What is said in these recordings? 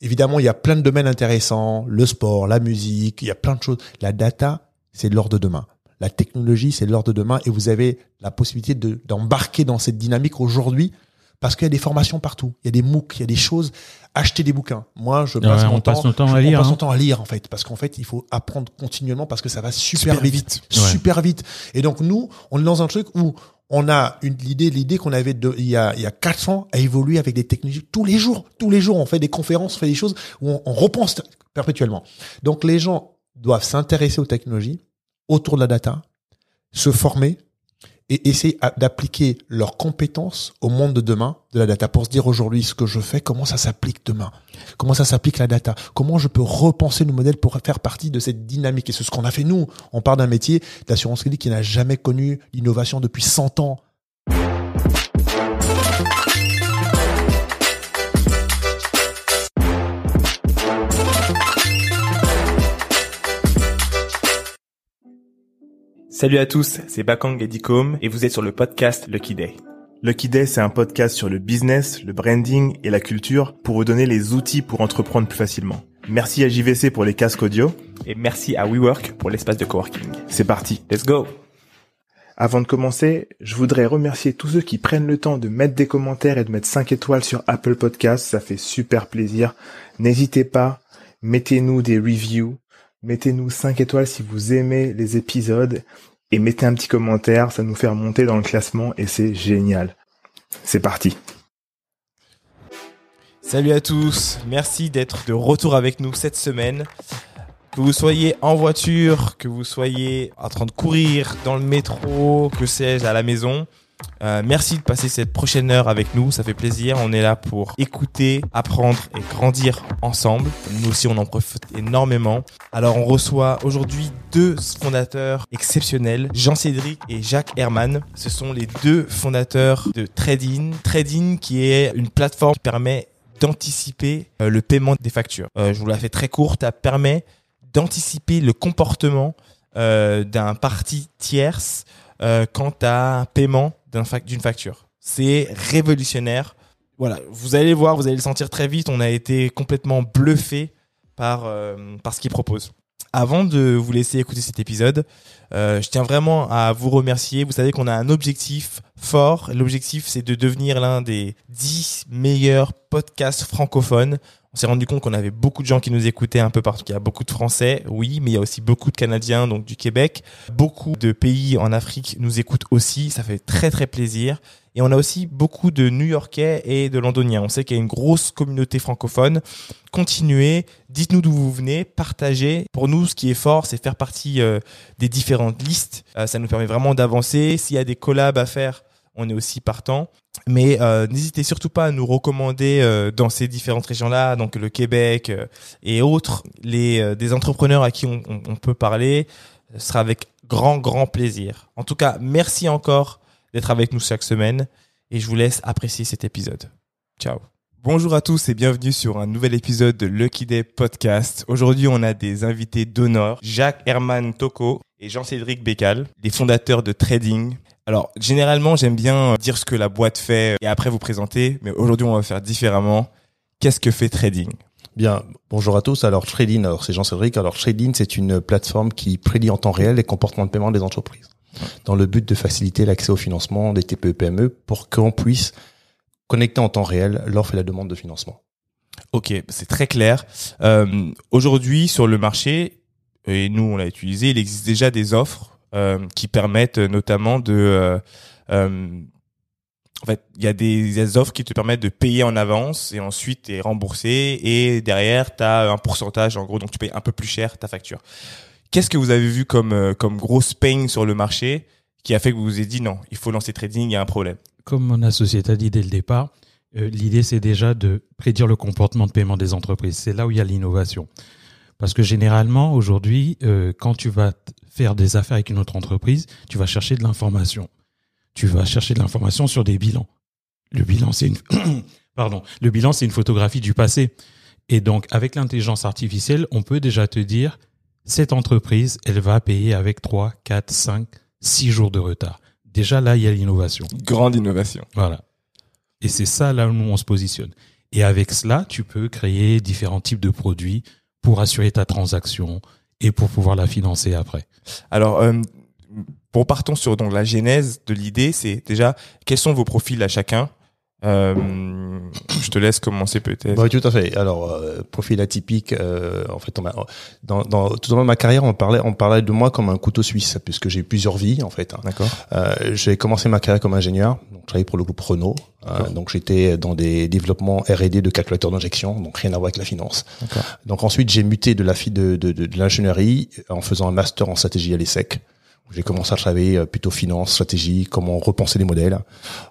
Évidemment, il y a plein de domaines intéressants, le sport, la musique, il y a plein de choses. La data, c'est l'ordre de demain. La technologie, c'est l'ordre de demain et vous avez la possibilité de- d'embarquer dans cette dynamique aujourd'hui parce qu'il y a des formations partout. Il y a des MOOC, il y a des choses. Acheter des bouquins. Moi, je passe, Ouais, mon, on temps, passe temps je- à on lire, passe hein. son temps à lire, en fait. Parce qu'en fait, il faut apprendre continuellement parce que ça va super, Super vite. vite. Ouais. Super vite. Et donc, nous, on est dans un truc où on a une l'idée l'idée qu'on avait il y a il y a 4 ans à évoluer avec des technologies tous les jours. Tous les jours on fait des conférences on fait des choses où on repense perpétuellement. Donc les gens doivent s'intéresser aux technologies autour de la data se former et essayer d'appliquer leurs compétences au monde de demain de la data. Pour se dire aujourd'hui ce que je fais comment ça s'applique demain? Comment ça s'applique la data? Comment je peux repenser nos modèles pour faire partie de cette dynamique? Et c'est ce qu'on a fait nous. On part d'un métier d'assurance crédit qui n'a jamais connu l'innovation depuis 100 ans Salut à tous, c'est Bakang Edicom et vous êtes sur le podcast Lucky Day. Lucky Day, c'est un podcast sur le business, le branding et la culture pour vous donner les outils pour entreprendre plus facilement. Merci à JVC pour les casques audio et merci à WeWork pour l'espace de coworking. C'est parti, let's go Avant de commencer, je voudrais remercier tous ceux qui prennent le temps de mettre des commentaires et de mettre 5 étoiles sur Apple Podcasts, ça fait super plaisir. N'hésitez pas, mettez-nous des reviews, mettez-nous 5 étoiles si vous aimez les épisodes et mettez un petit commentaire, ça nous fait remonter dans le classement et c'est génial. C'est parti. Salut à tous, merci d'être de retour avec nous cette semaine. Que vous soyez en voiture, que vous soyez en train de courir dans le métro, que sais-je, à la maison. Euh, merci de passer cette prochaine heure avec nous, ça fait plaisir. On est là pour écouter, apprendre et grandir ensemble. Nous aussi, on en profite énormément. Alors, on reçoit aujourd'hui deux fondateurs exceptionnels, Jean-Cédric et Jacques Herman. Ce sont les deux fondateurs de Trading. Trading qui est une plateforme qui permet d'anticiper euh, le paiement des factures. Euh, je vous la fais très courte, ça permet d'anticiper le comportement euh, d'un parti tierce quant à un paiement d'une facture. C'est révolutionnaire. Voilà, vous allez le voir, vous allez le sentir très vite. On a été complètement bluffé par euh, par ce qu'ils proposent. Avant de vous laisser écouter cet épisode, euh, je tiens vraiment à vous remercier. Vous savez qu'on a un objectif fort. L'objectif, c'est de devenir l'un des 10 meilleurs podcasts francophones. On s'est rendu compte qu'on avait beaucoup de gens qui nous écoutaient un peu partout. Il y a beaucoup de Français, oui, mais il y a aussi beaucoup de Canadiens, donc du Québec. Beaucoup de pays en Afrique nous écoutent aussi. Ça fait très très plaisir. Et on a aussi beaucoup de New-Yorkais et de Londoniens. On sait qu'il y a une grosse communauté francophone. Continuez, dites-nous d'où vous venez, partagez. Pour nous, ce qui est fort, c'est faire partie euh, des différentes listes. Euh, ça nous permet vraiment d'avancer. S'il y a des collabs à faire, on est aussi partant. Mais euh, n'hésitez surtout pas à nous recommander euh, dans ces différentes régions-là, donc le Québec euh, et autres, les des entrepreneurs à qui on peut parler. Ce sera avec grand grand plaisir. En tout cas, merci encore d'être avec nous chaque semaine et je vous laisse apprécier cet épisode. Ciao. Bonjour à tous et bienvenue sur un nouvel épisode de Lucky Day Podcast. Aujourd'hui, on a des invités d'honneur, Jacques Herman Toko et Jean-Cédric Bécal, les fondateurs de Trading. Alors, généralement, j'aime bien dire ce que la boîte fait et après vous présenter, mais aujourd'hui, on va faire différemment. Qu'est-ce que fait Trading? Bien, bonjour à tous. Alors Trading, alors c'est Jean-Cédric. Alors Trading, c'est une plateforme qui prédit en temps réel les comportements de paiement des entreprises, dans le but de faciliter l'accès au financement des TPE-PME E pour qu'on puisse connecter en temps réel l'offre et la demande de financement. Ok, c'est très clair. Euh, Aujourd'hui, sur le marché, et nous on l'a utilisé, il existe déjà des offres euh, qui permettent notamment de... euh, euh, en fait, il y a des, offres qui te permettent de payer en avance et ensuite t'es remboursé et derrière tu as un pourcentage en gros donc tu payes un peu plus cher ta facture. Qu'est-ce que vous avez vu comme euh, comme grosse pain sur le marché qui a fait que vous vous êtes dit non, il faut lancer trading, il y a un problème? Comme mon associé t'a dit dès le départ, euh, l'idée c'est déjà de prédire le comportement de paiement des entreprises. C'est là où il y a l'innovation. Parce que généralement, aujourd'hui, euh, quand tu vas faire des affaires avec une autre entreprise, tu vas chercher de l'information. Tu vas chercher de l'information sur des bilans. Le bilan, c'est une, pardon, le bilan, c'est une photographie du passé. Et donc, avec l'intelligence artificielle, on peut déjà te dire, cette entreprise, elle va payer avec 3, 4, 5, 6 jours de retard. Déjà, là, il y a l'innovation. Grande innovation. Voilà. Et c'est ça là où on se positionne. Et avec cela, tu peux créer différents types de produits pour assurer ta transaction et pour pouvoir la financer après. Alors, euh, pour partons sur donc la genèse de l'idée, c'est déjà quels sont vos profils à chacun? Euh, je te laisse commencer peut-être. Oui, tout à fait. Alors, euh, profil atypique. euh, en fait, on m'a- dans, dans, tout au long de ma carrière, on parlait, on parlait de moi comme un couteau suisse, puisque j'ai eu plusieurs vies en fait. hein. D'accord. Euh, j'ai commencé ma carrière comme ingénieur. Donc, je travaillais pour le groupe Renault. Euh, donc, j'étais dans des développements R&D de calculateurs d'injection, donc rien à voir avec la finance. D'accord. Donc, ensuite, j'ai muté de la fi- de, de, de, de l'ingénierie en faisant un master en stratégie à l'ESSEC. J'ai commencé à travailler euh, plutôt finance, stratégie, comment repenser les modèles.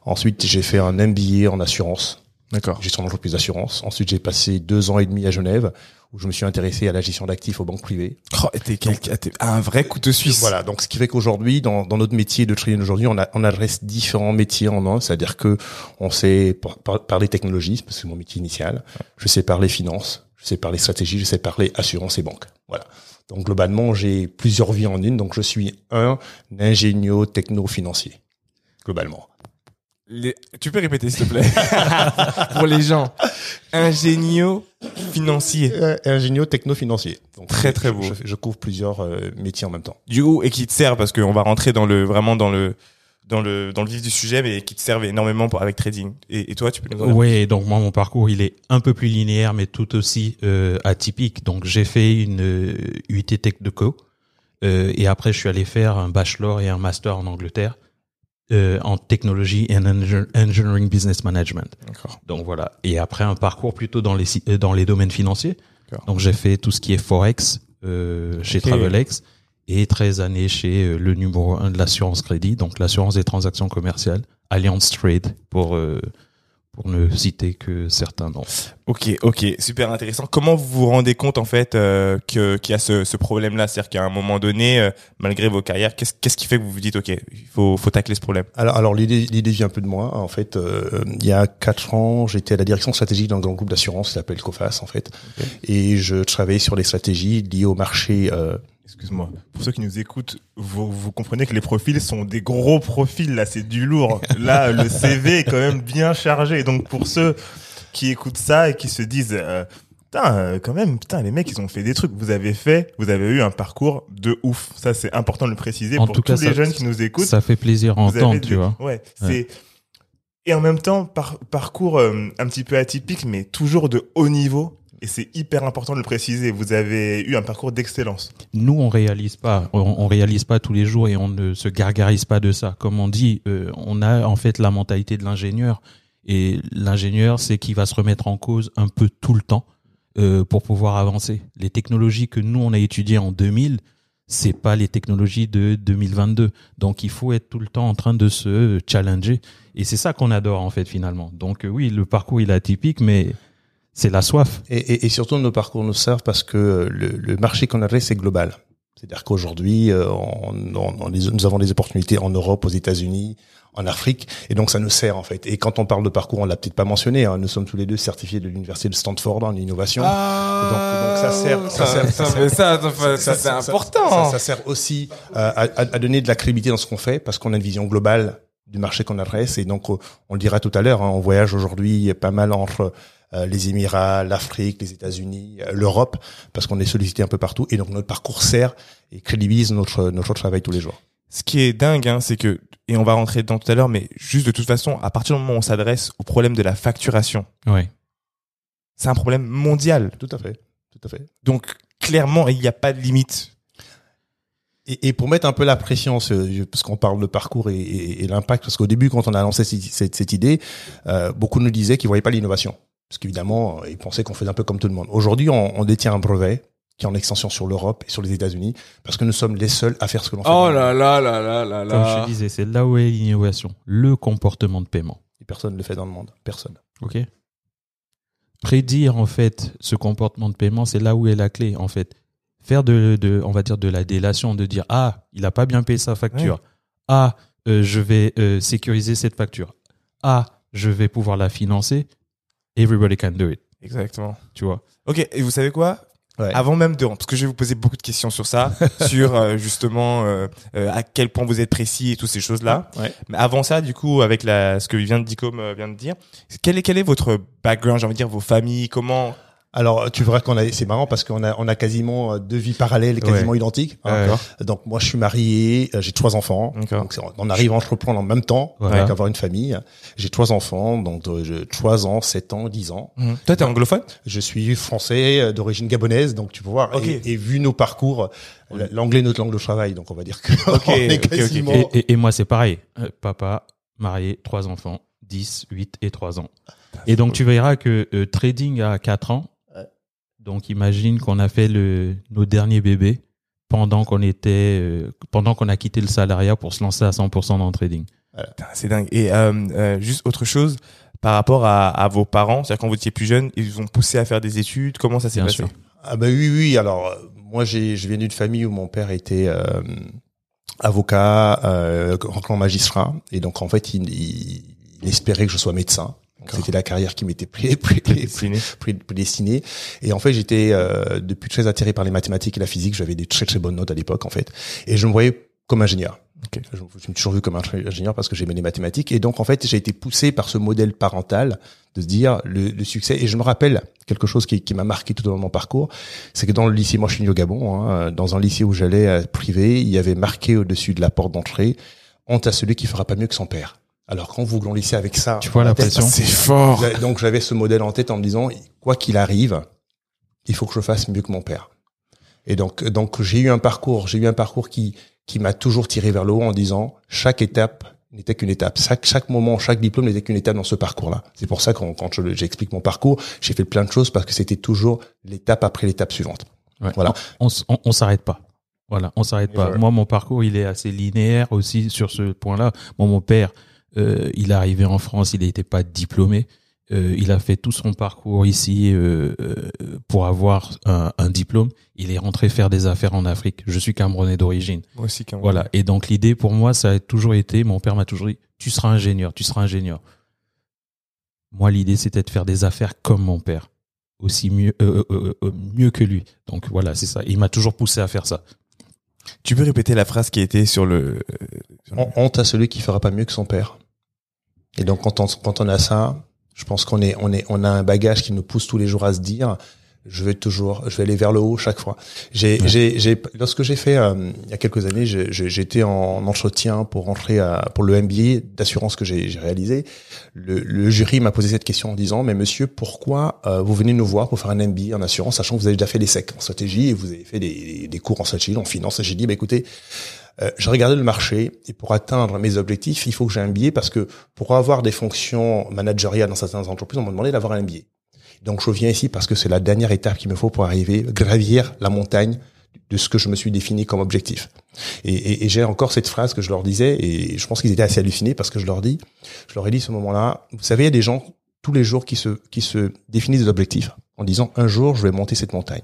Ensuite, j'ai fait un MBA en assurance D'accord. gestion d'entreprise d'assurance. Ensuite, j'ai passé deux ans et demi à Genève, où je me suis intéressé à la gestion d'actifs aux banques privées. Oh, t'es un vrai couteau suisse. Voilà, donc ce qui fait qu'aujourd'hui, dans, dans notre métier de trading aujourd'hui, on, a- on adresse différents métiers en un, c'est-à-dire que on sait par- par- parler technologie, parce que c'est mon métier initial, je sais parler finance, je sais parler stratégie, je sais parler assurance et banque. Voilà. Donc globalement, j'ai plusieurs vies en une, donc je suis un ingénieur techno-financier, globalement. Les- Tu peux répéter s'il te plaît? Pour les gens. Ingénieux financier. Euh, ingénieur techno-financier. Donc, Très, je- très beau. Je, je couvre plusieurs euh, métiers en même temps. Du coup, et qui te sert parce qu'on va rentrer dans le vraiment dans le dans le dans le vif du sujet, mais qui te servent énormément pour, avec trading. Et, et toi, tu peux nous en Oui, donc moi mon parcours il est un peu plus linéaire mais tout aussi euh, atypique. Donc j'ai fait une euh, UT Tech de Co euh, et après je suis allé faire un bachelor et un master en Angleterre euh, en technologie and Engi- engineering business management. Donc voilà. Et après un parcours plutôt dans les euh, dans les domaines financiers. Donc j'ai fait tout ce qui est forex euh, chez Ok. Travelex et 13 années chez euh, le numéro 1 de l'assurance crédit, donc l'assurance des transactions commerciales, Allianz Trade pour euh, pour ne citer que certains noms. Ok, ok, super intéressant. Comment vous vous rendez compte en fait euh, que qu'il y a ce, ce problème-là, c'est-à-dire qu'à un moment donné, euh, malgré vos carrières, qu'est-ce qu'est-ce qui fait que vous vous dites ok, il faut faut tacler ce problème? Alors, alors l'idée, l'idée vient un peu de moi. En fait, euh, il y a quatre ans, j'étais à la direction stratégique d'un grand groupe d'assurance qui s'appelle Cofas, en fait, et je travaillais sur les stratégies liées au marché. Excuse-moi. Pour ceux qui nous écoutent, vous, vous comprenez que les profils sont des gros profils. Là, c'est du lourd. Là, le CV est quand même bien chargé. Donc, pour ceux qui écoutent ça et qui se disent, euh, putain, euh, quand même, putain, les mecs, ils ont fait des trucs. Vous avez fait, vous avez eu un parcours de ouf. Ça, c'est important de le préciser En pour cas, tous les ça- jeunes qui nous écoutent. Ça fait plaisir à entendre, tu vois. Ouais, c'est et en même temps par, parcours euh, un petit peu atypique, mais toujours de haut niveau. Et c'est hyper important de le préciser. Vous avez eu un parcours d'excellence. Nous, on réalise pas, on, réalise pas tous les jours et on ne se gargarise pas de ça. Comme on dit, euh, on a en fait la mentalité de l'ingénieur. Et l'ingénieur, c'est qui va se remettre en cause un peu tout le temps euh, pour pouvoir avancer. Les technologies que nous on a étudiées en 2000, c'est pas les technologies de 2022. Donc il faut être tout le temps en train de se challenger. Et c'est ça qu'on adore en fait finalement. Donc oui, le parcours il est atypique, mais c'est la soif. et, et, et surtout, nos parcours nous servent parce que euh, le, le marché qu'on adresse, c'est global. C'est-à-dire qu'aujourd'hui, euh, on, on- on- nous avons des opportunités en Europe, aux États-Unis, en Afrique, et donc ça nous sert en fait. Et quand on parle de parcours, on l'a peut-être pas mentionné. hein, nous sommes tous les deux certifiés de l'université de Stanford en innovation. Ah, donc ça sert- ça sert- ça sert- ça, ça, ça, c'est important. Ça, ça sert aussi euh, à, à- à donner de la crédibilité dans ce qu'on fait parce qu'on a une vision globale du marché qu'on adresse et donc on le dira tout à l'heure. hein, on voyage aujourd'hui pas mal entre les Émirats, l'Afrique, les États-Unis, euh, l'Europe parce qu'on est sollicité un peu partout et donc notre parcours sert et crédibilise notre notre travail tous les jours. Ce qui est dingue, hein, c'est que, et on va rentrer dedans tout à l'heure, mais juste de toute façon, à partir du moment où on s'adresse au problème de la facturation, Ouais. c'est un problème mondial. Tout à fait, tout à fait. Donc, clairement, il n'y a pas de limite. Et, et pour mettre un peu la pression, ce- parce qu'on parle de parcours et, et- et l'impact, parce qu'au début, quand on a lancé cette, cette- cette idée, euh, beaucoup nous disaient qu'ils voyaient pas l'innovation, parce qu'évidemment, euh, ils pensaient qu'on faisait un peu comme tout le monde. Aujourd'hui, on, on détient un brevet qui est en extension sur l'Europe et sur les États-Unis, parce que nous sommes les seuls à faire ce que l'on fait. Oh là là là là là Comme je là. te disais, c'est là où est l'innovation, le comportement de paiement. Et personne ne le fait dans le monde, personne. Ok. Prédire en fait ce comportement de paiement, c'est là où est la clé en fait. Faire de, de on va dire de la délation, de dire ah il a pas bien payé sa facture, ah euh, je vais euh, sécuriser cette facture, ah je vais pouvoir la financer. Everybody can do it, Exactement. tu vois. Ok, et vous savez quoi? Ouais. Avant même de, parce que je vais vous poser beaucoup de questions sur ça, sur euh, justement euh, euh, à quel point vous êtes précis et toutes ces choses-là. Ouais. Mais avant ça, du coup, avec la, ce que vient de Dicom vient de dire, quel est quel est votre background, j'ai envie de dire vos familles, comment Alors, tu verras qu'on a, c'est marrant parce qu'on a, on a quasiment euh, deux vies parallèles, quasiment identiques. hein. Donc moi, je suis marié, euh, j'ai trois enfants. Donc on arrive à entreprendre en même temps, Voilà. avec avoir une famille. J'ai trois enfants, donc euh, je- trois ans, sept ans, dix ans. Toi, t'es anglophone? Je suis français d'origine gabonaise, donc tu peux voir. Ok. Et, et vu nos parcours, l'anglais est notre langue de travail, donc on va dire que Ok, on est ok, ok. quasiment. Et, et- et moi, c'est pareil. Euh, papa, marié, trois enfants, 10, 8 et 3 ans. Et donc, tu verras que euh, trading à 4 ans. Donc, imagine qu'on a fait le, nos derniers bébés pendant qu'on était, euh, pendant qu'on a quitté le salariat pour se lancer à 100% dans le trading. C'est dingue. Et euh, euh, juste autre chose par rapport à, à vos parents, c'est-à-dire quand vous étiez plus jeune, ils vous ont poussé à faire des études. Comment ça s'est passé sûr. Ah bah oui, oui. Alors moi, j'ai, je viens d'une famille où mon père était euh, avocat, euh, grand magistrat, et donc en fait, il, il, il espérait que je sois médecin. C'était la carrière qui m'était pré- pré- pré- Destiné. pré- prédestinée. Et en fait, j'étais euh, depuis très attiré par les mathématiques et la physique. J'avais des très très bonnes notes à l'époque, en fait, et je me voyais comme ingénieur. Je, je me suis toujours vu comme un ingénieur parce que j'aimais les mathématiques. Et donc, en fait, j'ai été poussé par ce modèle parental de se dire le, le succès. Et je me rappelle quelque chose qui, qui m'a marqué tout au long de mon parcours, c'est que dans le lycée, moi je suis né au Gabon, hein, dans un lycée où j'allais à privé, il y avait marqué au-dessus de la porte d'entrée, honte à celui qui fera pas mieux que son père. Alors quand vous lycée avec ça, Tu vois la pression C'est fort. donc j'avais ce modèle en tête en me disant, quoi qu'il arrive, il faut que je fasse mieux que mon père. Et donc, donc j'ai eu un parcours, j'ai eu un parcours qui qui m'a toujours tiré vers le haut en disant, chaque étape n'était qu'une étape. Chaque, chaque moment, chaque diplôme n'était qu'une étape dans ce parcours-là. C'est pour ça que quand je- j'explique mon parcours, j'ai fait plein de choses parce que c'était toujours l'étape après l'étape suivante. Ouais. Voilà. On, s- on, on s'arrête pas. Voilà, on s'arrête pas. Moi, mon parcours, il est assez linéaire aussi sur ce point-là. Moi, mon père, euh, il est arrivé en France, il n'était pas diplômé. Euh, il a fait tout son parcours ici euh, pour avoir un, un diplôme. Il est rentré faire des affaires en Afrique. Je suis camerounais d'origine. Moi aussi, même. Voilà. Et donc l'idée pour moi, ça a toujours été, mon père m'a toujours dit, tu seras ingénieur, tu seras ingénieur. Moi, l'idée, c'était de faire des affaires comme mon père, aussi mieux, euh, euh, euh, mieux que lui. Donc voilà, c'est ça. Il m'a toujours poussé à faire ça. Tu peux répéter la phrase qui était sur le. sur le- Hon- Honte à celui qui fera pas mieux que son père. Et donc quand on, quand on a ça, je pense qu'on est, on est, on a un bagage qui nous pousse tous les jours à se dire, je vais toujours, je vais aller vers le haut chaque fois. J'ai, Ouais. j'ai, j'ai, lorsque j'ai fait euh, il y a quelques années, j'étais en entretien pour rentrer à, pour le MBA d'assurance que j'ai réalisé. Le, le jury m'a posé cette question en disant, mais monsieur, pourquoi euh, vous venez nous voir pour faire un MBA en assurance, sachant que vous avez déjà fait les SEC en stratégie et vous avez fait des, des cours en stratégie, en finance? Et j'ai dit, bah écoutez, euh, je regardais le marché et pour atteindre mes objectifs, il faut que j'ai un billet parce que pour avoir des fonctions managériales dans certaines entreprises, on m'a demandé d'avoir un billet. Donc je viens ici parce que c'est la dernière étape qu'il me faut pour arriver, gravir la montagne de ce que je me suis défini comme objectif. Et, et- et j'ai encore cette phrase que je leur disais et je pense qu'ils étaient assez hallucinés parce que je leur dis, je leur ai dit ce moment-là, vous savez, il y a des gens tous les jours qui se qui se définissent des objectifs en disant un jour je vais monter cette montagne.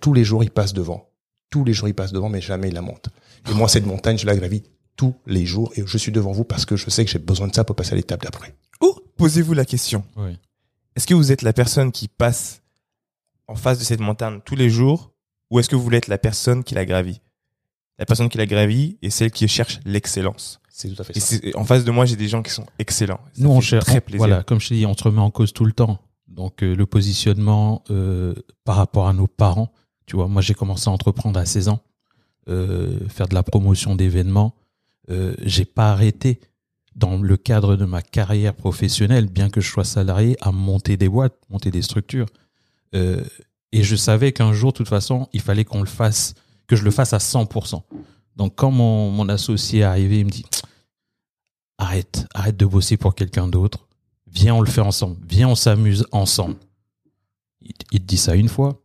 Tous les jours ils passent devant, tous les jours ils passent devant, mais jamais ils la montent. Et moi cette montagne je la gravis tous les jours et je suis devant vous parce que je sais que j'ai besoin de ça pour passer à l'étape d'après. Ou posez-vous la question. Oui. Est-ce que vous êtes la personne qui passe en face de cette montagne tous les jours ou est-ce que vous voulez être la personne qui la gravit? La personne qui la gravit est celle qui cherche l'excellence. C'est tout à fait Et ça. en face de moi, j'ai des gens qui sont excellents. Ça Nous, on cherche. très plaisir. Voilà, comme je te dis, on se remet en cause tout le temps. Donc euh, le positionnement euh, par rapport à nos parents. Tu vois, moi j'ai commencé à entreprendre à 16 ans, faire de la promotion d'événements. Euh, j'ai pas arrêté dans le cadre de ma carrière professionnelle, bien que je sois salarié, à monter des boîtes, monter des structures. Euh, et je savais qu'un jour, de toute façon, il fallait qu'on le fasse, que je le fasse à 100%. Donc quand mon, mon associé est arrivé, il me dit arrête, arrête de bosser pour quelqu'un d'autre. Viens, on le fait ensemble. Viens, on s'amuse ensemble. Il, il te dit ça une fois,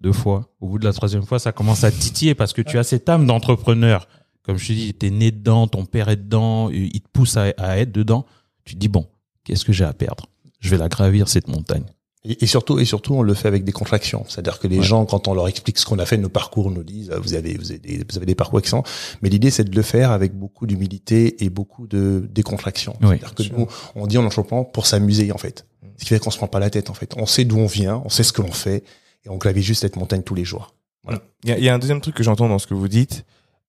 deux fois. Au bout de la troisième fois, ça commence à titiller parce que tu as cette âme d'entrepreneur. Comme je te dis, t'es né dedans, ton père est dedans, il te pousse à, à être dedans. Tu te dis bon, qu'est-ce que j'ai à perdre? Je vais la gravir cette montagne. Et, surtout, et surtout, on le fait avec des contractions. C'est-à-dire que les Ouais. gens, quand on leur explique ce qu'on a fait, nos parcours, nous disent, euh, vous avez, vous avez, des, vous avez des parcours excellents. Mais l'idée, c'est de le faire avec beaucoup d'humilité et beaucoup de décontraction. Oui. C'est-à-dire que nous, on dit on entreprend pour s'amuser, en fait. Ce qui fait qu'on se prend pas la tête, en fait. On sait d'où on vient, on sait ce que l'on fait. Et on gravit juste cette montagne tous les jours. Voilà. Il y, a, il y a un deuxième truc que j'entends dans ce que vous dites,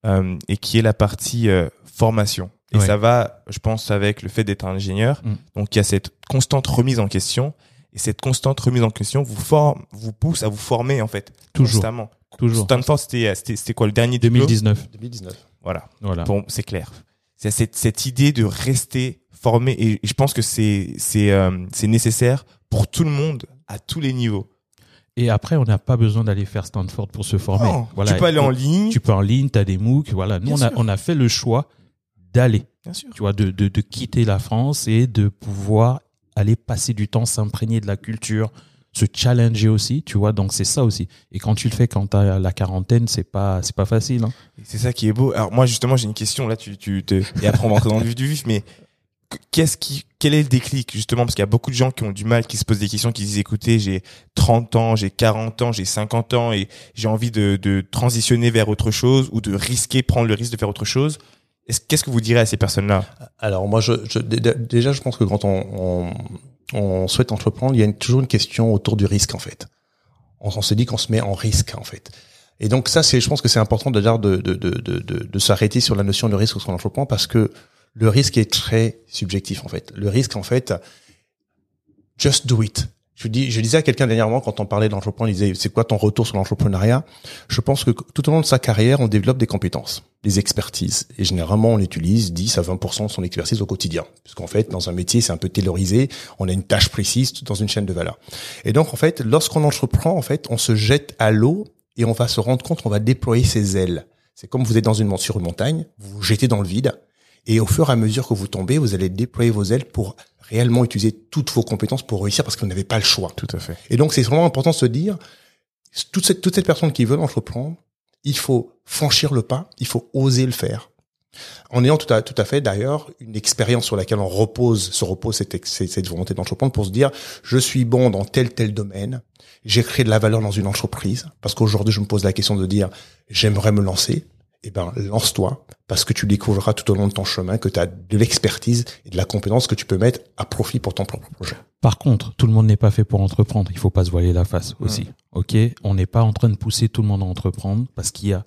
euh, et qui est la partie euh, formation. Et Ouais. ça va, je pense, avec le fait d'être un ingénieur. Mm. Donc il y a cette constante remise en question, et cette constante remise en question vous forme, vous pousse à vous former en fait Toujours. constamment. Toujours. Stanford, c'était c'était c'était quoi le dernier diplôme 2019. 2019. Voilà. Voilà. Bon, c'est clair. C'est cette, cette idée de rester formé et, et je pense que c'est c'est euh, c'est nécessaire pour tout le monde à tous les niveaux. Et après, on n'a pas besoin d'aller faire Stanford pour se former. Voilà. tu peux aller en ligne. Tu peux en ligne, tu as des MOOC. Voilà. Nous, Bien on a, on a fait le choix d'aller, Bien sûr. tu vois, de, de, de quitter la France et de pouvoir aller passer du temps, s'imprégner de la culture, se challenger aussi, tu vois. Donc, c'est ça aussi. Et quand tu le fais quand tu as la quarantaine, c'est pas, c'est pas facile. Hein. C'est ça qui est beau. Alors moi justement j'ai une question là tu tu te et après on va rentrer dans le vif du vif mais qu'est-ce qui quel est le déclic justement? Parce qu'il y a beaucoup de gens qui ont du mal qui se posent des questions qui disent écoutez j'ai 30 ans j'ai 40 ans j'ai 50 ans et j'ai envie de de transitionner vers autre chose ou de risquer prendre le risque de faire autre chose Est-ce- qu'est-ce que vous direz à ces personnes là Alors moi, je, je- dé- dé- déjà, je pense que quand on, on, on souhaite entreprendre, il y a toujours une question autour du risque en fait. On, on se dit qu'on se met en risque en fait. Et donc ça, c'est, je pense que c'est important d'ailleurs de, de, de, de, de, s'arrêter sur la notion de risque lorsqu'on entreprend parce que le risque est très subjectif en fait. Le risque en fait, just do it. Je dis, je disais à quelqu'un dernièrement quand on parlait d'entreprendre, il disait c'est quoi ton retour sur l'entrepreneuriat? Je pense que tout au long de sa carrière, on développe des compétences, des expertises, et généralement on utilise 10 à 20% de son expertise au quotidien, puisqu'en fait dans un métier c'est un peu taylorisé, on a une tâche précise dans une chaîne de valeur. Et donc en fait, lorsqu'on entreprend, en fait, on se jette à l'eau et on va se rendre compte qu'on va déployer ses ailes. C'est comme vous êtes dans une sur une montagne, vous vous jetez dans le vide, et au fur et à mesure que vous tombez, vous allez déployer vos ailes pour réellement utiliser toutes vos compétences pour réussir parce que vous n'avez pas le choix. Tout à fait. Et donc, c'est vraiment important de se dire, toutes ces, toutes ces personnes qui veulent entreprendre, il faut franchir le pas, il faut oser le faire. En ayant tout à, tout à fait, d'ailleurs, une expérience sur laquelle on repose, se repose cette, cette, cette volonté d'entreprendre pour se dire, je suis bon dans tel, tel domaine, j'ai créé de la valeur dans une entreprise, parce qu'aujourd'hui, je me pose la question de dire, j'aimerais me lancer. Eh ben, lance-toi, parce que tu découvriras tout au long de ton chemin que tu as de l'expertise et de la compétence que tu peux mettre à profit pour ton propre projet. Par contre, tout le monde n'est pas fait pour entreprendre. Il faut pas se voiler la face aussi. Ok, on n'est pas en train de pousser tout le monde à entreprendre parce qu'il y a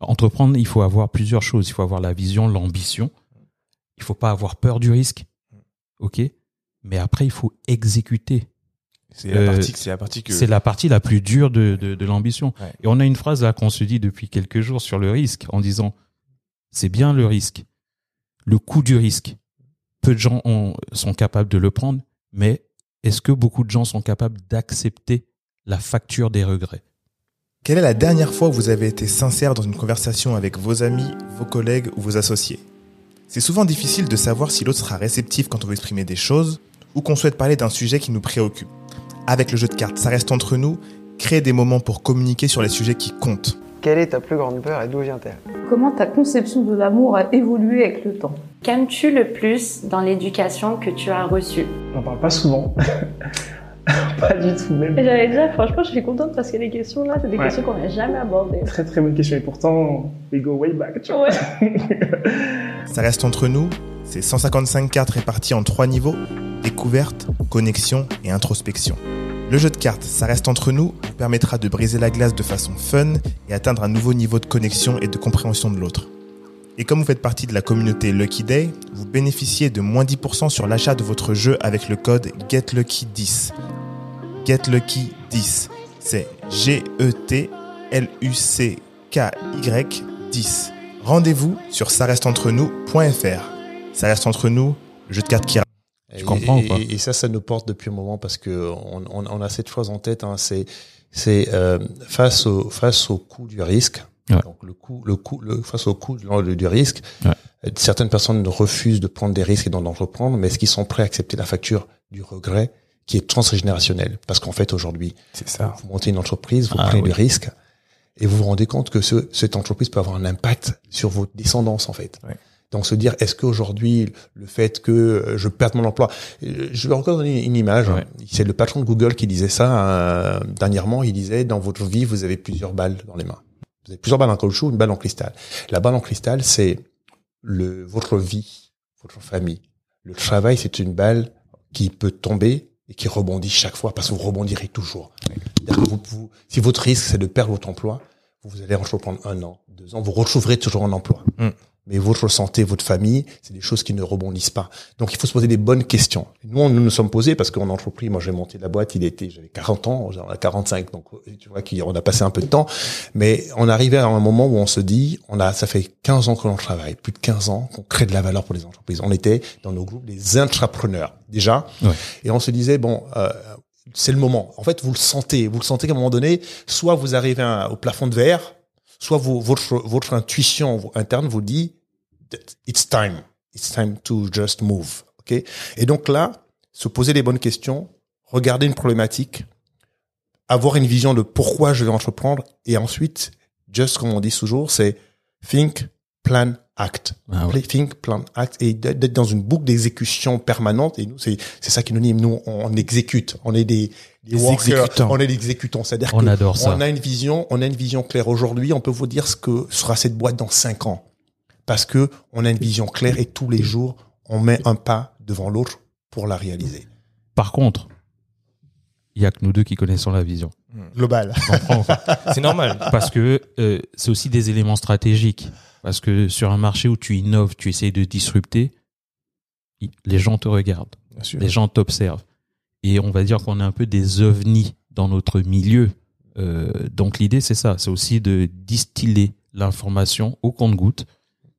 entreprendre. Il faut avoir plusieurs choses. Il faut avoir la vision, l'ambition. Il faut pas avoir peur du risque. Ok, mais après il faut exécuter. C'est la Euh, partie c'est la partie que C'est la partie la plus dure de, de, de l'ambition. Ouais. Et on a une phrase là qu'on se dit depuis quelques jours sur le risque en disant c'est bien le risque, le coût du risque. Peu de gens ont- sont capables de le prendre, mais est-ce que beaucoup de gens sont capables d'accepter la facture des regrets? Quelle est la dernière fois où vous avez été sincère dans une conversation avec vos amis, vos collègues ou vos associés? C'est souvent difficile de savoir si l'autre sera réceptif quand on veut exprimer des choses ou qu'on souhaite parler d'un sujet qui nous préoccupe. Avec le jeu de cartes, ça reste entre nous, créer des moments pour communiquer sur les sujets qui comptent. Quelle est ta plus grande peur et d'où vient-elle? Comment ta conception de l'amour a évolué avec le temps? Qu'aimes-tu le plus dans l'éducation que tu as reçue? On n'en parle pas souvent. pas du tout même. J'allais dire, franchement, je suis contente parce que les questions là, c'est des Ouais. questions qu'on n'a jamais abordées. Très très bonne question et pourtant, we go way back. Tu vois. Ça reste entre nous, c'est 155 cartes réparties en trois niveaux, découverte, connexion et introspection. Le jeu de cartes, ça reste entre nous, vous permettra de briser la glace de façon fun et atteindre un nouveau niveau de connexion et de compréhension de l'autre. Et comme vous faites partie de la communauté Lucky Day, vous bénéficiez de moins 10% sur l'achat de votre jeu avec le code GetLucky10. GetLucky10, c'est G-E-T-L-U-C-K-Y 10. Rendez-vous sur ça reste entre nous.fr. Ça reste entre nous, le jeu de cartes qui Tu Et- comprends et, ou pas et, et ça, ça nous porte depuis un moment parce que on, on, on a cette chose en tête. Hein, c'est c'est euh, face au face au coût du risque. Ouais. Donc le coût le coût le face au coût du, risque. Ouais. euh, Certaines personnes refusent de prendre des risques et d'en entreprendre, mais est-ce qu'ils sont prêts à accepter la facture du regret qui est transgénérationnelle Parce qu'en fait aujourd'hui, C'est ça. vous montez une entreprise, vous Ah prenez oui. du risque et vous vous rendez compte que ce, cette entreprise peut avoir un impact sur vos descendants en fait. Ouais. Donc se dire est-ce qu'aujourd'hui le fait que euh, je perde mon emploi, euh, je vais encore donner une image. Ouais. C'est le patron de Google qui disait ça euh, dernièrement. Il disait dans votre vie vous avez plusieurs balles dans les mains. Vous avez plusieurs balles en caoutchouc, une balle en cristal. La balle en cristal c'est le votre vie, votre famille. Le travail c'est une balle qui peut tomber et qui rebondit chaque fois parce que vous rebondirez toujours. Vous- vous- si votre risque c'est de perdre votre emploi, vous allez entreprendre un an, deux ans, vous retrouverez toujours un emploi. Mm. Mais votre santé, votre famille, c'est des choses qui ne rebondissent pas. Donc il faut se poser des bonnes questions. Nous, on- nous nous sommes posés parce qu'en entreprise, moi j'ai monté la boîte, il était, j'avais 40 ans, j'en ai 45, donc tu vois qu'on a passé un peu de temps. Mais on arrivait à un moment où on se dit, on a, ça fait 15 ans que l'on travaille, plus de 15 ans qu'on crée de la valeur pour les entreprises. On était dans nos groupes des intrapreneurs déjà, Ouais. et on se disait bon. Euh, c'est le moment. En fait, vous le sentez. Vous le sentez qu'à un moment donné, soit vous arrivez à- au plafond de verre, soit votre, intuition interne vous dit, it's time. It's time to just move. OK? Et donc là, se poser les bonnes questions, regarder une problématique, avoir une vision de pourquoi je vais entreprendre et ensuite, just comme on dit toujours, c'est think, plan, act. Ah ouais. Think, plan, act et d'être dans une boucle d'exécution permanente. Et nous, c'est c'est ça qui nous dit, nous, on exécute. On est des, des, Des workers. exécutants. On est des exécutants. C'est-à-dire On que adore ça. on a une vision, on a une vision claire aujourd'hui. On peut vous dire ce que sera cette boîte dans cinq ans. Parce que on a une vision claire et tous les jours, on met un pas devant l'autre pour la réaliser. Par contre, il y a que nous deux qui connaissons la vision. Global. Tu comprends ou pas C'est normal. Parce que euh, c'est aussi des éléments stratégiques. Parce que sur un marché où tu innoves, tu essayes de disrupter, les gens te regardent, Bien sûr. les gens t'observent. Et on va dire qu'on est un peu des ovnis dans notre milieu. Euh, donc l'idée, c'est ça. C'est aussi de distiller l'information au compte-goutte,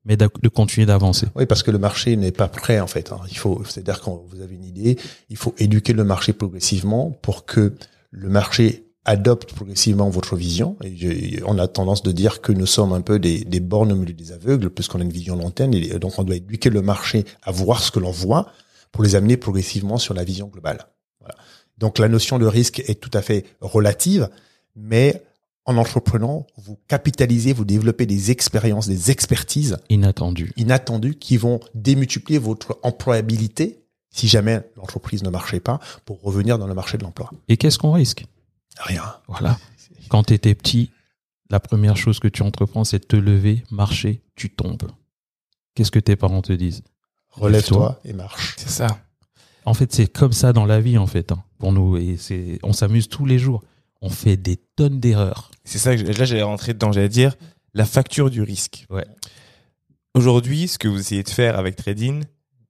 mais de continuer d'avancer. Oui, parce que le marché n'est pas prêt en fait. hein. Il faut, c'est-à-dire quand vous avez une idée, il faut éduquer le marché progressivement pour que le marché adopte progressivement votre vision. On a tendance de dire que nous sommes un peu des, des bornes au milieu des aveugles, puisqu'on a une vision lointaine. Et donc, on doit éduquer le marché à voir ce que l'on voit pour les amener progressivement sur la vision globale. Voilà. Donc, la notion de risque est tout à fait relative, mais en entreprenant, vous capitalisez, vous développez des expériences, des expertises Inattendu. inattendus qui vont démultiplier votre employabilité si jamais l'entreprise ne marchait pas pour revenir dans le marché de l'emploi. Et qu'est-ce qu'on risque? Rien. Voilà. Quand tu étais petit, la première chose que tu entreprends, c'est de te lever, marcher, tu tombes. Qu'est-ce que tes parents te disent? Relève-toi et marche. C'est ça. En fait, c'est comme ça dans la vie, en fait, hein, pour nous. Et on s'amuse tous les jours. On fait des tonnes d'erreurs. C'est ça que je- là j'allais rentrer dedans, j'allais dire la facture du risque. Ouais. Aujourd'hui, ce que vous essayez de faire avec Trading,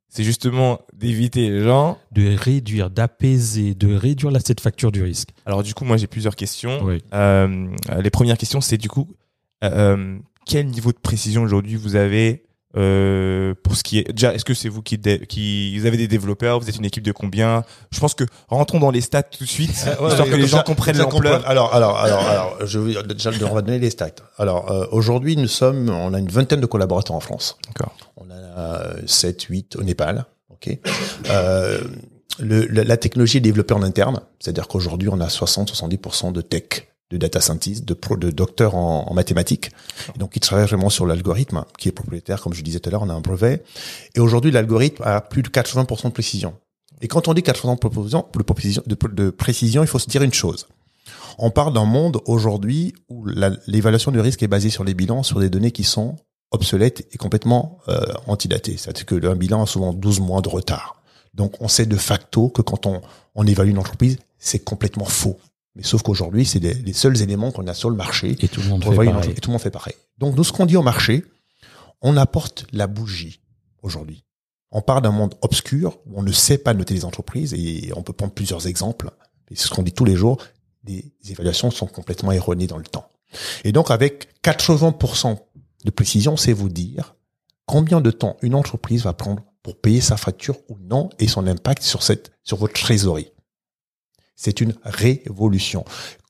c'est justement d'éviter les gens. De réduire, d'apaiser, de réduire la, cette facture du risque. Alors du coup, moi j'ai plusieurs questions. Oui. Euh, les premières questions, c'est du coup, euh, euh, quel niveau de précision aujourd'hui vous avez euh, pour ce qui est déjà Est-ce que c'est vous qui, qui vous avez des développeurs Vous êtes une équipe de combien? Je pense que rentrons dans les stats tout de suite, histoire que les gens comprennent l'ampleur. Alors, alors, alors, alors, je vais déjà, on va donner les stats. Alors, euh, aujourd'hui, nous sommes, on a une vingtaine de collaborateurs en France. D'accord. On a euh, 7, 8 au Népal. Ok? Euh, le, la, la technologie est développée en interne, c'est-à-dire qu'aujourd'hui, on a 60-70% de tech, de data scientists, de, pro, de docteurs en, en mathématiques. Et donc, ils travaillent vraiment sur l'algorithme, qui est propriétaire, comme je disais tout à l'heure, on a un brevet. Et aujourd'hui, l'algorithme a plus de 80% de précision. Et quand on dit 80% de précision, de de, précision, il faut se dire une chose. On part d'un monde aujourd'hui où l'évaluation du risque est basée sur les bilans, sur des données qui sont obsolètes et complètement euh, antidatées. C'est-à-dire que un bilan a souvent 12 mois de retard. Donc on sait de facto que quand on, on évalue une entreprise, c'est complètement faux. Mais sauf qu'aujourd'hui, c'est les, les seuls éléments qu'on a sur le marché. Et tout le monde fait pareil. Et tout le monde fait pareil. Donc nous, ce qu'on dit au marché, on apporte la bougie aujourd'hui. On part d'un monde obscur où on ne sait pas noter les entreprises et on peut prendre plusieurs exemples. Et c'est ce qu'on dit tous les jours. Les évaluations sont complètement erronées dans le temps. Et donc, avec 80% de précision, c'est vous dire combien de temps une entreprise va prendre pour payer sa facture ou non et son impact sur cette, sur votre trésorerie. C'est une révolution.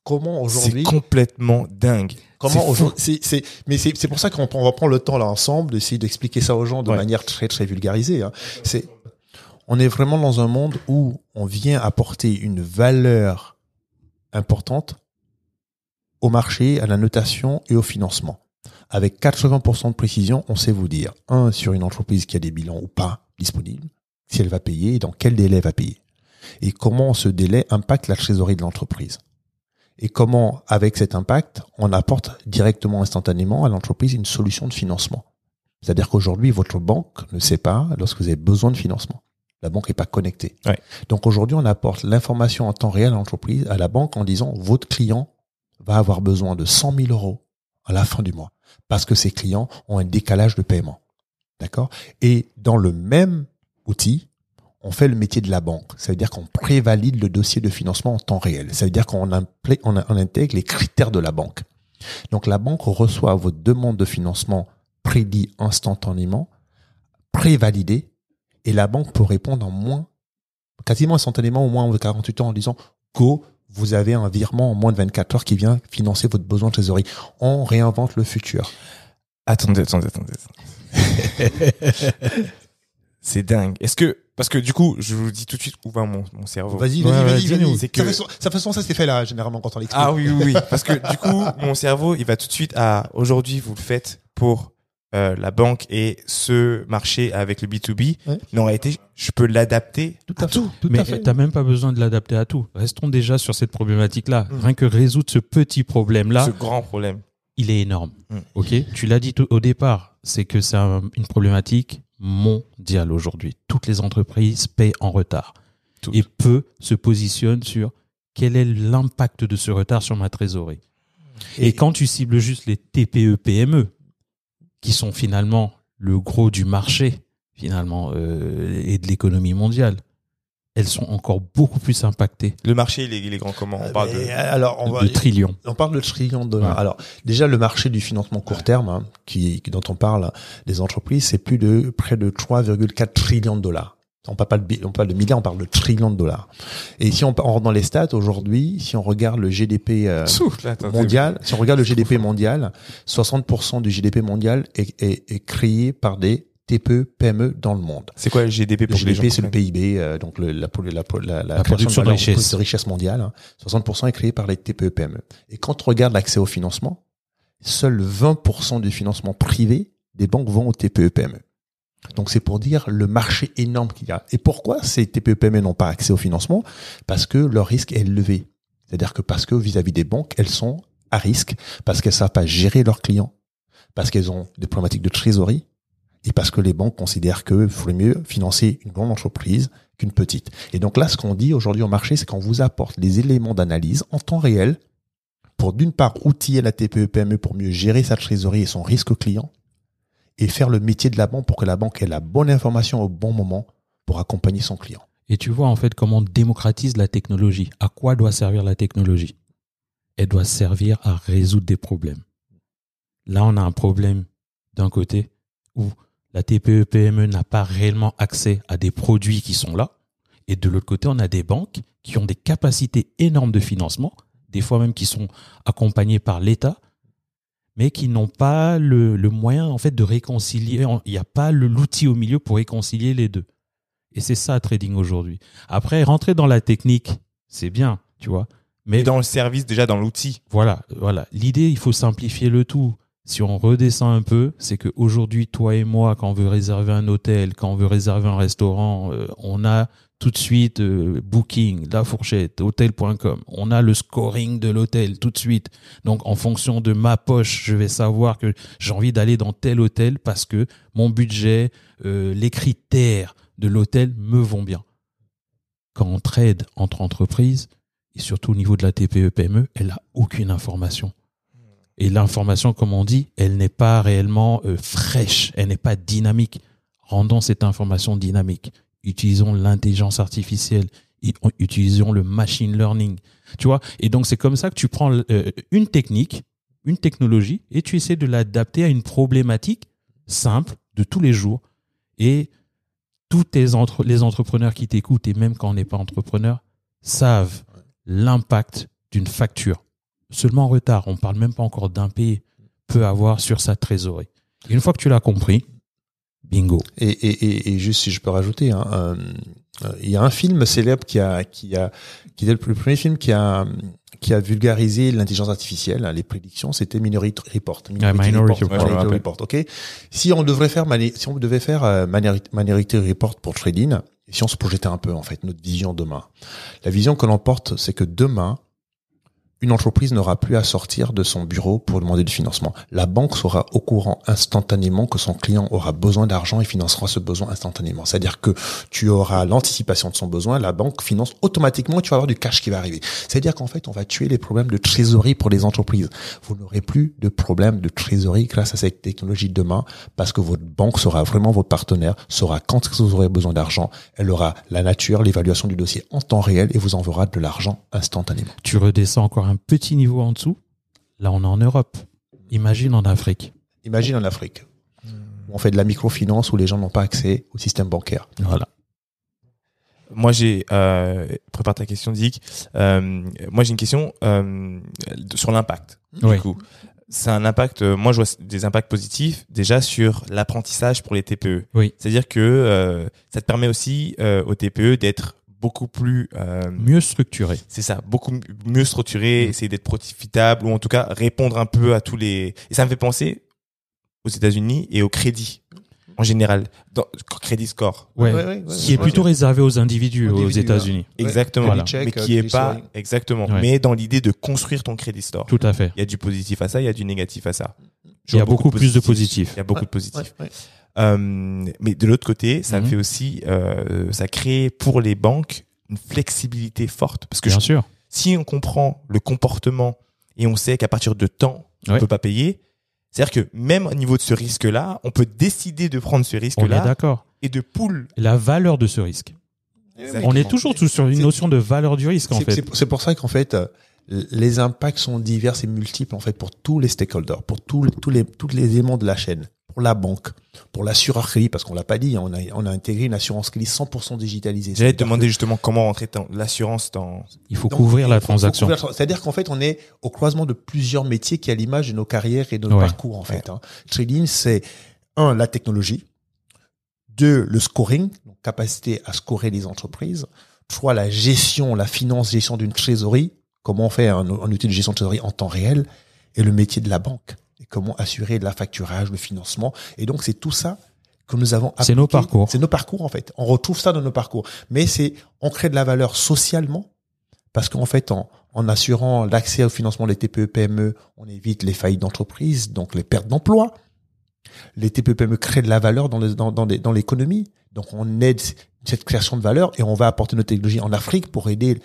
Comment C'est aujourd'hui, complètement dingue. comment c'est aujourd'hui, c'est, c'est, mais c'est, c'est pour ça qu'on on va prendre le temps là ensemble d'essayer d'expliquer ça aux gens de Ouais. manière très très vulgarisée. hein. C'est, on est vraiment dans un monde où on vient apporter une valeur importante au marché, à la notation et au financement. Avec 80% de précision, on sait vous dire, un, sur une entreprise qui a des bilans ou pas disponibles, si elle va payer et dans quel délai elle va payer. Et comment ce délai impacte la trésorerie de l'entreprise. Et comment, avec cet impact, on apporte directement, instantanément à l'entreprise une solution de financement. C'est-à-dire qu'aujourd'hui, votre banque ne sait pas lorsque vous avez besoin de financement. La banque n'est pas connectée. Ouais. Donc aujourd'hui, on apporte l'information en temps réel à l'entreprise, à la banque, en disant votre client va avoir besoin de 100 000 euros à la fin du mois parce que ses clients ont un décalage de paiement. D'accord? Et dans le même outil, on fait le métier de la banque. Ça veut dire qu'on prévalide le dossier de financement en temps réel. Ça veut dire qu'on on intègre les critères de la banque. Donc la banque reçoit votre demande de financement prédit instantanément, prévalidé, et la banque peut répondre en moins, quasiment instantanément, au moins en 48 heures en disant Go, vous avez un virement en moins de 24 heures qui vient financer votre besoin de trésorerie. On réinvente le futur. Attendez, attendez. attendez. c'est dingue. Est-ce que, parce que du coup, je vous dis tout de suite où va mon, mon cerveau? Vas-y, vas-y, ouais, vas-y, vas-y. C'est Ça que- fait son- ça fait son- ça c'est fait là, généralement, quand on l'explique. Ah oui, oui, oui. Parce que du coup, mon cerveau, il va tout de suite à aujourd'hui, vous le faites pour euh, la banque et ce marché avec le B2B. Ouais. Mais en réalité, je peux l'adapter tout à fait. Tout Mais à fait. t'as même pas besoin de l'adapter à tout. Restons déjà sur cette problématique-là. Mm. Rien que résoudre ce petit problème-là, ce grand problème. il est énorme. Mm. Ok, tu l'as dit tout- au départ, c'est que c'est un- une problématique mondiale aujourd'hui. Toutes les entreprises payent en retard Toutes. et peu se positionnent sur quel est l'impact de ce retard sur ma trésorerie. Et, quand tu cibles juste les TPE PME, qui sont finalement le gros du marché finalement euh, et de l'économie mondiale, elles sont encore beaucoup plus impactées Le marché, il est, il est grand comment? On parle de. Mais, alors, on va, de trillions. On parle de trillions de dollars. Ouais. Alors, déjà, le marché du financement court terme, hein, qui, dont on parle des entreprises, c'est plus de près de 3,4 trillions de dollars. On parle pas de, bi- on parle de milliards, on parle de trillions de dollars. Et si on, on rentre dans les stats, aujourd'hui, si on regarde le GDP euh, Souffle, mondial, si on regarde le GDP mondial, 60% du GDP mondial est, est, est créé par des TPE, PME dans le monde. C'est quoi le GDP Le pour gens GDP, c'est le PIB, euh, donc le, la, la, la, la, production de richesse. de richesse mondiale. hein. 60% est créé par les TPE PME. Et quand on regarde l'accès au financement, seul 20% du financement privé des banques vont aux TPE PME. Donc c'est pour dire le marché énorme qu'il y a. Et pourquoi ces TPE PME n'ont pas accès au financement? Parce que leur risque est élevé. C'est-à-dire que parce que vis-à-vis des banques, elles sont à risque, parce qu'elles savent pas gérer leurs clients, parce qu'elles ont des problématiques de trésorerie, et parce que les banques considèrent qu'il faudrait mieux financer une grande entreprise qu'une petite. Et donc là, ce qu'on dit aujourd'hui au marché, c'est qu'on vous apporte les éléments d'analyse en temps réel pour d'une part outiller la TPE PME pour mieux gérer sa trésorerie et son risque client et faire le métier de la banque pour que la banque ait la bonne information au bon moment pour accompagner son client. Et tu vois en fait comment on démocratise la technologie. À quoi doit servir la technologie? Elle doit servir à résoudre des problèmes. Là, on a un problème d'un côté où la TPE PME n'a pas réellement accès à des produits qui sont là. Et de l'autre côté, on a des banques qui ont des capacités énormes de financement, des fois même qui sont accompagnées par l'État, mais qui n'ont pas le, le moyen en fait de réconcilier. Il n'y a pas l'outil au milieu pour réconcilier les deux. Et c'est ça trading aujourd'hui. Après, rentrer dans la technique, c'est bien, tu vois. Mais Et dans le service, déjà dans l'outil. voilà, voilà. L'idée, il faut simplifier le tout. Si on redescend un peu, c'est qu'aujourd'hui, toi et moi, quand on veut réserver un hôtel, quand on veut réserver un restaurant, euh, on a tout de suite euh, Booking, La Fourchette, hôtel.com. On a le scoring de l'hôtel tout de suite. Donc, en fonction de ma poche, je vais savoir que j'ai envie d'aller dans tel hôtel parce que mon budget, euh, les critères de l'hôtel me vont bien. Quand on trade entre entreprises, et surtout au niveau de la TPE PME, elle a aucune information. Et l'information, comme on dit, elle n'est pas réellement euh, fraîche, elle n'est pas dynamique. Rendons cette information dynamique. Utilisons l'intelligence artificielle, utilisons le machine learning. Tu vois? Et donc c'est comme ça que tu prends euh, une technique, une technologie, et tu essaies de l'adapter à une problématique simple de tous les jours. Et tous tes les entrepreneurs qui t'écoutent, et même quand on n'est pas entrepreneur, savent l'impact d'une facture, seulement en retard, on parle même pas encore d'impayé, peut avoir sur sa trésorerie. Une fois que tu l'as compris, bingo. Et, et, et, et juste si je peux rajouter, hein, euh, il y a un film célèbre qui a, qui a, qui est le premier film qui a, qui a vulgarisé l'intelligence artificielle, hein, les prédictions, c'était Minority Report. Minority Report, me rappelle. Report, ok. Si on devrait faire, si on devait faire euh, Minority Minority Report pour trading, si on se projetait un peu en fait notre vision demain, la vision que l'on porte, c'est que demain, une entreprise n'aura plus à sortir de son bureau pour demander du financement. La banque sera au courant instantanément que son client aura besoin d'argent et financera ce besoin instantanément. C'est-à-dire que tu auras l'anticipation de son besoin, la banque finance automatiquement et tu vas avoir du cash qui va arriver. C'est-à-dire qu'en fait, on va tuer les problèmes de trésorerie pour les entreprises. Vous n'aurez plus de problème de trésorerie grâce à cette technologie de demain parce que votre banque sera vraiment votre partenaire, saura quand vous aurez besoin d'argent, elle aura la nature, l'évaluation du dossier en temps réel et vous enverra de l'argent instantanément. Tu redescends encore un petit niveau en dessous. Là, on est en Europe. Imagine en Afrique. Imagine en Afrique. où On fait de la microfinance où les gens n'ont pas accès au système bancaire. Voilà. Moi, j'ai euh, prépare ta question, Dick. Euh, moi, j'ai une question euh, sur l'impact. Oui. Du coup, c'est un impact. euh, moi, je vois des impacts positifs déjà sur l'apprentissage pour les TPE. Oui. C'est-à-dire que euh, ça te permet aussi euh, aux TPE d'être beaucoup plus euh, Mieux structuré. c'est ça, beaucoup mieux structuré, Mm. essayer d'être profitable ou en tout cas répondre un peu à tous les. Et ça me fait penser aux États-Unis et au crédit en général, dans crédit score. Ouais. Ouais, ouais, ouais, Qui est plutôt réservé aux individus aux Individus, États-Unis. Exactement. Voilà. Mais Check, qui est pas exactement. Ouais. Mais dans l'idée de construire ton crédit score. Tout à fait. Il y a du positif à ça, il y a du négatif à ça. Il y a beaucoup plus de positifs. Il y a beaucoup Ouais, de positifs. Euh, mais de l'autre côté, ça Mhm. fait aussi, euh, ça crée pour les banques une flexibilité forte. Parce que Bien je- sûr. si on comprend le comportement et on sait qu'à partir de temps, on Ouais. peut pas payer, c'est-à-dire que même au niveau de ce risque-là, on peut décider de prendre ce risque-là d'accord. et de pool. La valeur de ce risque. Exactement. On est toujours tout sur une notion de valeur du risque, en C'est- fait. c'est- C'est pour ça qu'en fait, euh, les impacts sont divers et multiples en fait pour tous les stakeholders, pour tous les, tous les, tous les éléments de la chaîne, pour la banque, pour l'assureur crédit, parce qu'on l'a pas dit, hein, on a, on a intégré une assurance crédit 100% digitalisée. J'allais te C'est-à-dire demander justement comment rentrer dans l'assurance dans. Il faut Donc, couvrir la transaction. C'est-à-dire qu'en fait, on est au croisement de plusieurs métiers qui à l'image de nos carrières et de nos Ouais. parcours, en fait. Hein. Trading, c'est un, la technologie. Deux, le scoring, donc capacité à scorer les entreprises. Trois, la gestion, la finance, gestion d'une trésorerie. Comment on fait un, un outil de gestion de trésorerie en temps réel. Et le métier de la banque. Comment assurer la facturage, le financement. Et donc, c'est tout ça que nous avons C'est nos appliqué. parcours. C'est nos parcours, en fait. On retrouve ça dans nos parcours. Mais c'est, on crée de la valeur socialement parce qu'en fait, en, en assurant l'accès au financement des TPE PME, on évite les faillites d'entreprise, donc les pertes d'emploi. Les TPE PME créent de la valeur dans dans, dans l'économie. Donc on aide cette création de valeur et on va apporter nos technologies en Afrique pour aider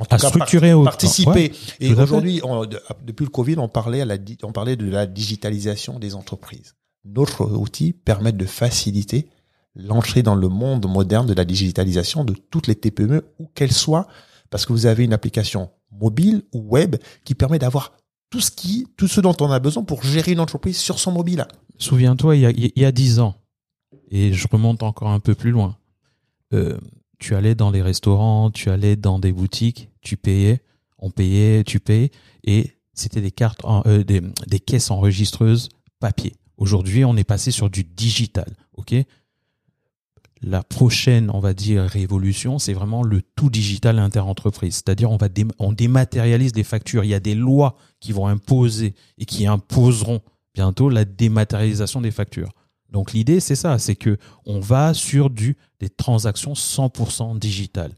en tout À cas, structurer au- participer. Ouais, et aujourd'hui, de- depuis le Covid, on parlait, à la, di- on parlait de la digitalisation des entreprises. Notre outil permet de faciliter l'entrée dans le monde moderne de la digitalisation de toutes les TPE, où qu'elles soient, parce que vous avez une application mobile ou web qui permet d'avoir tout ce qui, tout ce dont on a besoin pour gérer une entreprise sur son mobile. Souviens-toi, il y a, 10 ans, et je remonte encore un peu plus loin, euh, tu allais dans les restaurants, tu allais dans des boutiques, tu payais, on payait, tu payais, et c'était des cartes, euh, des, caisses enregistreuses papier. Aujourd'hui, on est passé sur du digital, ok? La prochaine, on va dire, révolution, c'est vraiment le tout digital interentreprise. C'est-à-dire, on on dématérialise les factures. Il y a des lois qui vont imposer et qui imposeront bientôt la dématérialisation des factures. Donc l'idée c'est ça, c'est que on va sur du des transactions 100% digitales,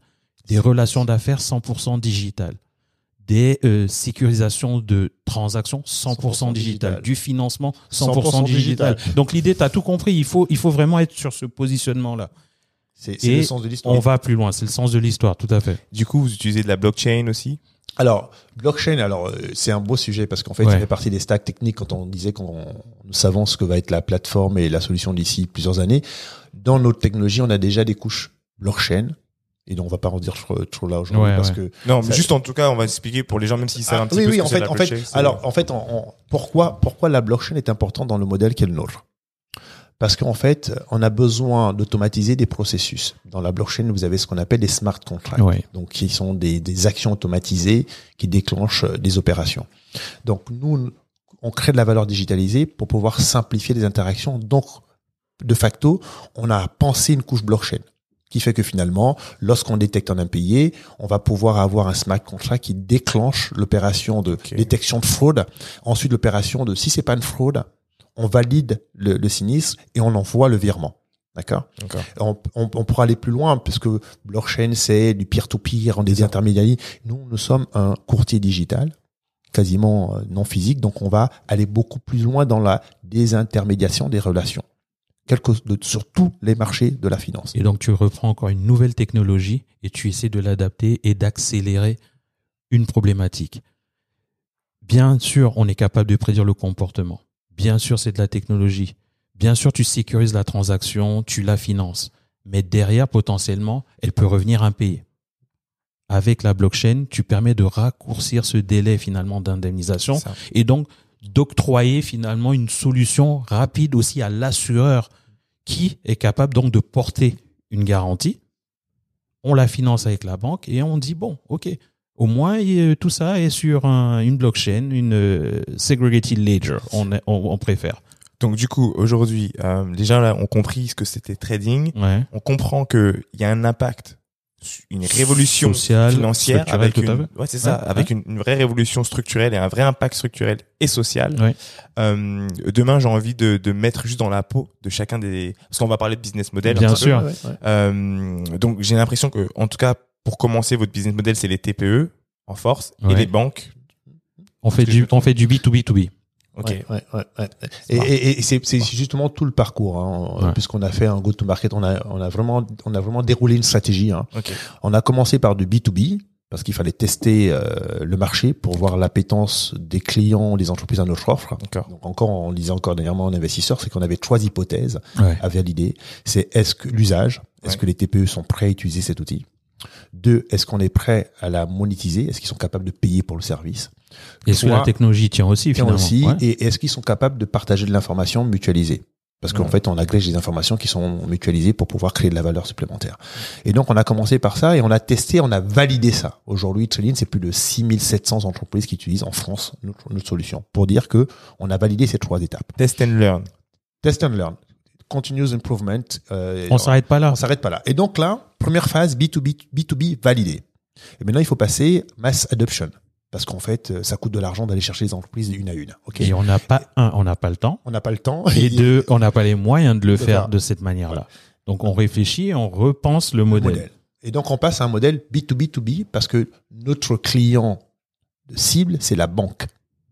des relations d'affaires 100% digitales, des euh, sécurisations de transactions 100%, 100% digitales, digital. du financement 100% 100%, digital. digital. Donc l'idée tu as tout compris, il faut il faut vraiment être sur ce positionnement là. C'est le sens de l'histoire. On va plus loin, c'est le sens de l'histoire, tout à fait. Du coup, vous utilisez de la blockchain aussi? Alors, blockchain, alors euh, c'est un beau sujet parce qu'en fait, Ouais. il fait partie des stacks techniques quand on disait qu'on nous savons ce que va être la plateforme et la solution d'ici plusieurs années. Dans notre technologie, on a déjà des couches blockchain. Et donc, on va pas en dire trop, trop là aujourd'hui Ouais, parce ouais. que Non, mais Ça- juste en tout cas, on va expliquer pour les gens, même s'ils savent Ah, un petit oui, peu oui, ce en que c'est fait, la en fait, alors, en fait, on- on- pourquoi, pourquoi la blockchain est importante dans le modèle qui est le nôtre? Parce qu'en fait, on a besoin d'automatiser des processus. Dans la blockchain, vous avez ce qu'on appelle des smart contracts. Donc, qui sont des, des actions automatisées qui déclenchent euh, des opérations. Donc, nous, on crée de la valeur digitalisée pour pouvoir simplifier les interactions. Donc, de facto, on a pensé une couche blockchain qui fait que finalement, lorsqu'on détecte un impayé, on va pouvoir avoir un smart contract qui déclenche l'opération de détection de fraude. Ensuite, l'opération de si c'est pas une fraude, on valide le, le sinistre et on envoie le virement. D'accord? On, on, on pourra aller plus loin puisque blockchain c'est du peer-to-peer en des intermédiaires. Nous, nous sommes un courtier digital, quasiment euh, non physique, donc on va aller beaucoup plus loin dans la désintermédiation des relations, sur tous les marchés de la finance. Et donc tu reprends encore une nouvelle technologie et tu essaies de l'adapter et d'accélérer une problématique. Bien sûr, on est capable de prédire le comportement. Bien sûr, c'est de la technologie. Bien sûr, tu sécurises la transaction, tu la finances. Mais derrière, potentiellement, elle peut revenir impayée. Avec la blockchain, tu permets de raccourcir ce délai finalement d'indemnisation et donc d'octroyer finalement une solution rapide aussi à l'assureur qui est capable donc de porter une garantie. On la finance avec la banque et on dit bon, ok, au moins il- tout ça est sur un- une blockchain, une euh, segregated ledger, on, est- on, on préfère. Donc du coup, aujourd'hui, euh, les gens là ont compris ce que c'était trading. Ouais. On comprend que il y a un impact, une révolution Sociale, financière avec une, ouais, c'est ça, Ouais, avec une, une vraie révolution structurelle et un vrai impact structurel et social. Ouais. Euh, demain, j'ai envie de, de mettre juste dans la peau de chacun des, parce qu'on va parler de business model. Bien peu. sûr. Ouais, ouais. Euh, donc j'ai l'impression que, en tout cas, pour commencer votre business model, c'est les TPE en force et les banques. On fait du on fait du B2B2B. Ok. Ouais, ouais, ouais. Et, et, et c'est c'est justement tout le parcours, hein, Ouais. puisqu'on a fait un go-to-market, on a, on a vraiment, on a vraiment déroulé une stratégie. Hein. Ok. On a commencé par du B2B parce qu'il fallait tester euh, le marché pour voir l'appétence des clients, des entreprises à notre offre. D'accord. Donc encore, on disait encore dernièrement en investisseur, c'est qu'on avait trois hypothèses Ouais. à valider. C'est est-ce que l'usage, est-ce Ouais. que les TPE sont prêts à utiliser cet outil? Deux, est-ce qu'on est prêt à la monétiser? Est-ce qu'ils sont capables de payer pour le service? Est-ce que la technologie tient aussi et finalement? aussi, Ouais. et est-ce qu'ils sont capables de partager de l'information mutualisée? Parce qu'en fait, on agrège des informations qui sont mutualisées pour pouvoir créer de la valeur supplémentaire. Et donc, on a commencé par ça et on a testé, on a validé ça. Aujourd'hui, Trillion, c'est plus de 6700 entreprises qui utilisent en France notre, notre solution pour dire que on a validé ces trois étapes. Test and learn. Test and learn. Continuous improvement. euh, On s'arrête pas là. on s'arrête pas là. Et donc là, première phase B2B, B2B validée. Et maintenant, il faut passer mass adoption. Parce qu'en fait, euh, ça coûte de l'argent d'aller chercher les entreprises une à une. OK. Et on n'a pas un, on n'a pas le temps. On n'a pas le temps. Et deux, on n'a pas les moyens de le De faire faire. de cette manière-là. Donc on réfléchit, et on repense le modèle. modèle. Et donc, on passe à un modèle B2B2B parce que notre client de cible, c'est la banque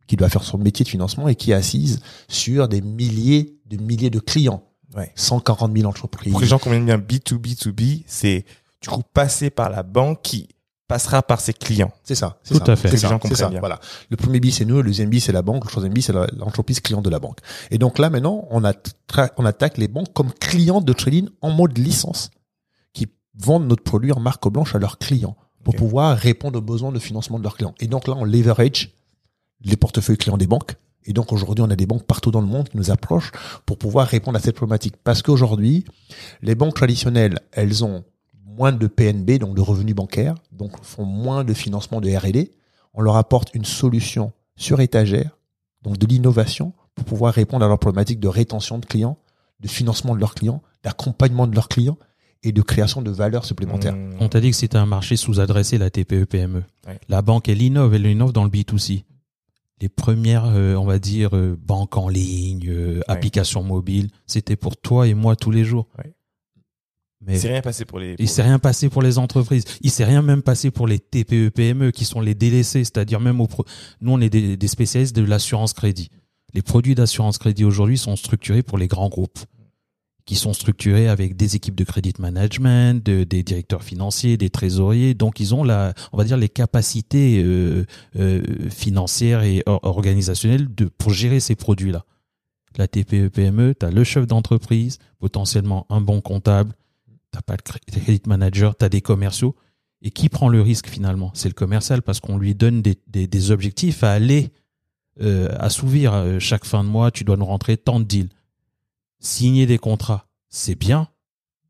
qui doit faire son métier de financement et qui est assise sur des milliers de milliers de clients. Ouais. 140 000 entreprises. Pour que les gens comprennent bien B2B2B, c'est du coup passer par la banque qui passera par ses clients. C'est ça. c'est Tout ça, à fait. C'est ça, gens c'est comprennent ça, bien. Voilà. Le premier B, c'est nous. Le deuxième B, c'est la banque. Le troisième B, c'est l'entreprise client de la banque. Et donc là, maintenant, on, a on attaque les banques comme clients de trading en mode licence qui vendent notre produit en marque blanche à leurs clients pour pouvoir répondre aux besoins de financement de leurs clients. Et donc là, on leverage les portefeuilles clients des banques. Et donc aujourd'hui, on a des banques partout dans le monde qui nous approchent pour pouvoir répondre à cette problématique. Parce qu'aujourd'hui, les banques traditionnelles, elles ont moins de PNB, donc de revenus bancaires, donc font moins de financement de R&D. On leur apporte une solution sur étagère, donc de l'innovation, pour pouvoir répondre à leurs problématiques de rétention de clients, de financement de leurs clients, d'accompagnement de leurs clients et de création de valeur supplémentaire. On t'a dit que c'était un marché sous-adressé, la TPE-PME. Ouais. E. La banque, elle innove, elle innove dans le B2C. Les premières, euh, on va dire, euh, banques en ligne, euh, applications mobiles, c'était pour toi et moi tous les jours. Ouais. Mais Il s'est rien passé pour les. il pour- s'est rien passé pour les entreprises. Il s'est rien même passé pour les TPE-PME E qui sont les délaissés, c'est-à-dire même au pro- nous on est des, des spécialistes de l'assurance crédit. Les produits d'assurance crédit aujourd'hui sont structurés pour les grands groupes, qui sont structurés avec des équipes de credit management, de- des directeurs financiers, des trésoriers. Donc ils ont la, on va dire les capacités euh, euh, financières et or- organisationnelles pour gérer ces produits-là. La TPE-PME, tu as le chef d'entreprise, potentiellement un bon comptable, t'as pas de credit manager, tu as des commerciaux. Et qui prend le risque finalement? C'est le commercial parce qu'on lui donne des, objectifs à aller euh, assouvir. Chaque fin de mois, tu dois nous rentrer tant de deals. Signer des contrats, c'est bien,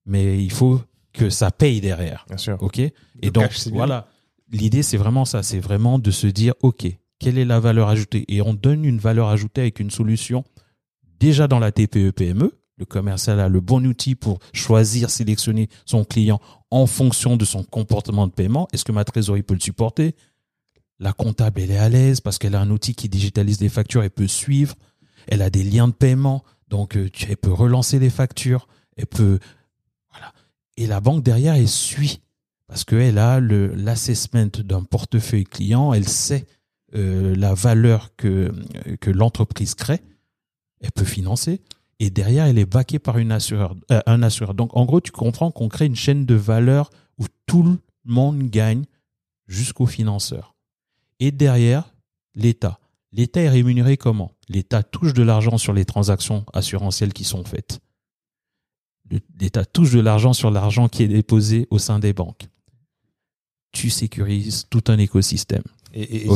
mais il faut que ça paye derrière. Bien sûr. OK? Et Le donc, cash, voilà. L'idée, c'est vraiment ça. C'est vraiment de se dire, OK, quelle est la valeur ajoutée? Et on donne une valeur ajoutée avec une solution déjà dans la TPE-PME. E. Le commercial a le bon outil pour choisir, sélectionner son client en fonction de son comportement de paiement. Est-ce que ma trésorerie peut le supporter? La comptable, elle est à l'aise parce qu'elle a un outil qui digitalise des factures et peut suivre. Elle a des liens de paiement, donc euh, elle peut relancer les factures. Elle peut, voilà. Et la banque derrière, elle suit parce qu'elle a l'assessment d'un portefeuille client, elle sait euh, la valeur que que l'entreprise crée, elle peut financer. Et derrière, elle est backée par euh, un assureur. Donc, en gros, tu comprends qu'on crée une chaîne de valeur où tout le monde gagne jusqu'au financeur. Et derrière, l'État. L'État est rémunéré comment? L'État touche de l'argent sur les transactions assurantielles qui sont faites. L'État touche de l'argent sur l'argent qui est déposé au sein des banques. Tu sécurises tout un écosystème. Et, et-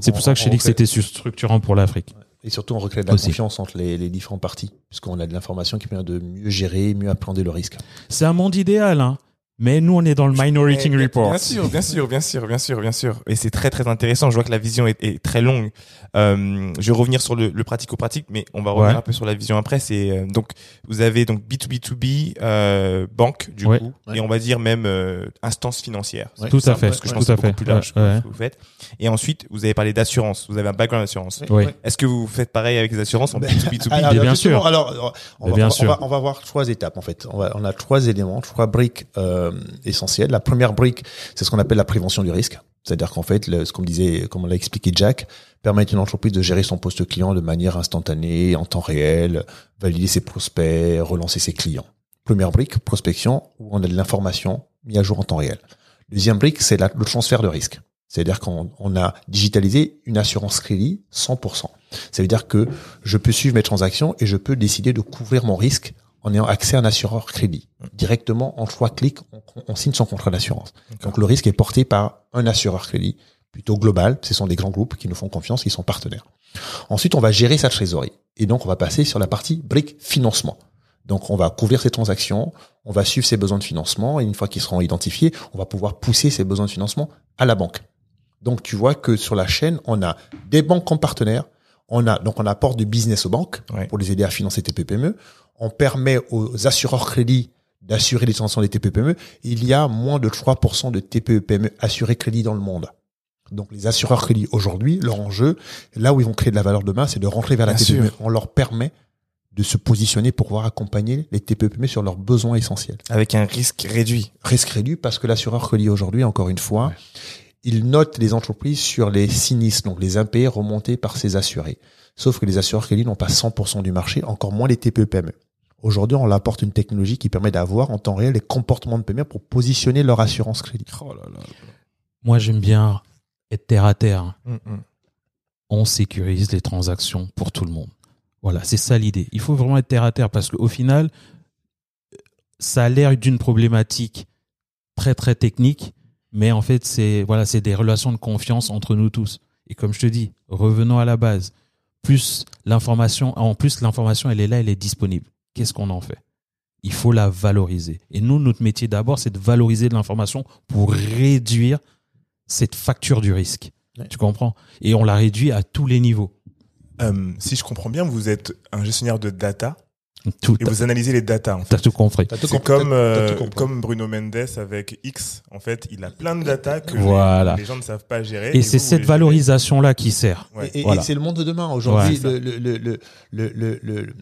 C'est pour ça que je dit que c'était structurant pour l'Afrique. Et surtout, on recrée de la Aussi. confiance entre les, les différents parties, puisqu'on a de l'information qui permet de mieux gérer, mieux appréhender le risque. C'est un monde idéal, hein. Mais nous, on est dans le Minority Mais- Report. Bien sûr, bien sûr, bien sûr, bien sûr, bien sûr. Et c'est très très intéressant. Je vois que la vision est, est très longue. Euh, je vais revenir sur le, le pratico-pratique, mais on va revenir Ouais. un peu sur la vision après. C'est euh, donc vous avez donc B2B2B euh, banque du Ouais. coup, Ouais. et on va dire même euh, instance financière. Ouais. Tout à Ça, fait, Parce que je tout pense à fait. plus large Ouais, ouais. ce que vous faites. Et ensuite, vous avez parlé d'assurance. Vous avez un background d'assurance. Oui. Est-ce que vous faites pareil avec les assurances en Ben, B2B2B Alors, Mais bien justement, sûr. Alors, on va, bien on va- sûr. On, va, on va voir trois étapes en fait. On, va, on a trois éléments, trois briques euh, essentielles. La première brique, c'est ce qu'on appelle la prévention du risque. C'est-à-dire qu'en fait, ce qu'on disait, comme l'a expliqué Jack, permet à une entreprise de gérer son poste client de manière instantanée, en temps réel, valider ses prospects, relancer ses clients. Première brique, prospection, où on a de l'information mise à jour en temps réel. Deuxième brique, c'est le transfert de risque. C'est-à-dire qu'on on a digitalisé une assurance crédit 100%. Ça veut dire que je peux suivre mes transactions et je peux décider de couvrir mon risque en ayant accès à un assureur crédit. Directement, en trois clics, on, on signe son contrat d'assurance. Donc le risque est porté par un assureur crédit, plutôt global. Ce sont des grands groupes qui nous font confiance, qui sont partenaires. Ensuite, on va gérer sa trésorerie. Et donc, on va passer sur la partie brique financement. Donc, on va couvrir ses transactions, on va suivre ses besoins de financement, et une fois qu'ils seront identifiés, on va pouvoir pousser ses besoins de financement à la banque. Donc, tu vois que sur la chaîne, on a des banques comme partenaires, on a, donc on apporte du business aux banques Ouais. pour les aider à financer TPPME. On permet aux assureurs crédits d'assurer les transactions des TPPME. Il y a moins de 3% de TPE-PME assurés crédit dans le monde. Donc les assureurs crédits aujourd'hui, leur enjeu, là où ils vont créer de la valeur demain, c'est de rentrer vers la TPE. sûr. On leur permet de se positionner pour pouvoir accompagner les TPE-PME sur leurs besoins essentiels. avec un risque réduit. Risque réduit parce que l'assureur crédit aujourd'hui, encore une fois, il note les entreprises sur les sinistres, donc les impayés remontés par ses assurés. Sauf que les assureurs crédits n'ont pas 100% du marché, encore moins les TPE-PME. Aujourd'hui, on leur apporte une technologie qui permet d'avoir en temps réel les comportements de PME pour positionner leur assurance crédit. Oh là là. Moi, j'aime bien être terre à terre. Mm, mm. On sécurise les transactions pour tout le monde. Voilà, c'est ça l'idée. Il faut vraiment être terre à terre parce qu'au final, ça a l'air d'une problématique très très technique, mais en fait, c'est voilà, c'est des relations de confiance entre nous tous. Et comme je te dis, revenons à la base. Plus l'information, en plus l'information, elle est là, elle est disponible. Qu'est-ce qu'on en fait? Il faut la valoriser. Et nous, notre métier d'abord, c'est de valoriser de l'information pour réduire cette facture du risque. Ouais. Tu comprends? Et on la réduit à tous les niveaux. Euh, si je comprends bien, vous êtes un gestionnaire de data Tout, et vous analysez les data. En fait. t'as tout compris. T'as tout compris, comme euh, t'as tout compris. comme Bruno Mendes avec X. En fait, il a plein de data que Voilà. les, les gens ne savent pas gérer. Et c'est cette valorisation-là qui sert. Ouais. Et, et- Voilà. et c'est le monde de demain. Aujourd'hui, Ouais. le, le, le, le,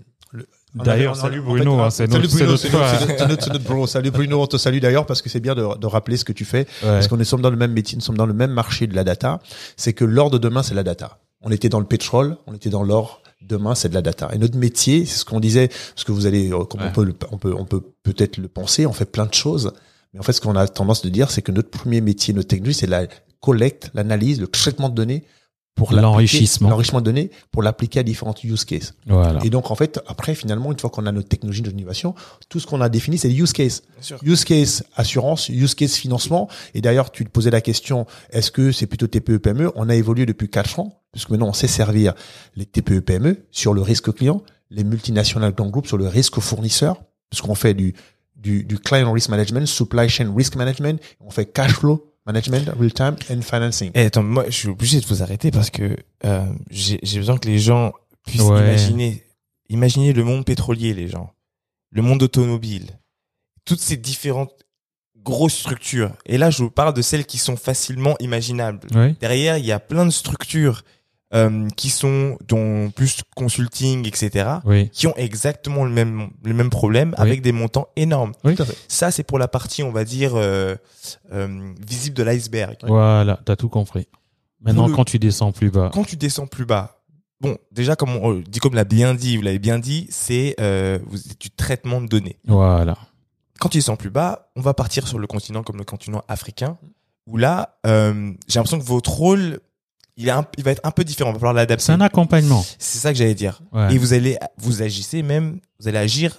D'ailleurs, salut Bruno, hein, c'est salut notre- c'est Bruno, notre c'est notre- notre- notre bro. Salut Bruno, on te salue d'ailleurs parce que c'est bien de, de rappeler ce que tu fais. Ouais. Parce qu'on est sommes dans le même métier, nous sommes dans le même marché de la data. C'est que l'or de demain, c'est la data. On était dans le pétrole, on était dans l'or. Demain, c'est de la data. Et notre métier, c'est ce qu'on disait, parce que vous allez, euh, comme Ouais. on peut, le- on peut, on peut peut-être le penser, on fait plein de choses. Mais en fait, ce qu'on a tendance de dire, c'est que notre premier métier, notre technologie, c'est la collecte, l'analyse, le traitement de données pour L'enrichissement. l'enrichissement de données pour l'appliquer à différentes use cases. Voilà. Et donc, en fait, après, finalement, une fois qu'on a notre technologie d'innovation, tout ce qu'on a défini, c'est les use cases. Use case assurance, use case financement. Et d'ailleurs, tu te posais la question, est-ce que c'est plutôt TPE PME On a évolué depuis quatre ans, puisque maintenant on sait servir les TPE PME sur le risque client, les multinationales grands groupes sur le risque fournisseur, puisqu'on fait du, du, du client risk management, supply chain risk management, on fait cash flow management, real time and financing. Attends, moi, je suis obligé de vous arrêter parce que euh, j'ai j'ai besoin que les gens puissent Ouais. imaginer, imaginer le monde pétrolier, les gens, le monde automobile, toutes ces différentes grosses structures. Et là, je vous parle de celles qui sont facilement imaginables. Ouais. Derrière, il y a plein de structures euh, qui sont dans plus consulting, etc., Oui. qui ont exactement le même le même problème Oui. avec des montants énormes. Oui. Tout à fait. Ça, c'est pour la partie, on va dire, euh, euh, visible de l'iceberg. Voilà, t'as tout compris. Maintenant, le- quand tu descends plus bas, Quand tu descends plus bas, bon, déjà comme on dit, comme l'a bien dit, vous l'avez bien dit, c'est euh, vous- du traitement de données. voilà. Quand tu descends plus bas, on va partir sur le continent comme le continent africain, où là, euh, j'ai l'impression que votre rôle, il, est un- il va être un peu différent. Il va falloir l'adapter. C'est un accompagnement. C'est ça que j'allais dire. Ouais. Et vous allez, vous agissez même, vous allez agir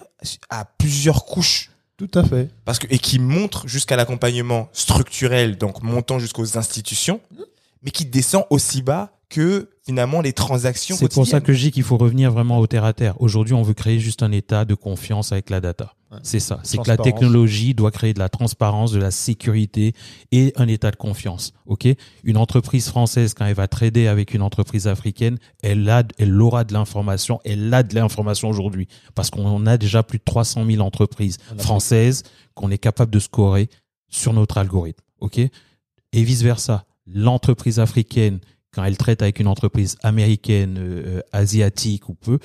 à plusieurs couches. Tout à fait. Parce que, et qui montre jusqu'à l'accompagnement structurel, donc montant jusqu'aux institutions, mais qui descend aussi bas que finalement les transactions C'est pour ça que je dis qu'il faut revenir vraiment au terre à terre. Aujourd'hui, on veut créer juste un état de confiance avec la data. Ouais. C'est ça. C'est que la technologie doit créer de la transparence, de la sécurité et un état de confiance. Ok? Une entreprise française, quand elle va trader avec une entreprise africaine, elle a, elle aura de l'information. Elle a de l'information aujourd'hui parce qu'on a déjà plus de 300 000 entreprises françaises qu'on est capable de scorer sur notre algorithme. Ok? Et vice versa. L'entreprise africaine, quand elle traite avec une entreprise américaine, euh, euh, asiatique ou peu,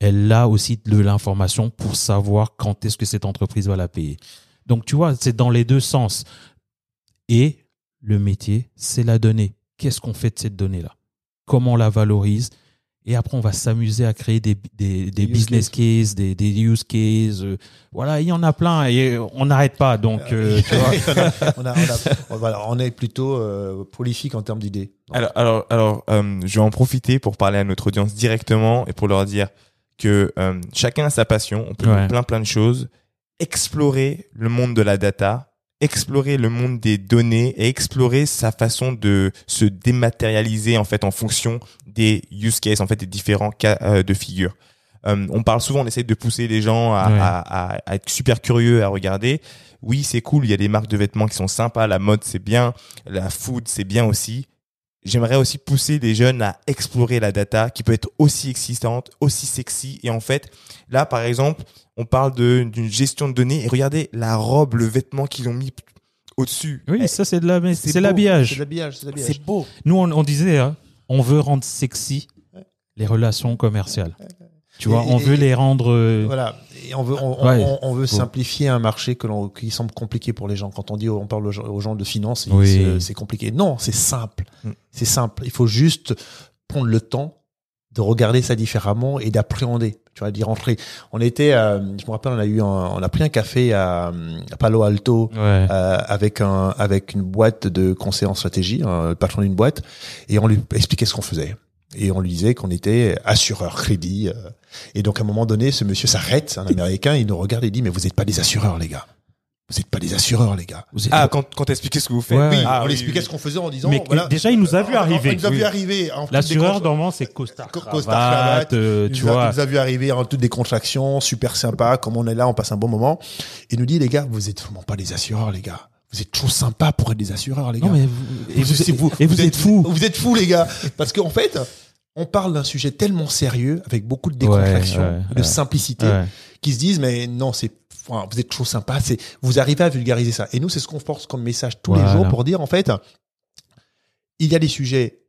elle a aussi de l'information pour savoir quand est-ce que cette entreprise va la payer. Donc, tu vois, c'est dans les deux sens. Et le métier, c'est la donnée. Qu'est-ce qu'on fait de cette donnée-là? Comment on la valorise? Et après, on va s'amuser à créer des, des, business cases, des, des use cases. euh, Voilà, il y en a plein et on n'arrête pas. Donc, euh, tu vois. on, a, on, a- on- voilà, on est plutôt euh, prolifique en termes d'idées. Alors, alors, alors euh, je vais en profiter pour parler à notre audience directement et pour leur dire que euh, chacun a sa passion. On peut Ouais. faire plein plein de choses. Explorer le monde de la data, explorer le monde des données et explorer sa façon de se dématérialiser en fait en fonction des use cases, en fait des différents cas euh, de figure. Euh, on parle souvent, on essaie de pousser les gens à, Ouais. à- à- à être super curieux, à regarder. Oui, c'est cool, il y a des marques de vêtements qui sont sympas, la mode c'est bien, la food c'est bien aussi. J'aimerais aussi pousser les jeunes à explorer la data qui peut être aussi excitante, aussi sexy. Et en fait, là, par exemple, on parle de- d'une gestion de données et regardez la robe, le vêtement qu'ils ont mis au-dessus. Oui, Eh, ça, c'est de la, c'est l'habillage. L'habillage, c'est de l'habillage. c'est beau. Nous, on, on disait, hein, on veut rendre sexy les relations commerciales. Tu vois, Et- on et- veut les rendre. euh, Voilà. Et on veut, on, Ouais. on, on veut simplifier un marché que l'on, qui semble compliqué pour les gens. Quand on dit, on parle aux gens, de finance, Oui. euh, c'est compliqué. Non, c'est simple. Mm. C'est simple. Il faut juste prendre le temps de regarder ça différemment et d'appréhender. Tu vois, d'y rentrer. On était, euh, je me rappelle, on a eu, un- on a pris un café à, à Palo Alto. Ouais. euh, avec un avec une boîte de conseil en stratégie, un, le patron d'une boîte, et on lui expliquait ce qu'on faisait. Et on lui disait qu'on était assureur crédit. euh. et donc à un moment donné, ce monsieur s'arrête, un Américain, il nous regarde et dit mais vous n'êtes pas des assureurs les gars. Vous n'êtes pas des assureurs les gars. Vous êtes- Ah, quand, quand t'expliquais ce que vous faites. Ouais. Oui, Ah, on oui, expliquait oui. ce qu'on faisait en disant Mais voilà. déjà, il nous a vu arriver. Il nous a Oui. vu arriver. L'assureur, normalement, c'est costard. Costard, cravate. euh, Il tu nous a- vois. il nous a vu arriver en toute décontraction, super sympa, comme on est là, on passe un bon moment. Il nous dit, les gars, vous êtes vraiment pas des assureurs, les gars. Vous êtes trop sympas pour être des assureurs, les gars. Non, mais vous, et vous, et vous êtes fous. Vous êtes fous, les gars. Parce qu'en fait, on parle d'un sujet tellement sérieux, avec beaucoup de décontraction, Ouais, ouais, de ouais. simplicité, qui se disent, mais non, c'est, enfin, vous êtes trop sympa, c'est, vous arrivez à vulgariser ça. Et nous, c'est ce qu'on force comme message tous les jours pour dire, en fait, il y a des sujets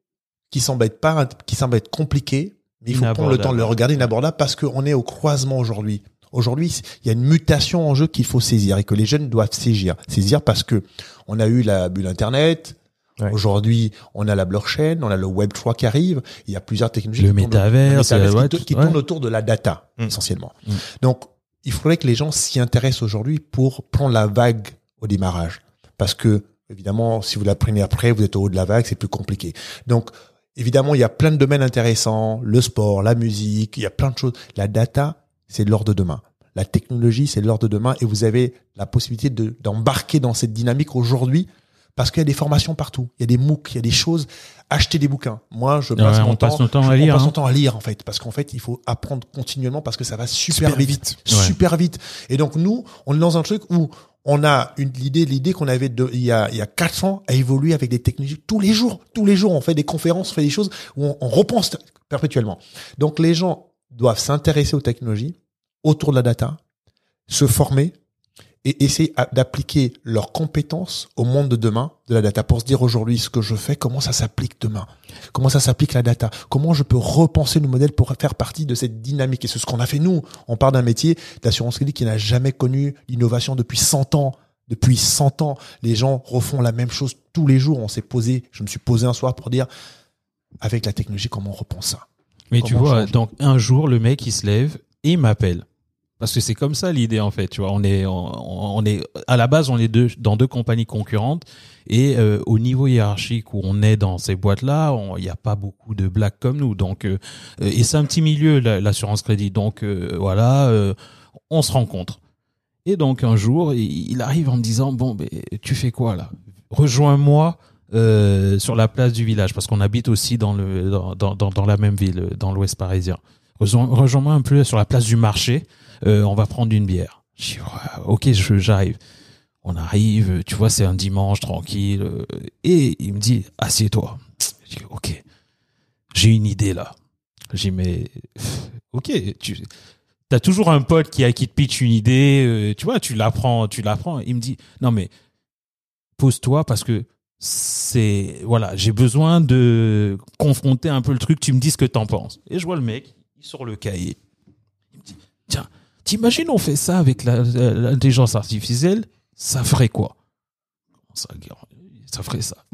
qui semblent être pas, qui semblent être compliqués, mais il faut prendre le temps de le regarder inabordable parce qu'on est au croisement aujourd'hui. Aujourd'hui, il y a une mutation en jeu qu'il faut saisir et que les jeunes doivent saisir. Saisir parce que on a eu la bulle Internet. Ouais. Aujourd'hui, on a la blockchain, on a le Web 3 qui arrive. Il y a plusieurs technologies Le qui tournent- le métaverse ouais, qui, ouais. tournent autour de la data, Mm. essentiellement. Mm. Donc, il faudrait que les gens s'y intéressent aujourd'hui pour prendre la vague au démarrage. Parce que, évidemment, si vous la prenez après, vous êtes au haut de la vague, c'est plus compliqué. Donc, évidemment, il y a plein de domaines intéressants, le sport, la musique, il y a plein de choses. La data, c'est l'ordre de demain. La technologie, c'est l'ordre de demain et vous avez la possibilité de- d'embarquer dans cette dynamique aujourd'hui parce qu'il y a des formations partout. Il y a des MOOC, il y a des choses. Achetez des bouquins. Moi, je passe Ouais, mon on temps, passe notre temps je- à on lire, passe hein. son temps à lire, en fait. Parce qu'en fait, il faut apprendre continuellement parce que ça va super, Super vite. vite. Ouais. Super vite. Et donc, nous, on est dans un truc où on a une l'idée l'idée qu'on avait de, il y a il y a quatre ans à évoluer avec des technologies tous les jours tous les jours on fait des conférences on fait des choses où on, on repense perpétuellement donc les gens doivent s'intéresser aux technologies autour de la data se former et essayer d'appliquer leurs compétences au monde de demain de la data pour se dire aujourd'hui ce que je fais, comment ça s'applique demain, comment ça s'applique la data, comment je peux repenser nos modèles pour faire partie de cette dynamique. Et c'est ce qu'on a fait nous. On part d'un métier d'assurance crédit qui n'a jamais connu l'innovation depuis 100 ans. Depuis 100 ans, les gens refont la même chose tous les jours. On s'est posé, je me suis posé un soir pour dire, avec la technologie, comment on repense ça? Mais tu vois, donc un jour, le mec, il se lève et il m'appelle. Parce que c'est comme ça l'idée en fait, tu vois. On est, on, on est à la base, on est deux, dans deux compagnies concurrentes et euh, au niveau hiérarchique où on est dans ces boîtes-là, il n'y a pas beaucoup de blacks comme nous. Donc, euh, et c'est un petit milieu la- l'assurance crédit. Donc euh, voilà, on se rencontre. Et donc un jour, il, il arrive en me disant bon, ben, tu fais quoi là? Rejoins-moi euh, sur la place du village parce qu'on habite aussi dans le dans, dans, dans, la même ville, dans l'Ouest parisien. Rejoins- Rejoins-moi un peu sur la place du marché. euh, on va prendre une bière. Je dis, ok, j'arrive. On arrive, tu vois, c'est un dimanche tranquille. euh, et il me dit, assieds-toi. Je dis, ok, j'ai une idée là. J'ai mais ok, tu as toujours un pote qui, qui te pitch une idée, euh, tu vois, tu l'apprends, tu l'apprends. Il me dit, non mais pose-toi parce que c'est voilà, j'ai besoin de confronter un peu le truc. Tu me dis ce que t'en penses. Et je vois le mec, il sort le cahier. Il me dit, tiens, t'imagines on fait ça avec l'intelligence artificielle, ça ferait quoi? Ça, ça ferait ça.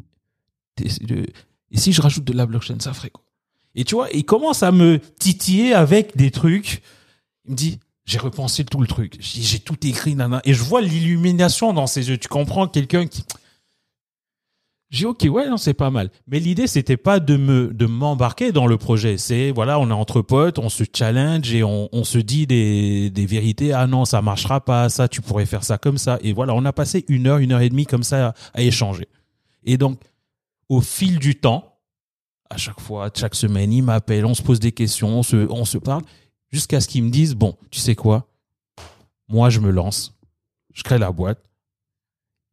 Et si je rajoute de la blockchain, ça ferait quoi? Et tu vois, il commence à me titiller avec des trucs. Il me dit, j'ai repensé tout le truc. J'ai tout écrit, nana. Et je vois l'illumination dans ses yeux. Tu comprends quelqu'un qui. J'ai ok, ouais, non, c'est pas mal. Mais l'idée, c'était pas de me de m'embarquer dans le projet. C'est voilà, on est entre potes, on se challenge et on, on se dit des, des vérités. Ah non, ça marchera pas, ça, tu pourrais faire ça comme ça. Et voilà, on a passé une heure, une heure et demie comme ça à, à échanger. Et donc, au fil du temps, à chaque fois, chaque semaine, il m'appelle, on se pose des questions, on se, on se parle, jusqu'à ce qu'ils me disent, bon, tu sais quoi? Moi, je me lance, je crée la boîte.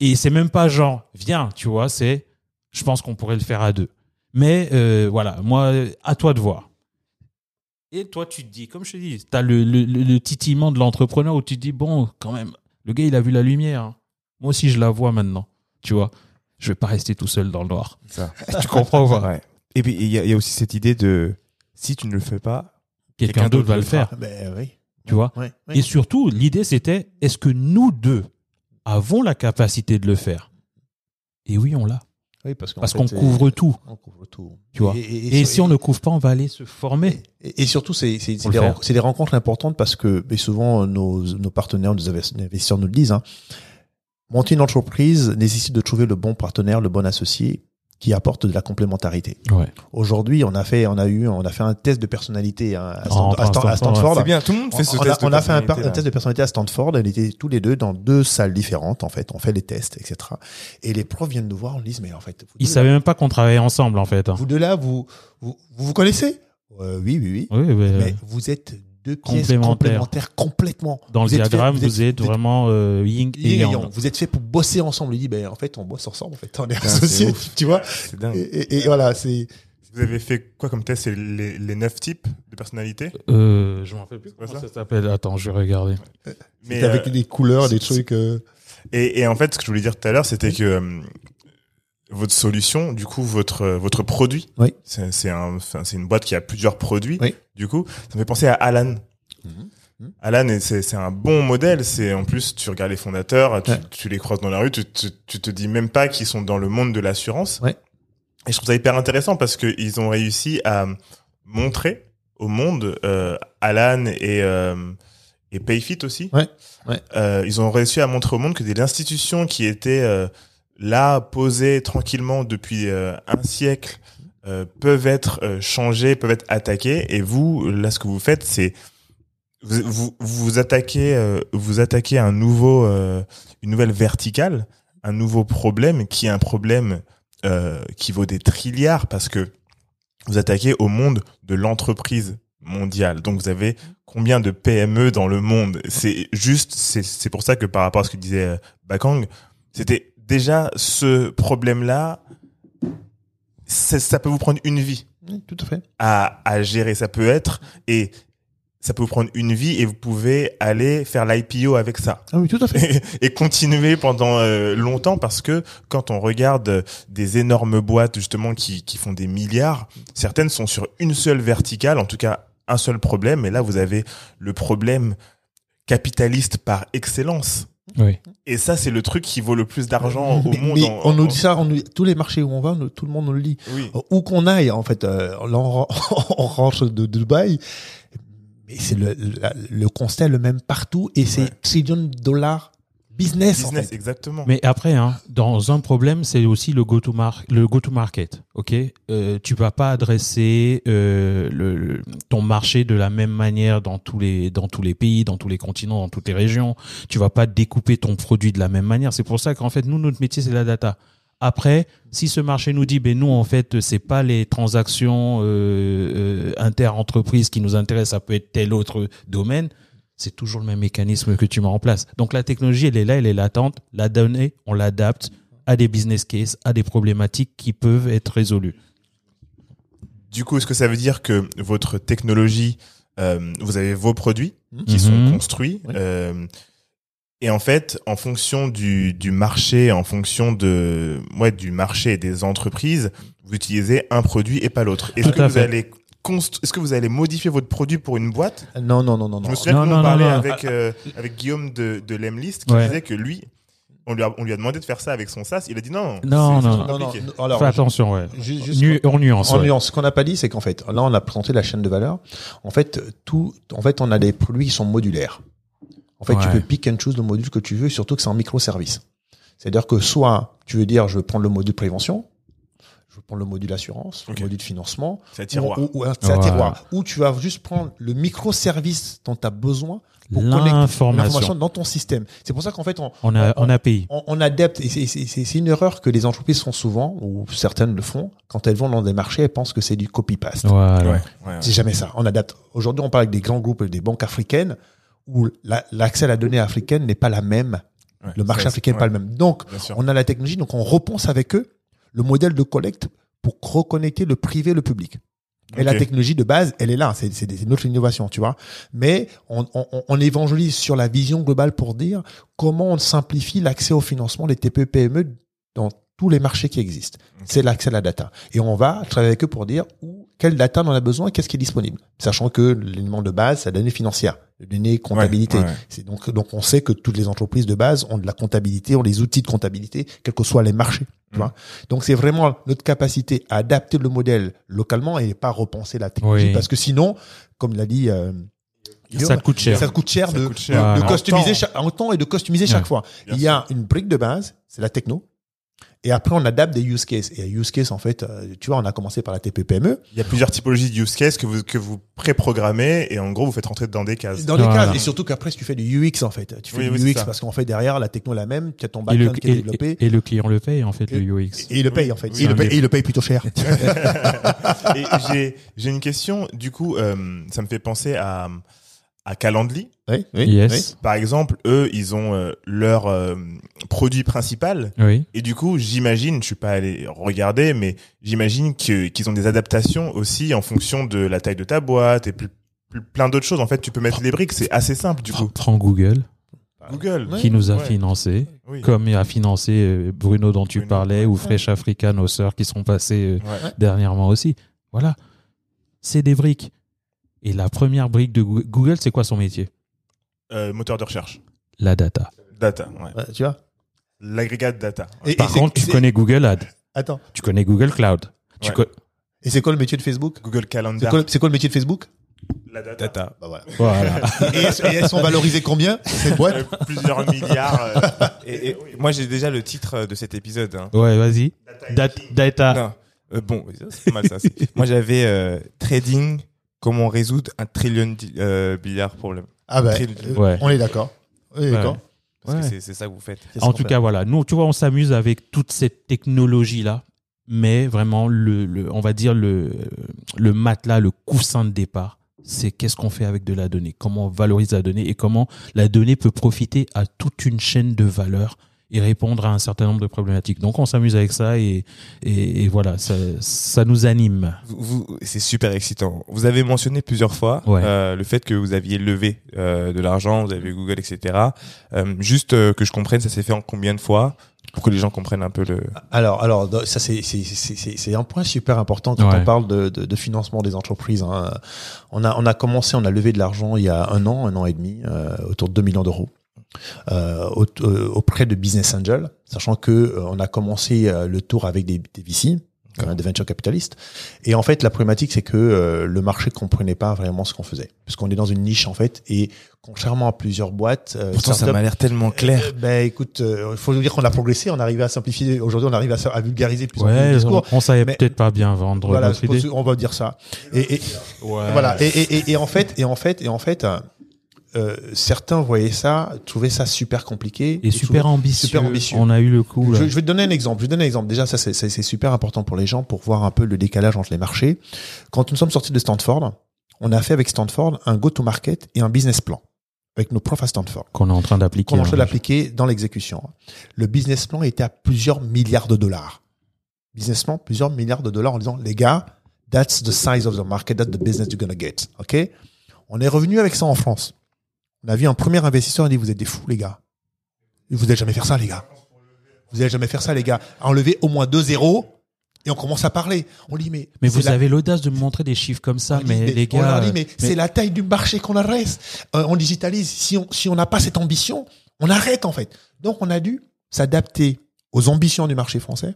Et c'est même pas genre, viens, tu vois, c'est, je pense qu'on pourrait le faire à deux. Mais euh, voilà, moi, à toi de voir. Et toi, tu te dis, comme je te dis, tu as le, le, le- le titillement de l'entrepreneur où tu te dis, bon, quand même, le gars, il a vu la lumière. hein. Moi aussi, je la vois maintenant. Tu vois, je vais pas rester tout seul dans le noir. Ça. tu comprends ou pas? Ouais. Et puis il y, a- il y a aussi cette idée de si tu ne le fais pas, Quelqu'un d'autre va le faire. Ben oui. Tu vois? Et surtout, l'idée, c'était est-ce que nous deux avons la capacité de le faire? Et oui, on l'a. Oui, parce qu'on couvre tout. On couvre tout. Tu vois. Et, et- Et si on ne couvre pas, on va aller se former. Et, surtout, c'est c'est- des, ren- rencontres importantes parce que mais souvent nos, nos partenaires, nos invest- investisseurs nous le disent. Hein, monter une entreprise nécessite de trouver le bon partenaire, le bon associé qui apporte de la complémentarité. Ouais. Aujourd'hui, on a fait, on a eu, on a fait un test de personnalité hein, à, Stan- à Stan- Stanford, à Stanford. c'est bien, tout le monde fait ce on, test. a, on a fait un, test de personnalité à Stanford. On était tous les deux dans deux salles différentes. En fait, on fait les tests, etc. Et les profs viennent nous voir, on dit mais en fait, Ils savaient même pas qu'on travaillait ensemble, en fait. vous deux là, vous vous, vous, vous connaissez? Euh, Oui, oui, oui. Oui, mais, Mais vous êtes deux pièces complémentaires. complémentaires complètement. dans le Vous fait- diagramme, vous vous êtes, vraiment euh, yin et yang. yang. Vous êtes fait pour bosser ensemble. Il dit, ben en fait, on bosse ensemble. En fait, on est associés. Tu vois C'est dingue. et, et- et voilà, c'est Vous avez fait quoi comme test? C'est les, les neuf types de personnalité Euh, je m'en rappelle plus comment ça? ça s'appelle. Attends, je vais regarder. Mais, avec euh, des couleurs, des trucs. euh, Et, et en fait, ce que je voulais dire tout à l'heure, c'était que euh, votre solution, du coup, votre votre produit, Oui. c'est c'est un, enfin, c'est une boîte qui a plusieurs produits. Oui. Du coup, ça me fait penser à Alan. Mhm. Mhm. Alan, c'est c'est un bon modèle. C'est en plus, tu regardes les fondateurs, tu, Ouais. tu les croises dans la rue, tu, tu, tu te dis même pas qu'ils sont dans le monde de l'assurance. Ouais. Et je trouve ça hyper intéressant parce que ils ont réussi à montrer au monde euh, Alan et euh, et Payfit aussi. Ouais, ouais. Euh, ils ont réussi à montrer au monde que des institutions qui étaient euh, là posées tranquillement depuis euh, un siècle euh, peuvent être euh, changées, peuvent être attaquées. Et vous, là, ce que vous faites, c'est vous vous, vous attaquez euh, vous attaquez un nouveau euh, une nouvelle verticale, un nouveau problème qui est un problème euh, qui vaut des trilliards parce que vous attaquez au monde de l'entreprise mondiale. Donc vous avez combien de PME dans le monde? C'est juste, c'est pour ça que par rapport à ce que disait Bakang, c'était déjà ce problème-là. Ça peut vous prendre une vie oui, Tout à fait. à, à gérer. Ça peut être et ça peut vous prendre une vie et vous pouvez aller faire l'IPO avec ça. Ah oui, tout à fait. et continuer pendant euh, longtemps parce que quand on regarde euh, des énormes boîtes justement qui, qui font des milliards, certaines sont sur une seule verticale, en tout cas un seul problème, et là vous avez le problème capitaliste par excellence. Oui. Et ça, c'est le truc qui vaut le plus d'argent au Mais- monde. mais en- on nous dit ça, on nous- tous les marchés où on va, nous- tout le monde nous le dit. Oui. Où qu'on aille, en fait, euh, là, on, on rentre de Dubaï, mais c'est le, la- le constat est le même partout et c'est Ouais. trillions de dollars business, en Business, fait. exactement. Mais après, hein, dans un problème, c'est aussi le go-to mar le go-to market. Ok, euh, tu vas pas adresser euh, le, le- ton marché de la même manière dans tous les dans tous les pays, dans tous les continents, dans toutes les régions. Tu vas pas découper ton produit de la même manière. C'est pour ça qu'en fait, nous, notre métier, c'est la data. Après, si ce marché nous dit, ben nous, en fait, c'est pas les transactions euh, euh, inter-entreprises qui nous intéressent, ça peut être tel autre domaine c'est toujours le même mécanisme que tu mets en place. Donc la technologie, elle est là, elle est latente. La donnée, on l'adapte à des business cases, à des problématiques qui peuvent être résolues. Du coup, est-ce que ça veut dire que votre technologie, euh, vous avez vos produits qui Mhm. sont construits Oui. euh, et en fait, en fonction du, du marché, en fonction de ouais, du marché et des entreprises, vous utilisez un produit et pas l'autre. Est-ce que vous fait. allez est-ce que vous allez modifier votre produit pour une boîte? Non, non, non, non, Je me souviens Non, que nous, non, on non, parlait avec euh, avec Guillaume de de Lemlist qui Ouais. disait que lui, on lui a on lui a demandé de faire ça avec son SaaS. Il a dit non. Non, non. Non, non, compliqué. alors, Fais attention, ouais. Nu- en nuance. En ouais. nuance, ce qu'on n'a pas dit, c'est qu'en fait, là, on a présenté la chaîne de valeur. En fait, tout, en fait, on a des produits qui sont modulaires. En fait, tu peux pick and choose le module que tu veux, surtout que c'est en microservice. C'est-à-dire que soit tu veux dire, je veux prendre le module prévention, je prendre le module assurance, le module financement, C'est un tiroir. ou, ou un c'est un Voilà. tiroir, ou tu vas juste prendre le microservice dont tu as besoin pour connecter l'information L'information. dans ton système. C'est pour ça qu'en fait, on, On a, on a payé. on, on adapte, et c'est- c'est c'est- c'est une erreur que les entreprises font souvent, ou certaines le font, quand elles vont dans des marchés, elles pensent que c'est du copy-paste. Voilà. Ouais, ouais, ouais. C'est jamais ça. On adapte. Aujourd'hui, on parle avec des grands groupes, des banques africaines, où la- l'accès à la donnée africaine n'est pas la même. Ouais. Le marché africain n'est ouais, pas le même. Donc, on a la technologie, donc on repense avec eux le modèle de collecte pour reconnecter le privé et le public. Et la technologie de base, elle est là. C'est des- notre innovation, tu vois. Mais on, on, on évangélise sur la vision globale pour dire comment on simplifie l'accès au financement des TPE PME dans tous les marchés qui existent. C'est l'accès à la data. Et on va travailler avec eux pour dire où, quelle data on en a besoin et qu'est-ce qui est disponible. Sachant que l'élément de base, c'est la donnée financière, la donnée comptabilité. Ouais, ouais. C'est donc, donc on sait que toutes les entreprises de base ont de la comptabilité, ont les outils de comptabilité, quels que soient les marchés. Tu vois. Donc c'est vraiment notre capacité à adapter le modèle localement et pas repenser la technologie Oui. parce que sinon, comme l'a dit euh, Guillaume, Ça te coûte cher. ça te coûte cher Ça de, coûte cher. de- de Voilà. customiser En temps. chaque, en temps et de customiser chaque Ouais. fois. Bien Il y a une brique de base, c'est la techno. Et après, on adapte des use cases. Et use case, en fait, euh, tu vois, on a commencé par la TPPME. Il y a plusieurs typologies de use case que vous, que vous pré-programmez et en gros, vous faites rentrer dans des cases. Dans Voilà. cases. Et surtout qu'après, si tu fais du UX, en fait. Tu fais Oui, du oui, UX parce qu'en fait, derrière, la techno est la même. Tu as ton backend qui est et, développé. et- et le client le paye, en fait, Et- le UX. Et il le paye, en fait. Oui, Et il le paye, et il le paye plutôt cher. et j'ai, j'ai une question, du coup, euh, ça me fait penser à, à Calendly. oui, oui, Yes. Par exemple, eux, ils ont euh, leur euh, produit principal. Oui. Et du coup, j'imagine, je suis pas allé regarder, mais j'imagine que, qu'ils ont des adaptations aussi en fonction de la taille de ta boîte et plus, plus- plein d'autres choses. En fait, tu peux mettre les briques, c'est assez simple, du coup. Prends Google, Google. Ouais. qui nous a Ouais. financé, Oui. comme il a financé euh, Bruno dont tu Bruno, parlais, ouais. ou Fresh Africa, nos sœurs qui sont passées Ouais. dernièrement aussi. Voilà. C'est des briques. Et la première brique de Google, Google, c'est quoi son métier? Euh, moteur de recherche. La data. Data, ouais. Ouais, tu vois? L'agrégat data. Et- Par et contre, tu connais Google Ad, Attends. tu connais Google Cloud. Tu Ouais. co- Et c'est quoi le métier de Facebook? Google Calendar. c'est quoi le métier de Facebook? La data. Bah voilà. Voilà. Et elles, et elles sont valorisées combien, cette boîte? Euh, plusieurs milliards. euh, Et, et moi, j'ai déjà le titre de cet épisode. hein. ouais, vas-y. Dat- data. Non. Euh, bon, c'est pas mal ça. Moi, j'avais euh, trading, comment résoudre un trillion euh, milliard problème. Ah bah, euh, Ouais. on est d'accord. On est d'accord. Parce Ouais. que c'est- ça que vous faites. En tout fait. cas, voilà. Nous, tu vois, on s'amuse avec toute cette technologie-là, mais vraiment, le, le- on va dire le, le matelas, le coussin de départ, c'est qu'est-ce qu'on fait avec de la donnée, comment on valorise la donnée et comment la donnée peut profiter à toute une chaîne de valeur et répondre à un certain nombre de problématiques. Donc on s'amuse avec ça et, et, et voilà, ça, ça nous anime. Vous, vous- c'est super excitant. Vous avez mentionné plusieurs fois Ouais. euh, le fait que vous aviez levé euh, de l'argent, vous avez Google, etc. Euh, juste euh, que je comprenne, ça s'est fait en combien de fois pour que les gens comprennent un peu le. Alors, alors ça c'est c'est c'est c'est- c'est un point super important quand Ouais. on parle de, de, de financement des entreprises. hein. On a on a commencé, on a levé de l'argent il y a un an, un an et demi, euh, autour de 2 millions d'euros. Euh, au- euh, auprès de Business Angel, sachant que euh, on a commencé euh, le tour avec des, des VC, euh, des venture capitalistes, et en fait la problématique c'est que euh, le marché comprenait pas vraiment ce qu'on faisait, puisqu'on est dans une niche en fait, et contrairement à plusieurs boîtes, euh, Pourtant, ça m'a l'air tellement clair. euh, ben écoute, il faut dire qu'on a progressé, on arrive à simplifier. Aujourd'hui, on arrive à, à vulgariser plus en plus Ouais, le on, discours. on savait Mais- peut-être pas bien vendre Voilà, notre idée. on va dire ça. Et, et voilà. Et, et, et, et en fait, et en fait, et en fait, euh, certains voyaient ça, trouvaient ça super compliqué Et super ambitieux. super ambitieux. On a eu le coup. là. Je, je vais te donner un exemple. Je vais te donner un exemple. Déjà, ça c'est super important pour les gens pour voir un peu le décalage entre les marchés. Quand nous sommes sortis de Stanford, on a fait avec Stanford un go-to-market et un business plan avec nos profs à Stanford Qu'on est en train d'appliquer. qu'on est en train hein. d'appliquer dans l'exécution. Le business plan était à plusieurs milliards de dollars. Business plan, plusieurs milliards de dollars en disant, les gars, that's the size of the market, that's the business you're gonna get. OK? On est revenu avec ça en France. On a vu un premier investisseur, il a dit, vous êtes des fous, les gars. Vous n'allez jamais faire ça, les gars. Vous n'allez jamais faire ça, les gars. Enlever au moins deux zéros et on commence à parler. On dit, mais. Mais vous la- avez l'audace de me montrer des chiffres comme ça, on dit, mais, les on gars. leur dit, mais, mais- c'est la taille du marché qu'on adresse. Euh, on digitalise. Si on si on n'a pas cette ambition, on arrête en fait. Donc on a dû s'adapter aux ambitions du marché français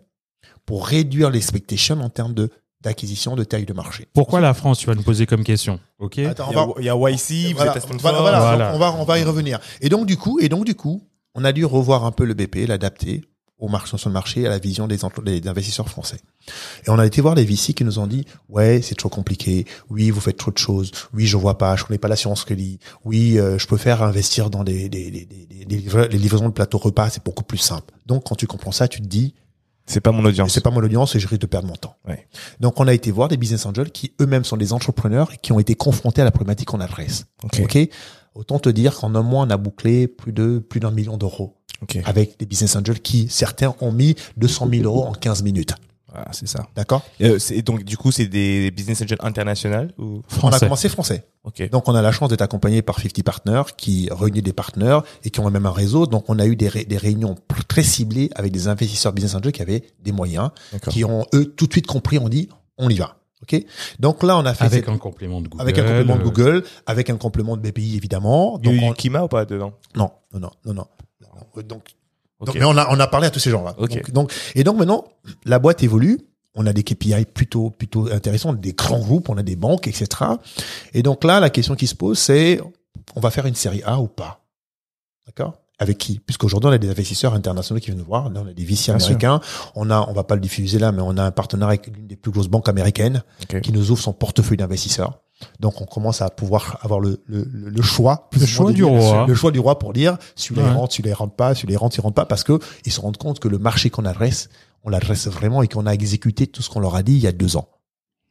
pour réduire l'expectation en termes de d'acquisition de taille de marché. Pourquoi la France, tu vas nous poser comme question Ok Attends, on Il y, a, va, il y a YC, vous êtes à Stanford. voilà, voilà, Voilà. donc on va on va y revenir. Et donc du coup et donc du coup, on a dû revoir un peu le BP, l'adapter au marché sur le marché à la vision des, investisseurs français. Et on a été voir des VC qui nous ont dit ouais c'est trop compliqué, oui vous faites trop de choses, oui je vois pas, je connais pas l'assurance crédit, oui euh, je préfère investir dans des, des, des, des, des- des livra- les livraisons de plateau repas, c'est beaucoup plus simple. Donc quand tu comprends ça, tu te dis C'est pas mon audience. c'est pas mon audience et je risque de perdre mon temps. Ouais. Donc on a été voir des business angels qui eux-mêmes sont des entrepreneurs et qui ont été confrontés à la problématique qu'on adresse. Ok. Autant te dire qu'en un mois on a bouclé plus de plus d'un million d'euros avec des business angels qui certains ont mis 200 000 euros en 15 minutes. Voilà, c'est ça. D'accord. Euh, c'est- donc du coup, c'est des business angels internationaux ou On a Français. commencé français. Ok. Donc on a la chance d'être accompagné par 50 Partners qui réunit des partenaires et qui ont même un réseau. Donc on a eu des, ré- des réunions très ciblées avec des investisseurs business angels qui avaient des moyens, D'accord. qui ont eux tout de suite compris. On dit on y va. Ok. Donc là on a fait Avec cette- un complément de Google. avec un complément de euh, Google, avec un complément de BPI évidemment. Il y a Donc eu on- Kima ou pas dedans? Non, non, non, non, non. Donc, donc, mais on a on a parlé à tous ces gens-là. Ok. Donc, donc et donc maintenant la boîte évolue. On a des KPI plutôt plutôt intéressants, des grands groupes, on a des banques, etc. Et donc là, la question qui se pose, c'est on va faire une série A ou pas? D'accord? Avec qui? Puisqu'aujourd'hui, on a des investisseurs internationaux qui viennent nous voir. Là, on a des VC sûr. américains. On a, on va pas le diffuser là, mais on a un partenaire avec l'une des plus grosses banques américaines qui nous ouvre son portefeuille d'investisseurs. Donc, on commence à pouvoir avoir le, le, choix. plus Le choix du dire- roi. Le choix du roi pour dire celui-là il Ouais. rentre, celui-là il rentre pas, celui-là il rentre, il rentre pas, parce que ils se rendent compte que le marché qu'on adresse, on l'adresse vraiment et qu'on a exécuté tout ce qu'on leur a dit il y a deux ans.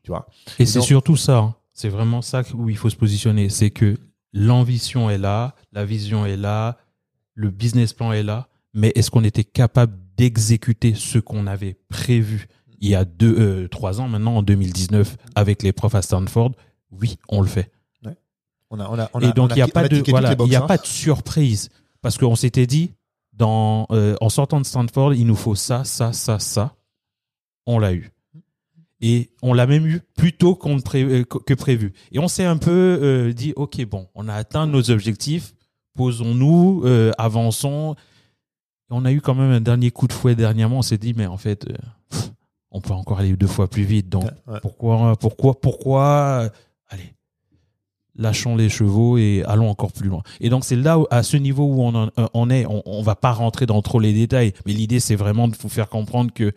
Tu vois? Et c'est surtout ça. hein. C'est vraiment ça où il faut se positionner. C'est que l'ambition est là, la vision est là, le business plan est là, mais est-ce qu'on était capable d'exécuter ce qu'on avait prévu il y a deux, euh, trois ans maintenant, en 2019, avec les profs à Stanford Oui, on le fait. on a, on a, on Et donc on il n'y a pas de voilà, boxes, y a hein. pas de surprise parce qu'on s'était dit dans euh, en sortant de Stanford, il nous faut ça, ça, ça, ça. On l'a eu. Et on l'a même eu plus tôt pré- euh, que prévu. Et on s'est un peu euh, dit, OK, bon, on a atteint nos objectifs, posons-nous, euh, avançons. On a eu quand même un dernier coup de fouet dernièrement. On s'est dit, mais en fait, on peut encore aller deux fois plus vite. Donc, Ouais. pourquoi, pourquoi, pourquoi Allez, lâchons les chevaux et allons encore plus loin. Et donc, c'est là, où- à ce niveau où on en euh, on est. On, on va pas rentrer dans trop les détails, mais l'idée, c'est vraiment de vous faire comprendre que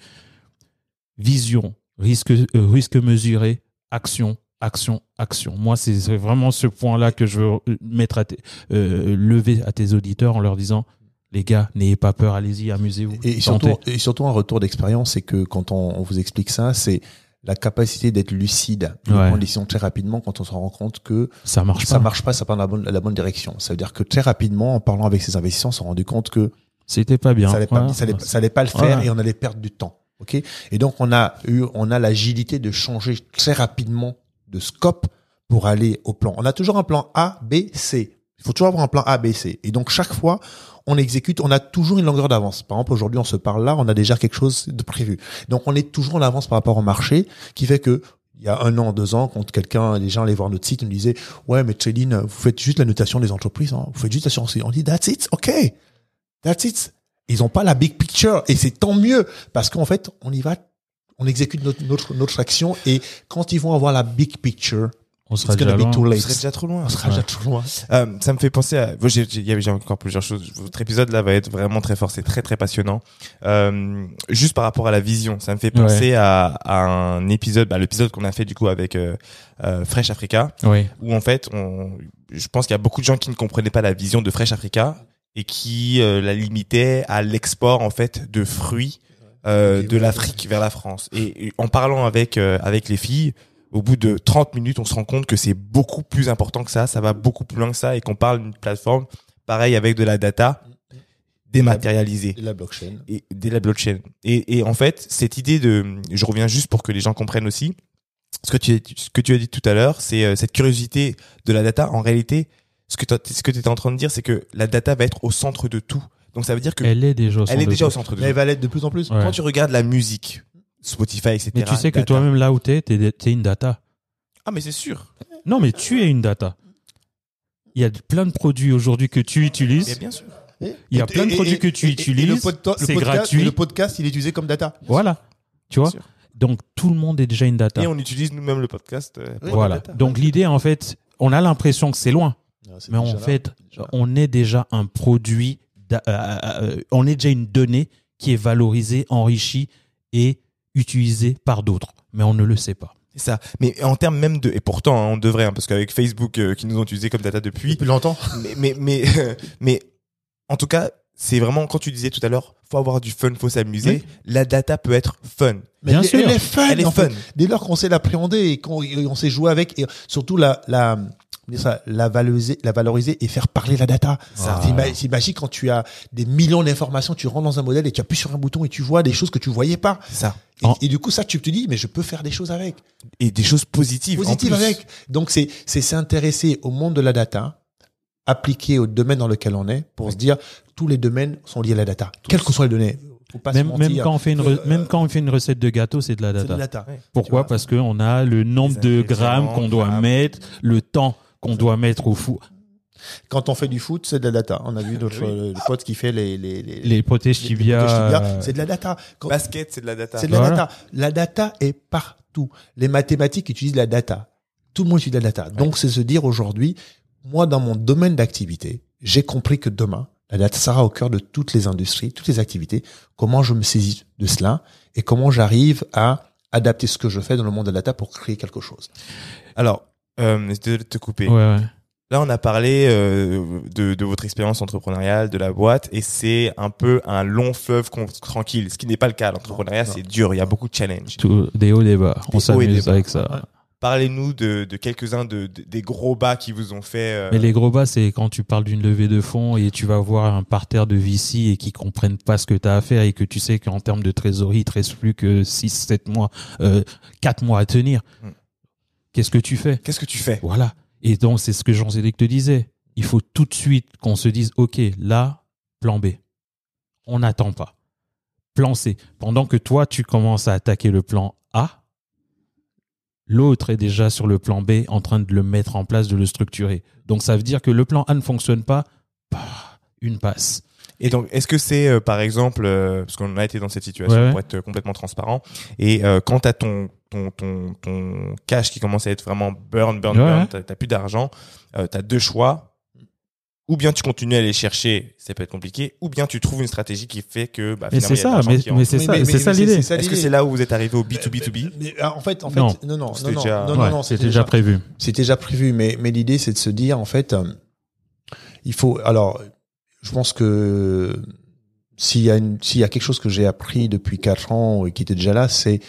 vision, risque, euh, risque mesuré, action, action, action. Moi, c'est vraiment ce point-là que je veux euh, mettre à euh, lever à tes auditeurs en leur disant, les gars, n'ayez pas peur, allez-y, amusez-vous. Et et surtout un retour d'expérience, c'est que quand on, on vous explique ça, c'est la capacité d'être lucide, de Ouais. prendre des décisions très rapidement quand on se rend compte que ça marche ça pas. marche pas, ça part dans la bonne, la bonne direction. Ça veut dire que très rapidement, en parlant avec ces investisseurs, on s'est rendu compte que C'était pas bien. ça allait pas, Ouais. ça allait, ça allait pas le faire Ouais. et on allait perdre du temps. Ok? Et donc on a eu, on a l'agilité de changer très rapidement de scope pour aller au plan. On a toujours un plan A, B, C. Il faut toujours avoir un plan A, B, C. Et donc chaque fois, on exécute, on a toujours une longueur d'avance. Par exemple, aujourd'hui, on se parle là, on a déjà quelque chose de prévu. Donc on est toujours en avance par rapport au marché, qui fait que il y a un an, deux ans, quand quelqu'un, les gens allaient voir notre site, ils nous disaient, ouais, mais Céline, vous faites juste la notation des entreprises, hein. vous faites juste l'assurance. On dit, that's it, ok, that's it. Ils ont pas la big picture et c'est tant mieux parce qu'en fait, on y va, on exécute notre, notre, notre action et quand ils vont avoir la big picture, On sera déjà be loin. too On late. serait déjà trop loin. On sera Ouais. déjà trop loin. Euh, ça me fait penser à. j'ai- j'ai- il y avait- J'ai encore plusieurs choses. Votre épisode là va être vraiment très fort. C'est très très passionnant. Euh, juste par rapport à la vision, ça me fait penser à, à un épisode, bah, l'épisode qu'on a fait du coup avec euh, euh, Fresh Africa, Oui. où en fait, on, je pense qu'il y a beaucoup de gens qui ne comprenaient pas la vision de Fresh Africa et qui euh, la limitaient à l'export en fait de fruits euh, de l'Afrique vers la France. Et, et en parlant avec euh, avec les filles, au bout de 30 minutes, on se rend compte que c'est beaucoup plus important que ça, ça va beaucoup plus loin que ça et qu'on parle d'une plateforme pareil avec de la data dématérialisée Et la blockchain. et de la blockchain. Et, et en fait, cette idée de, je reviens juste pour que les gens comprennent aussi, ce que tu, ce que tu as dit tout à l'heure, c'est euh, cette curiosité de la data. En réalité, ce que tu ce que tu étais en train de dire, c'est que la data va être au centre de tout. Donc ça veut dire que elle, Elle est déjà au centre est de au tout. centre de Mais elle va l'être de plus en plus. Ouais. Quand tu regardes la musique, Spotify, etc. Mais tu sais que data. toi-même, là où t'es, t'es, t'es une data. Ah, mais c'est sûr. Non, mais tu es une data. Il y a plein de produits aujourd'hui que tu Mais utilises. bien sûr. Il y a plein de produits que tu utilises, le podca- le c'est podcast- gratuit. Le podcast, il est utilisé comme data. Voilà. Tu vois? Donc, tout le monde est déjà une data. Et on utilise nous-mêmes le podcast. euh, pour Voilà. data. Donc, l'idée, en fait, on a l'impression que c'est loin. C'est Mais déjà en là. fait, Déjà là. on est déjà un produit, d'a- euh, euh, on est déjà une donnée qui est valorisée, enrichie et utilisée par d'autres. Mais on ne le sait pas. C'est ça. Mais en termes même de, et pourtant, hein, on devrait, hein, parce qu'avec Facebook, euh, qui nous ont utilisé comme data depuis, Depuis longtemps. mais, mais, mais, mais, en tout cas, c'est vraiment, quand tu disais tout à l'heure, faut avoir du fun, faut s'amuser. La data peut être fun. Mais Bien elle, sûr. elle est fun. Elle est fait. fun. Dès lors qu'on sait l'appréhender et qu'on on sait jouer avec, et surtout la, la, ça, la valoriser, la valoriser et faire parler la data. Ça. C'est ma- C'est magique quand tu as des millions d'informations, tu rentres dans un modèle et tu appuies sur un bouton et tu vois des choses que tu voyais pas. Ça. Et, En- et du coup, ça, tu te dis, mais je peux faire des choses avec. Et des choses positives. en Positives plus. avec. Donc, c'est, c'est s'intéresser au monde de la data, appliquer au domaine dans lequel on est pour se dire, tous les domaines sont liés à la data. Quelles que soient les données. Faut pas se Même, quand on fait une Euh, même quand on fait une recette de gâteau, c'est de la C'est de data. la data. Ouais. Pourquoi? Parce qu'on a le nombre de grammes qu'on doit grammes. mettre, le temps qu'on doit mettre au four. Quand on fait du foot, c'est de la data. On a vu notre euh, le pote qui fait les les les, Les protèges les- les tibia. protèges tibia, euh, c'est de la data. Quand- Basket, c'est de la data. C'est de la Voilà. data. La data est partout. Les mathématiques utilisent la data. Tout le monde utilise la data. Donc c'est se dire aujourd'hui, moi dans mon domaine d'activité, j'ai compris que demain la data sera au cœur de toutes les industries, toutes les activités. Comment je me saisis de cela et comment j'arrive à adapter ce que je fais dans le monde de la data pour créer quelque chose. Alors, euh, de te couper. Ouais, ouais. Là, on a parlé euh, de, de votre expérience entrepreneuriale, de la boîte, et c'est un peu un long fleuve tranquille. Ce qui n'est pas le cas. L'entrepreneuriat, c'est dur. Il y a beaucoup de challenges. Tout- des hauts, des bas. On Des s'amuse avec ça. Parlez-nous de, de quelques-uns de, de- des gros bas qui vous ont fait. euh, Mais les gros bas, c'est quand tu parles d'une levée de fonds et tu vas voir un parterre de VC et qui comprennent pas ce que tu as à faire et que tu sais qu'en termes de trésorerie, il te reste plus que 6, 7 mois, euh, 4 mois à tenir. Hmm. Qu'est-ce que tu fais Qu'est-ce que tu fais Voilà. Et donc, c'est ce que Jean-Zédek te disait. Il faut tout de suite qu'on se dise, OK, là, plan B. On n'attend pas. Plan C. Pendant que toi, tu commences à attaquer le plan A, l'autre est déjà sur le plan B en train de le mettre en place, de le structurer. Donc, ça veut dire que le plan A ne fonctionne pas, bah, une passe. Et donc, est-ce que c'est, euh, par exemple, euh, parce qu'on a été dans cette situation Ouais, ouais. pour être euh, complètement transparent, et euh, quand t'as ton ton ton ton cash qui commence à être vraiment burn, burn, Ouais, burn, t'as t'as plus d'argent, euh, t'as deux choix. Ou bien tu continues à aller chercher, ça peut être compliqué, ou bien tu trouves une stratégie qui fait que bah, Mais finalement, c'est ça, mais, mais c'est Oui, ça, mais- c'est mais- ça l'idée. c'est ça Est-ce que c'est là où vous êtes arrivé au B2B2B Mais, ah, en fait, en fait, Non. non, non, C'était non, non, déjà- non, non, Ouais, non, c'était déjà prévu. C'était déjà prévu, mais, mais l'idée, c'est de se dire, en fait, euh, il faut, alors, je pense que s'il y a une, s'il y a quelque chose que j'ai appris depuis quatre ans et qui était déjà là, c'est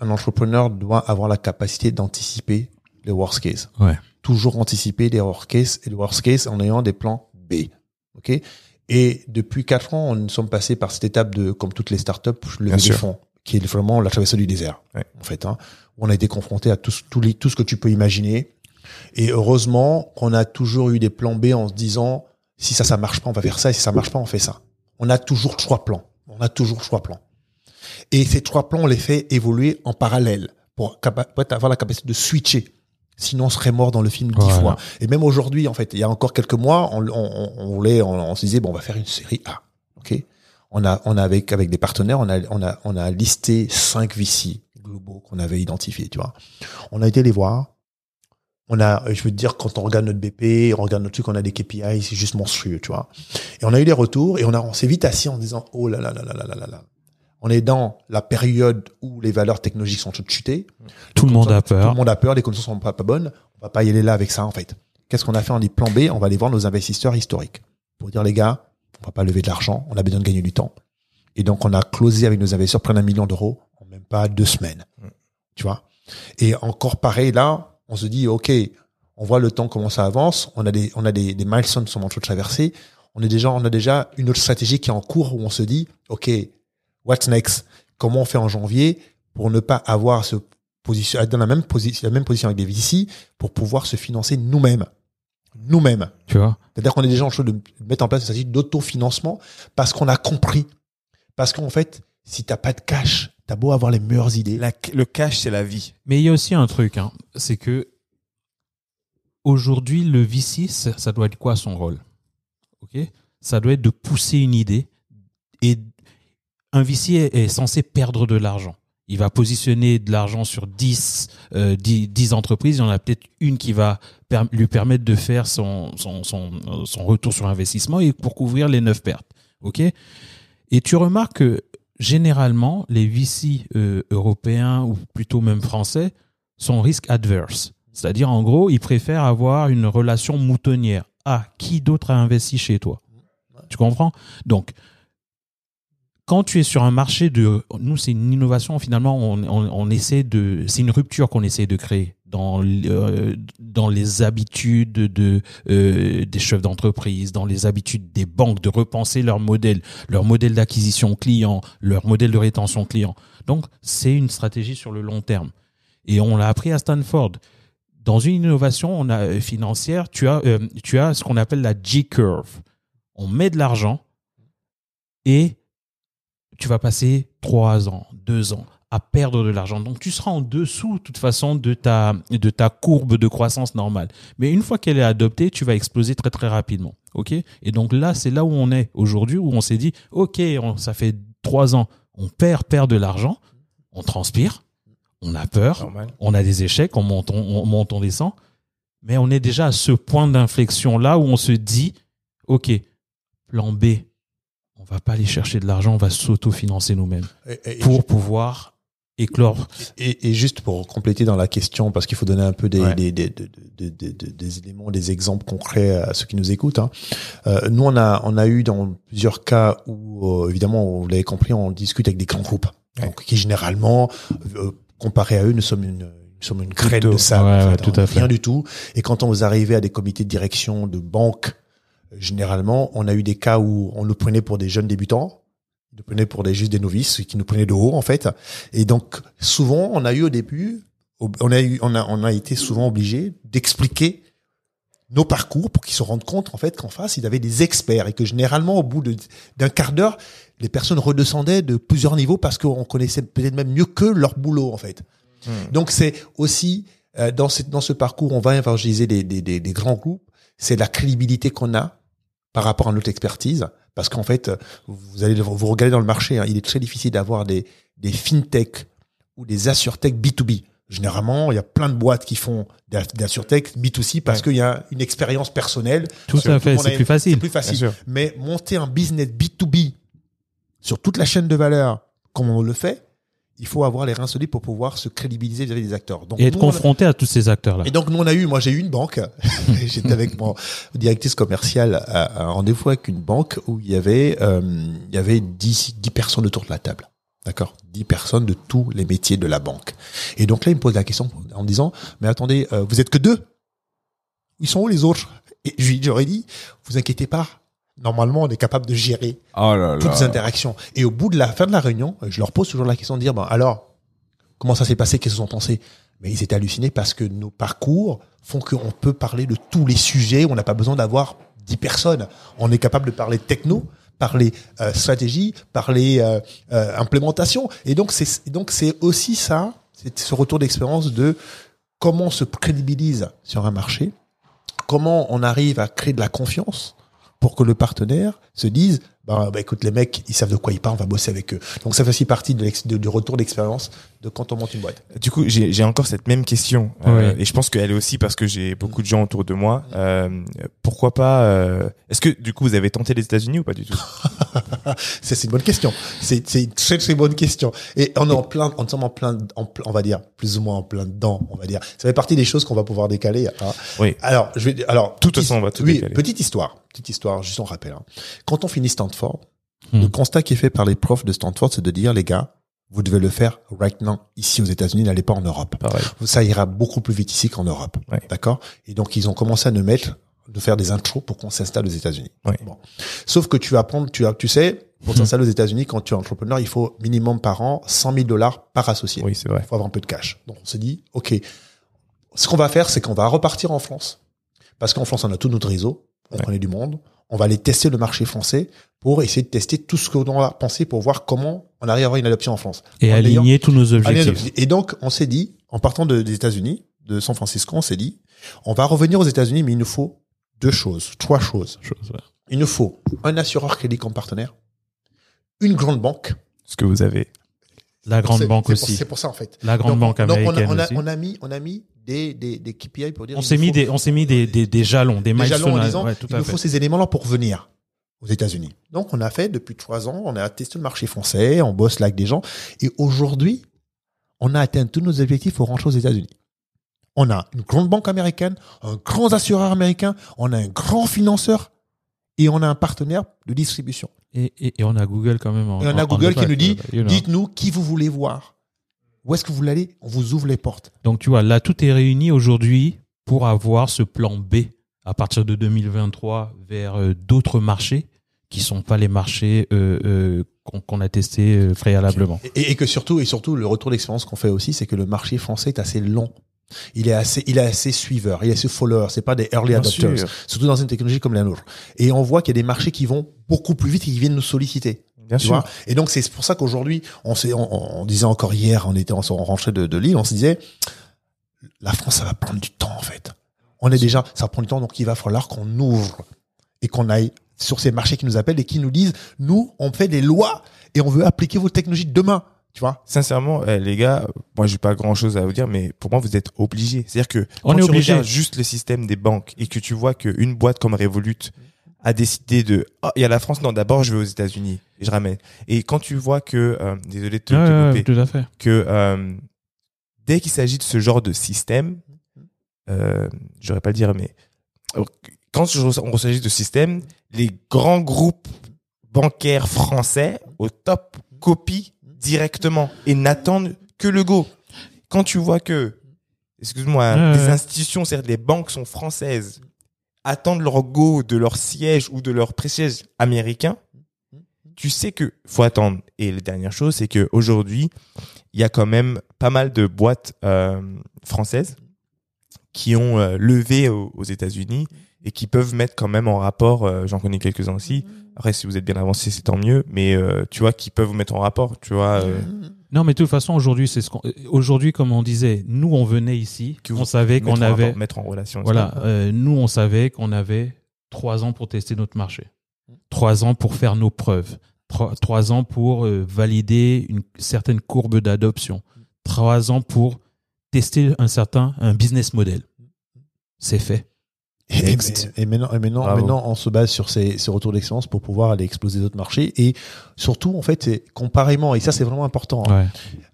un entrepreneur doit avoir la capacité d'anticiper le worst case. Ouais. Toujours anticiper les worst case et le worst case en ayant des plans B. OK? Et depuis quatre ans, nous sommes passés par cette étape de, comme toutes les startups, sûr. fonds, qui est vraiment la traversée du désert, Ouais. en fait. Hein, où on a été confronté à tout, ce- tout, les- tout ce que tu peux imaginer. Et heureusement qu'on a toujours eu des plans B en se disant, si ça, ça marche pas, on va faire ça, et si ça marche pas, on fait ça. On a toujours trois plans. On a toujours trois plans. Et ces trois plans, on les fait évoluer en parallèle pour, avoir la capacité de switcher sinon on serait mort dans le film dix fois. Et même aujourd'hui, en fait, il y a encore quelques mois, on, on, on, se disait, bon, on va faire une série A. ok? On a, on a avec, des partenaires, on a, on a, on a listé cinq VC globaux qu'on avait identifiés, tu vois. On a été les voir. On a, euh, je veux dire, quand on regarde notre BP, on regarde notre truc, on a des KPI, c'est juste monstrueux, tu vois. Et on a eu des retours et on a, on s'est vite assis en disant, oh là là là là là là là là. On est dans la période où les valeurs technologiques sont toutes chutées. Tout le monde a Tout le peur. monde a peur, les conditions sont pas, pas bonnes. On va pas y aller là avec ça, en fait. Qu'est-ce qu'on a fait? On dit plan B, on va aller voir nos investisseurs historiques. Pour dire, les gars, on va pas lever de l'argent, on a besoin de gagner du temps. Et donc, on a closé avec nos investisseurs près d'un million d'euros en même pas deux semaines. Tu vois? Et encore pareil, là, on se dit, OK, on voit le temps comment ça avance, on a des, on a des, des milestones qui sont en train de traverser. On est déjà, on a déjà une autre stratégie qui est en cours où on se dit, OK, what's next? Comment on fait en janvier pour ne pas avoir ce position, être dans la même position, la même position avec des VC pour pouvoir se financer nous-mêmes. Nous-mêmes. Tu vois? C'est-à-dire qu'on est déjà en train de mettre en place une stratégie d'autofinancement parce qu'on a compris. Parce qu'en fait, si t'as pas de cash, t'as beau avoir les meilleures idées. La- le cash, c'est la vie. Mais il y a aussi un truc, hein, c'est que aujourd'hui, le VC, ça, ça doit être quoi son rôle? Ok? Ça doit être de pousser une idée. Et un VC est, censé perdre de l'argent. Il va positionner de l'argent sur 10, euh, 10, 10 entreprises. Il y en a peut-être une qui va lui permettre de faire euh, son retour sur investissement et pour couvrir les 9 pertes. Ok? Et tu remarques que généralement, les VC euh, européens ou plutôt même français sont risque adverse. C'est-à-dire, en gros, ils préfèrent avoir une relation moutonnière. Ah, qui d'autre a investi chez toi? Tu comprends? Donc, quand tu es sur un marché de... Nous, c'est une innovation, finalement, on, essaie de... C'est une rupture qu'on essaie de créer dans, euh, dans les habitudes de, euh, des chefs d'entreprise, dans les habitudes des banques, de repenser leur modèle, leur modèle d'acquisition client, leur modèle de rétention client. Donc, c'est une stratégie sur le long terme. Et on l'a appris à Stanford. Dans une innovation euh, financière, tu as, tu as ce qu'on appelle la G-curve. On met de l'argent et tu vas passer trois ans, deux ans à perdre de l'argent. Donc tu seras en dessous, de toute façon, de ta, de ta courbe de croissance normale. Mais une fois qu'elle est adoptée, tu vas exploser très très rapidement. OK? Et donc là, c'est là où on est aujourd'hui, où on s'est dit, OK, on- ça fait trois ans, on perd, perd de l'argent, on transpire, on a peur, Normal. on a des échecs, on monte, on, on monte, on descend. Mais on est déjà à ce point d'inflexion là où on se dit, OK, plan B, on va pas aller chercher de l'argent, on va s'autofinancer nous-mêmes pour pouvoir éclore. et- et juste pour compléter dans la question, parce qu'il faut donner un peu des, Ouais. des, des, des- éléments, des exemples concrets à ceux qui nous écoutent. hein. Euh, nous, on a, on a eu dans plusieurs cas où, euh, évidemment, vous l'avez compris, on discute avec des grands groupes. Ouais. Donc, qui généralement, euh, comparé à eux, nous sommes une, nous sommes une crête de sable. Ouais, en fait, tout hein. à fait. Rien du tout. Et quand on vous arrivez à des comités de direction de banques, généralement, on a eu des cas où on nous prenait pour des jeunes débutants, ils nous prenaient pour des juste des novices, qui nous prenaient de haut en fait. Et donc souvent, on a eu au début, on a eu, on a, on a été souvent obligé d'expliquer nos parcours pour qu'ils se rendent compte en fait qu'en face, ils avaient des experts et que généralement, au bout d'un quart d'heure, les personnes redescendaient de plusieurs niveaux parce qu'on connaissait peut-être même mieux que leur boulot en fait. Donc c'est aussi euh, dans, cette, dans ce parcours, on va évangéliser des, des, des, des grands groupes. C'est la crédibilité qu'on a par rapport à notre expertise, parce qu'en fait, vous allez vous regardez dans le marché, hein, il est très difficile d'avoir des, des fintech ou des assurtech B2B. Généralement, il y a plein de boîtes qui font des des assurtech B2C parce Ouais. qu'il y a une expérience personnelle. Tout à fait, c'est plus facile. C'est plus facile. Mais monter un business B2B sur toute la chaîne de valeur, comme on le fait, il faut avoir les reins solides pour pouvoir se crédibiliser vis-à-vis des acteurs. Donc, Et être nous, on a- confronté à tous ces acteurs-là. et donc, nous, on a eu, moi, j'ai eu une banque. J'étais avec mon directrice commerciale à, à un rendez-vous avec une banque où il y avait, euh, il y avait 10, 10 personnes autour de la table. D'accord? 10 personnes de tous les métiers de la banque. Et donc là, il me pose la question en me disant, mais attendez, euh, vous êtes que deux? Ils sont où les autres? Et j'aurais dit, vous inquiétez pas. Normalement, on est capable de gérer Oh là toutes les interactions. Et au bout de la fin de la réunion, je leur pose toujours la question de dire, bon, alors, comment ça s'est passé, qu'est-ce qu'ils ont pensé? Mais ils étaient hallucinés parce que nos parcours font qu'on peut parler de tous les sujets, on n'a pas besoin d'avoir 10 personnes. On est capable de parler techno, parler euh, stratégie, parler euh, euh, implémentation. Et donc, c'est donc c'est aussi ça, c'est ce retour d'expérience de comment on se crédibilise sur un marché, comment on arrive à créer de la confiance pour que le partenaire se dise bah, bah, écoute les mecs ils savent de quoi ils parlent on va bosser avec eux donc ça fait aussi partie de de- du retour d'expérience de quand on monte une boîte Du coup, j'ai encore cette même question, euh, et je pense qu'elle est aussi parce que j'ai beaucoup de gens autour de moi. Euh, pourquoi pas euh, Est-ce que du coup vous avez tenté les États-Unis ou pas du tout? Ça, c'est une bonne question. C'est, c'est une très, très bonne question. Et on est en plein, on sommes en plein, en on va dire, plus ou moins en plein dedans, on va dire. Ça fait partie des choses qu'on va pouvoir décaler. hein. Oui. Alors, je vais, alors. toute petite- façon, on va tout Oui, décaler. petite histoire. Petite histoire, juste on rappelle. hein. Quand on finit Stanford, Hmm. le constat qui est fait par les profs de Stanford, c'est de dire, les gars, vous devez le faire right now, ici aux États-Unis, n'allez pas en Europe. Pareil. Ça ira beaucoup plus vite ici qu'en Europe. Ouais. D'accord? Et donc, ils ont commencé à nous mettre, de faire des intros pour qu'on s'installe aux États-Unis. Ouais. Bon. Sauf que tu apprends, tu as, tu sais, pour t'installer aux États-Unis, quand tu es entrepreneur, il faut minimum par an 100 000 dollars par associé. Oui, c'est vrai. Il faut avoir un peu de cash. Donc, on s'est dit, OK, ce qu'on va faire, c'est qu'on va repartir en France. Parce qu'en France, on a tout notre réseau. On Ouais. connaît du monde. On va aller tester le marché français pour essayer de tester tout ce qu'on a pensé pour voir comment on arrive à avoir une adoption en France. Et En ayant- aligner tous nos objectifs. Et donc, on s'est dit, en partant de- des États-Unis, de San Francisco, on s'est dit, on va revenir aux États-Unis, mais il nous faut deux choses, trois choses. Chose, ouais. Il nous faut un assureur crédit comme partenaire, une grande banque. Ce que vous avez. La grande banque c'est pour- aussi. C'est pour ça, en fait. La grande Donc, banque donc, on a- américaine on a, aussi. on a mis, on a mis des, des, des KPI pour dire. On s'est mis des, on s'est mis des, des, des jalons, des des jalons en disant, ouais, tout il nous faut ces éléments-là pour venir aux États-Unis. Donc, on a fait depuis trois ans, on a testé le marché français, on bosse là avec des gens, et aujourd'hui, on a atteint tous nos objectifs pour rentrer aux États-Unis. On a une grande banque américaine, un grand assureur américain, on a un grand financeur, et on a un partenaire de distribution. Et, et, et on a Google quand même. En, Et on a en- en Google qui nous dit, dites-nous qui vous voulez voir. Où est-ce que vous voulez aller On vous ouvre les portes. Donc tu vois, là tout est réuni aujourd'hui pour avoir ce plan B à partir de 2023 vers euh, d'autres marchés qui sont pas les marchés euh, euh, qu'on a testés euh, préalablement. Et, et que surtout, et surtout, le retour d'expérience qu'on fait aussi, c'est que le marché français est assez long. Il est assez, il est assez suiveur, il est assez follower. C'est pas des early Bien adopters. sûr. Surtout dans une technologie comme la nôtre. Et on voit qu'il y a des marchés qui vont beaucoup plus vite et qui viennent nous solliciter. Bien Tu sûr. vois? Et donc c'est pour ça qu'aujourd'hui, on, s'est- on, on disait encore hier, on était, on rentrait de, de Lille, on se disait, la France, ça va prendre du temps en fait. On est déjà, ça prend du temps, donc il va falloir qu'on ouvre et qu'on aille sur ces marchés qui nous appellent et qui nous disent, nous, on fait des lois et on veut appliquer vos technologies demain. Tu vois? Sincèrement, eh, les gars, moi j'ai pas grand chose à vous dire, mais pour moi vous êtes obligés. C'est-à-dire que On quand est tu obligé. regardes juste le système des banques et que tu vois qu'une boîte comme Revolut a décidé de, oh, il y a la France, non, d'abord je vais aux États-Unis et je ramène. Et quand tu vois que, euh, désolé de te, Ouais, couper, tout à fait. que euh, dès qu'il s'agit de ce genre de système, euh, j'aurais pas le dire, mais euh, quand on s'agit de système, les grands groupes bancaires français au top copient directement et n'attendent que le go. Quand tu vois que, excuse-moi, Ouais, des ouais. institutions, c'est-à-dire les banques sont françaises, attendent leur go de leur siège ou de leur pré-siège américain, tu sais que faut attendre. Et la dernière chose, c'est que aujourd'hui, il y a quand même pas mal de boîtes euh, françaises qui ont euh, levé aux, aux États-Unis et qui peuvent mettre quand même en rapport. euh, J'en connais quelques-uns aussi. Après, si vous êtes bien avancé, c'est tant mieux. Mais euh, tu vois, qui peuvent vous mettre en rapport. Tu vois. euh, Non, mais de toute façon, aujourd'hui, c'est ce qu'on. Aujourd'hui, comme on disait, nous, on venait ici, Que on savait qu'on avait. rapport, mettre en relation. Voilà, euh, nous, on savait qu'on avait trois ans pour tester notre marché, trois ans pour faire nos preuves, trois, trois ans pour euh, valider une certaine courbe d'adoption, trois ans pour tester un certain un business model. C'est fait. Et, maintenant, et maintenant, maintenant, on se base sur ces, ces retours d'expérience pour pouvoir aller exploser d'autres marchés. Et surtout, en fait, comparément, et ça, c'est vraiment important. hein.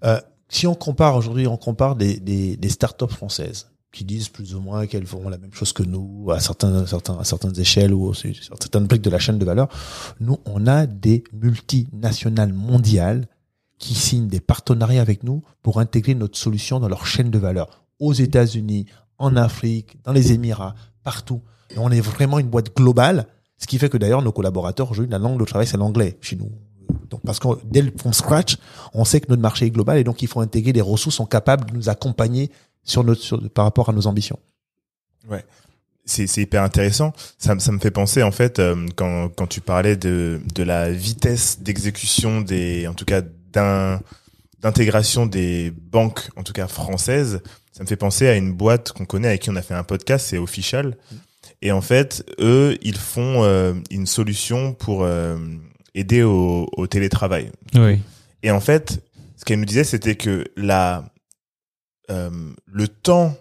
Ouais. Si on compare aujourd'hui, on compare des, des, des startups françaises qui disent plus ou moins qu'elles font la même chose que nous à certains, certains, à certaines échelles ou sur certaines briques de la chaîne de valeur. Nous, on a des multinationales mondiales qui signent des partenariats avec nous pour intégrer notre solution dans leur chaîne de valeur aux États-Unis, en Afrique, dans les Émirats, partout. On est vraiment une boîte globale Ce qui fait que d'ailleurs, nos collaborateurs, aujourd'hui, la langue de travail, c'est l'anglais chez nous. Donc, parce que dès le from scratch, on sait que notre marché est global et donc il faut intégrer des ressources sont capables de nous accompagner sur notre, sur, par rapport à nos ambitions. C'est c'est hyper intéressant. Ça, ça me fait penser en fait euh, quand quand tu parlais de de la vitesse d'exécution des en tout cas d'un d'intégration des banques en tout cas françaises. Ça me fait penser à une boîte qu'on connaît avec qui on a fait un podcast, c'est Official. Et en fait, eux, ils font euh, une solution pour euh, aider au, au télétravail. Oui. Et en fait, ce qu'elle nous disait, c'était que la, euh, le temps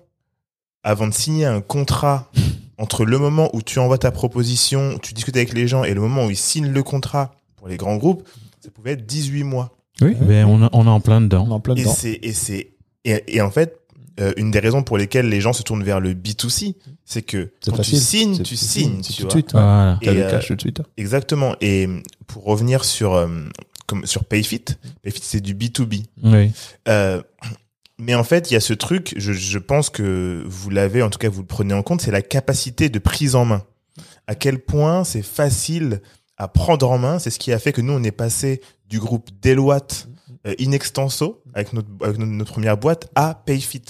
avant de signer un contrat entre le moment où tu envoies ta proposition, tu discutes avec les gens et le moment où ils signent le contrat pour les grands groupes, ça pouvait être 18 mois. Oui, ben on, on est en plein On est dedans. en plein Et dedans. c'est, et c'est, et, et en fait, euh, une des raisons pour lesquelles les gens se tournent vers le B2C, c'est que quand facile. tu signes, tu signes, tu tout vois. suite. Voilà. Et, le euh, cash tout de suite. Exactement. Et pour revenir sur, euh, comme sur Payfit, Payfit c'est du B2B. Oui. Euh, mais en fait, il y a ce truc, je, je pense que vous l'avez, en tout cas vous le prenez en compte, c'est la capacité de prise en main. À quel point c'est facile à prendre en main, c'est ce qui a fait que nous, on est passé du groupe Deloitte euh, in extenso, avec, notre, avec notre, notre première boîte, à Payfit,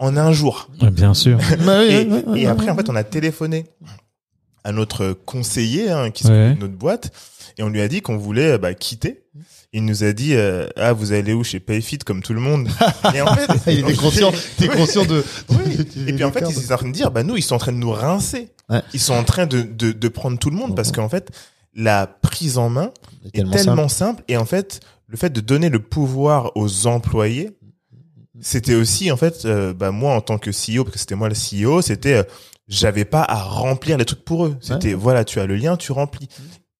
en un jour. Bien sûr. Bah Et, après, en fait, on a téléphoné à notre conseiller hein, qui Ouais. s'occupe de notre boîte et on lui a dit qu'on voulait bah, quitter. Il nous a dit euh, ah vous allez où chez Payfit comme tout le monde? et en fait, il était conscient, t'es conscient de. Oui. Et puis en fait, ils sont en train de dire, bah nous, ils sont en train de nous rincer. Ouais. Ils sont en train de, de, de prendre tout le monde parce qu'en fait, la prise en main est tellement simple. Et en fait, le fait de donner le pouvoir aux employés, c'était aussi en fait, euh, bah moi en tant que CEO, parce que c'était moi le CEO, c'était, euh, j'avais pas à remplir les trucs pour eux. C'était voilà, tu as le lien, tu remplis.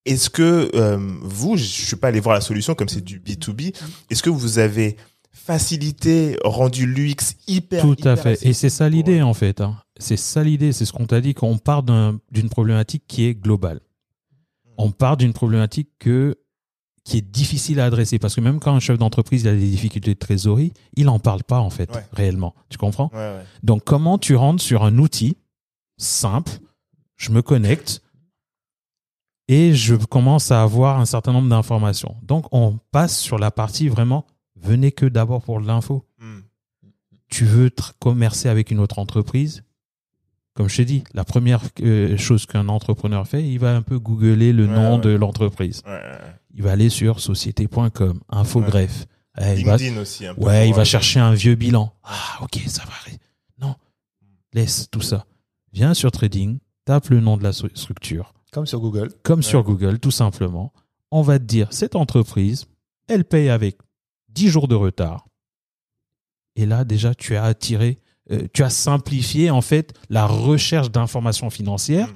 Est-ce que euh, vous, je suis pas allé voir la solution comme c'est du B2B, est-ce que vous avez facilité, rendu l'UX hyper Tout à fait. Et c'est ça l'idée en fait. hein. C'est ça l'idée. C'est ce qu'on t'a dit qu'on part d'un- d'une problématique qui est globale. On part d'une problématique que qui est difficile à adresser parce que même quand un chef d'entreprise a des difficultés de trésorerie, il en parle pas en fait Ouais. réellement. Tu comprends Ouais, ouais. Donc comment tu rentres sur un outil simple, je me connecte et je commence à avoir un certain nombre d'informations. Donc on passe sur la partie vraiment venez que d'abord pour l'info Hmm. tu veux commercer avec une autre entreprise, comme je t'ai dit, la première euh, chose qu'un entrepreneur fait, il va un peu googler le nom de l'entreprise. Ouais, ouais. Il va aller sur société.com, infogreffe. Eh, va, aussi. Un peu ouais, il va euh, chercher un vieux bilan. Ah, ok, ça va. Non, laisse tout ça. Viens sur Trading, tape le nom de la stru- structure, Comme sur Google. comme sur Google, tout simplement. On va te dire, cette entreprise, elle paye avec 10 jours de retard. Et là, déjà, tu as attiré, euh, tu as simplifié, en fait, la recherche d'informations financières. Mm.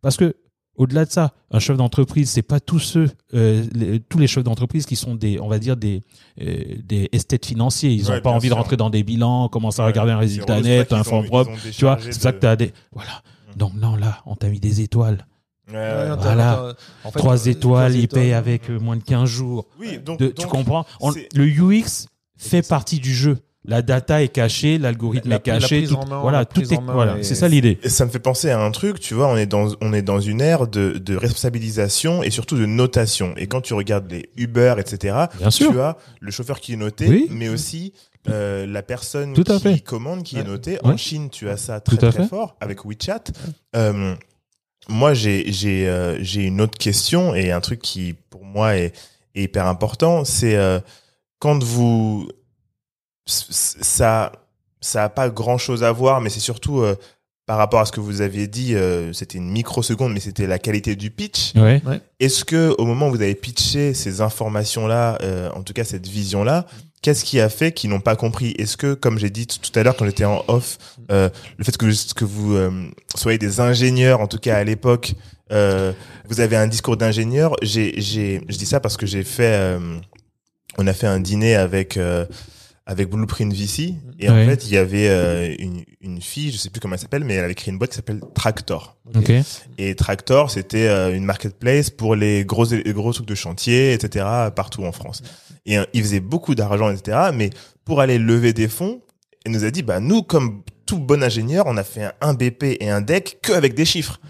Parce que, au-delà de ça, un chef d'entreprise, c'est pas tous ceux, euh, les- tous les chefs d'entreprise qui sont des, on va dire, des, euh, des esthètes financiers. Ils n'ont Ouais, pas envie de rentrer dans des bilans, commencer à Ouais. regarder un résultat net, un fonds propre. Tu vois, c'est ça de- que tu as des, voilà. Mm. Donc, non, là, on t'a mis des étoiles. Ouais, ouais. Voilà. En fait, Trois euh, étoiles, il paye avec moins de 15 jours. Oui, donc, De- donc, tu comprends? On- Le UX fait partie du jeu. La data est cachée, l'algorithme La- est caché. la prise tout- en main, voilà, la tout est, voilà, est- c'est ça l'idée. Ça me fait penser à un truc, tu vois, on est dans, on est dans une ère de, de responsabilisation et surtout de notation. Et quand tu regardes les Uber, etc., Bien sûr. tu as le chauffeur qui est noté, Oui. mais aussi euh, la personne Tout à qui fait. commande qui est notée. Ouais. En Chine, tu as ça très très fait. fort avec WeChat. Euh, moi, j'ai j'ai euh, j'ai une autre question et un truc qui pour moi est, est hyper important, c'est euh, quand vous ça ça a pas grand chose à voir, mais c'est surtout euh, par rapport à ce que vous aviez dit, euh, c'était une microseconde, mais c'était la qualité du pitch. Ouais. Est-ce que au moment où vous avez pitché ces informations-là, euh, en tout cas cette vision-là, qu'est-ce qui a fait qu'ils n'ont pas compris? Est-ce que, comme j'ai dit tout à l'heure quand j'étais en off, euh, le fait que, que vous euh, soyez des ingénieurs, en tout cas à l'époque, euh, vous avez un discours d'ingénieur. J'ai, j'ai, je dis ça parce que j'ai fait, euh, on a fait un dîner avec euh, avec Blueprint VC et en fait il y avait euh, une, une fille, je sais plus comment elle s'appelle, mais elle avait créé une boîte qui s'appelle Tractor. Ok. Et Tractor, c'était euh, une marketplace pour les gros, les gros trucs de chantier, etc., partout en France. Et euh, ils faisaient beaucoup d'argent, etc., mais pour aller lever des fonds, elle nous a dit, bah, nous, comme tout bon ingénieur, on a fait un BP et un deck que avec des chiffres.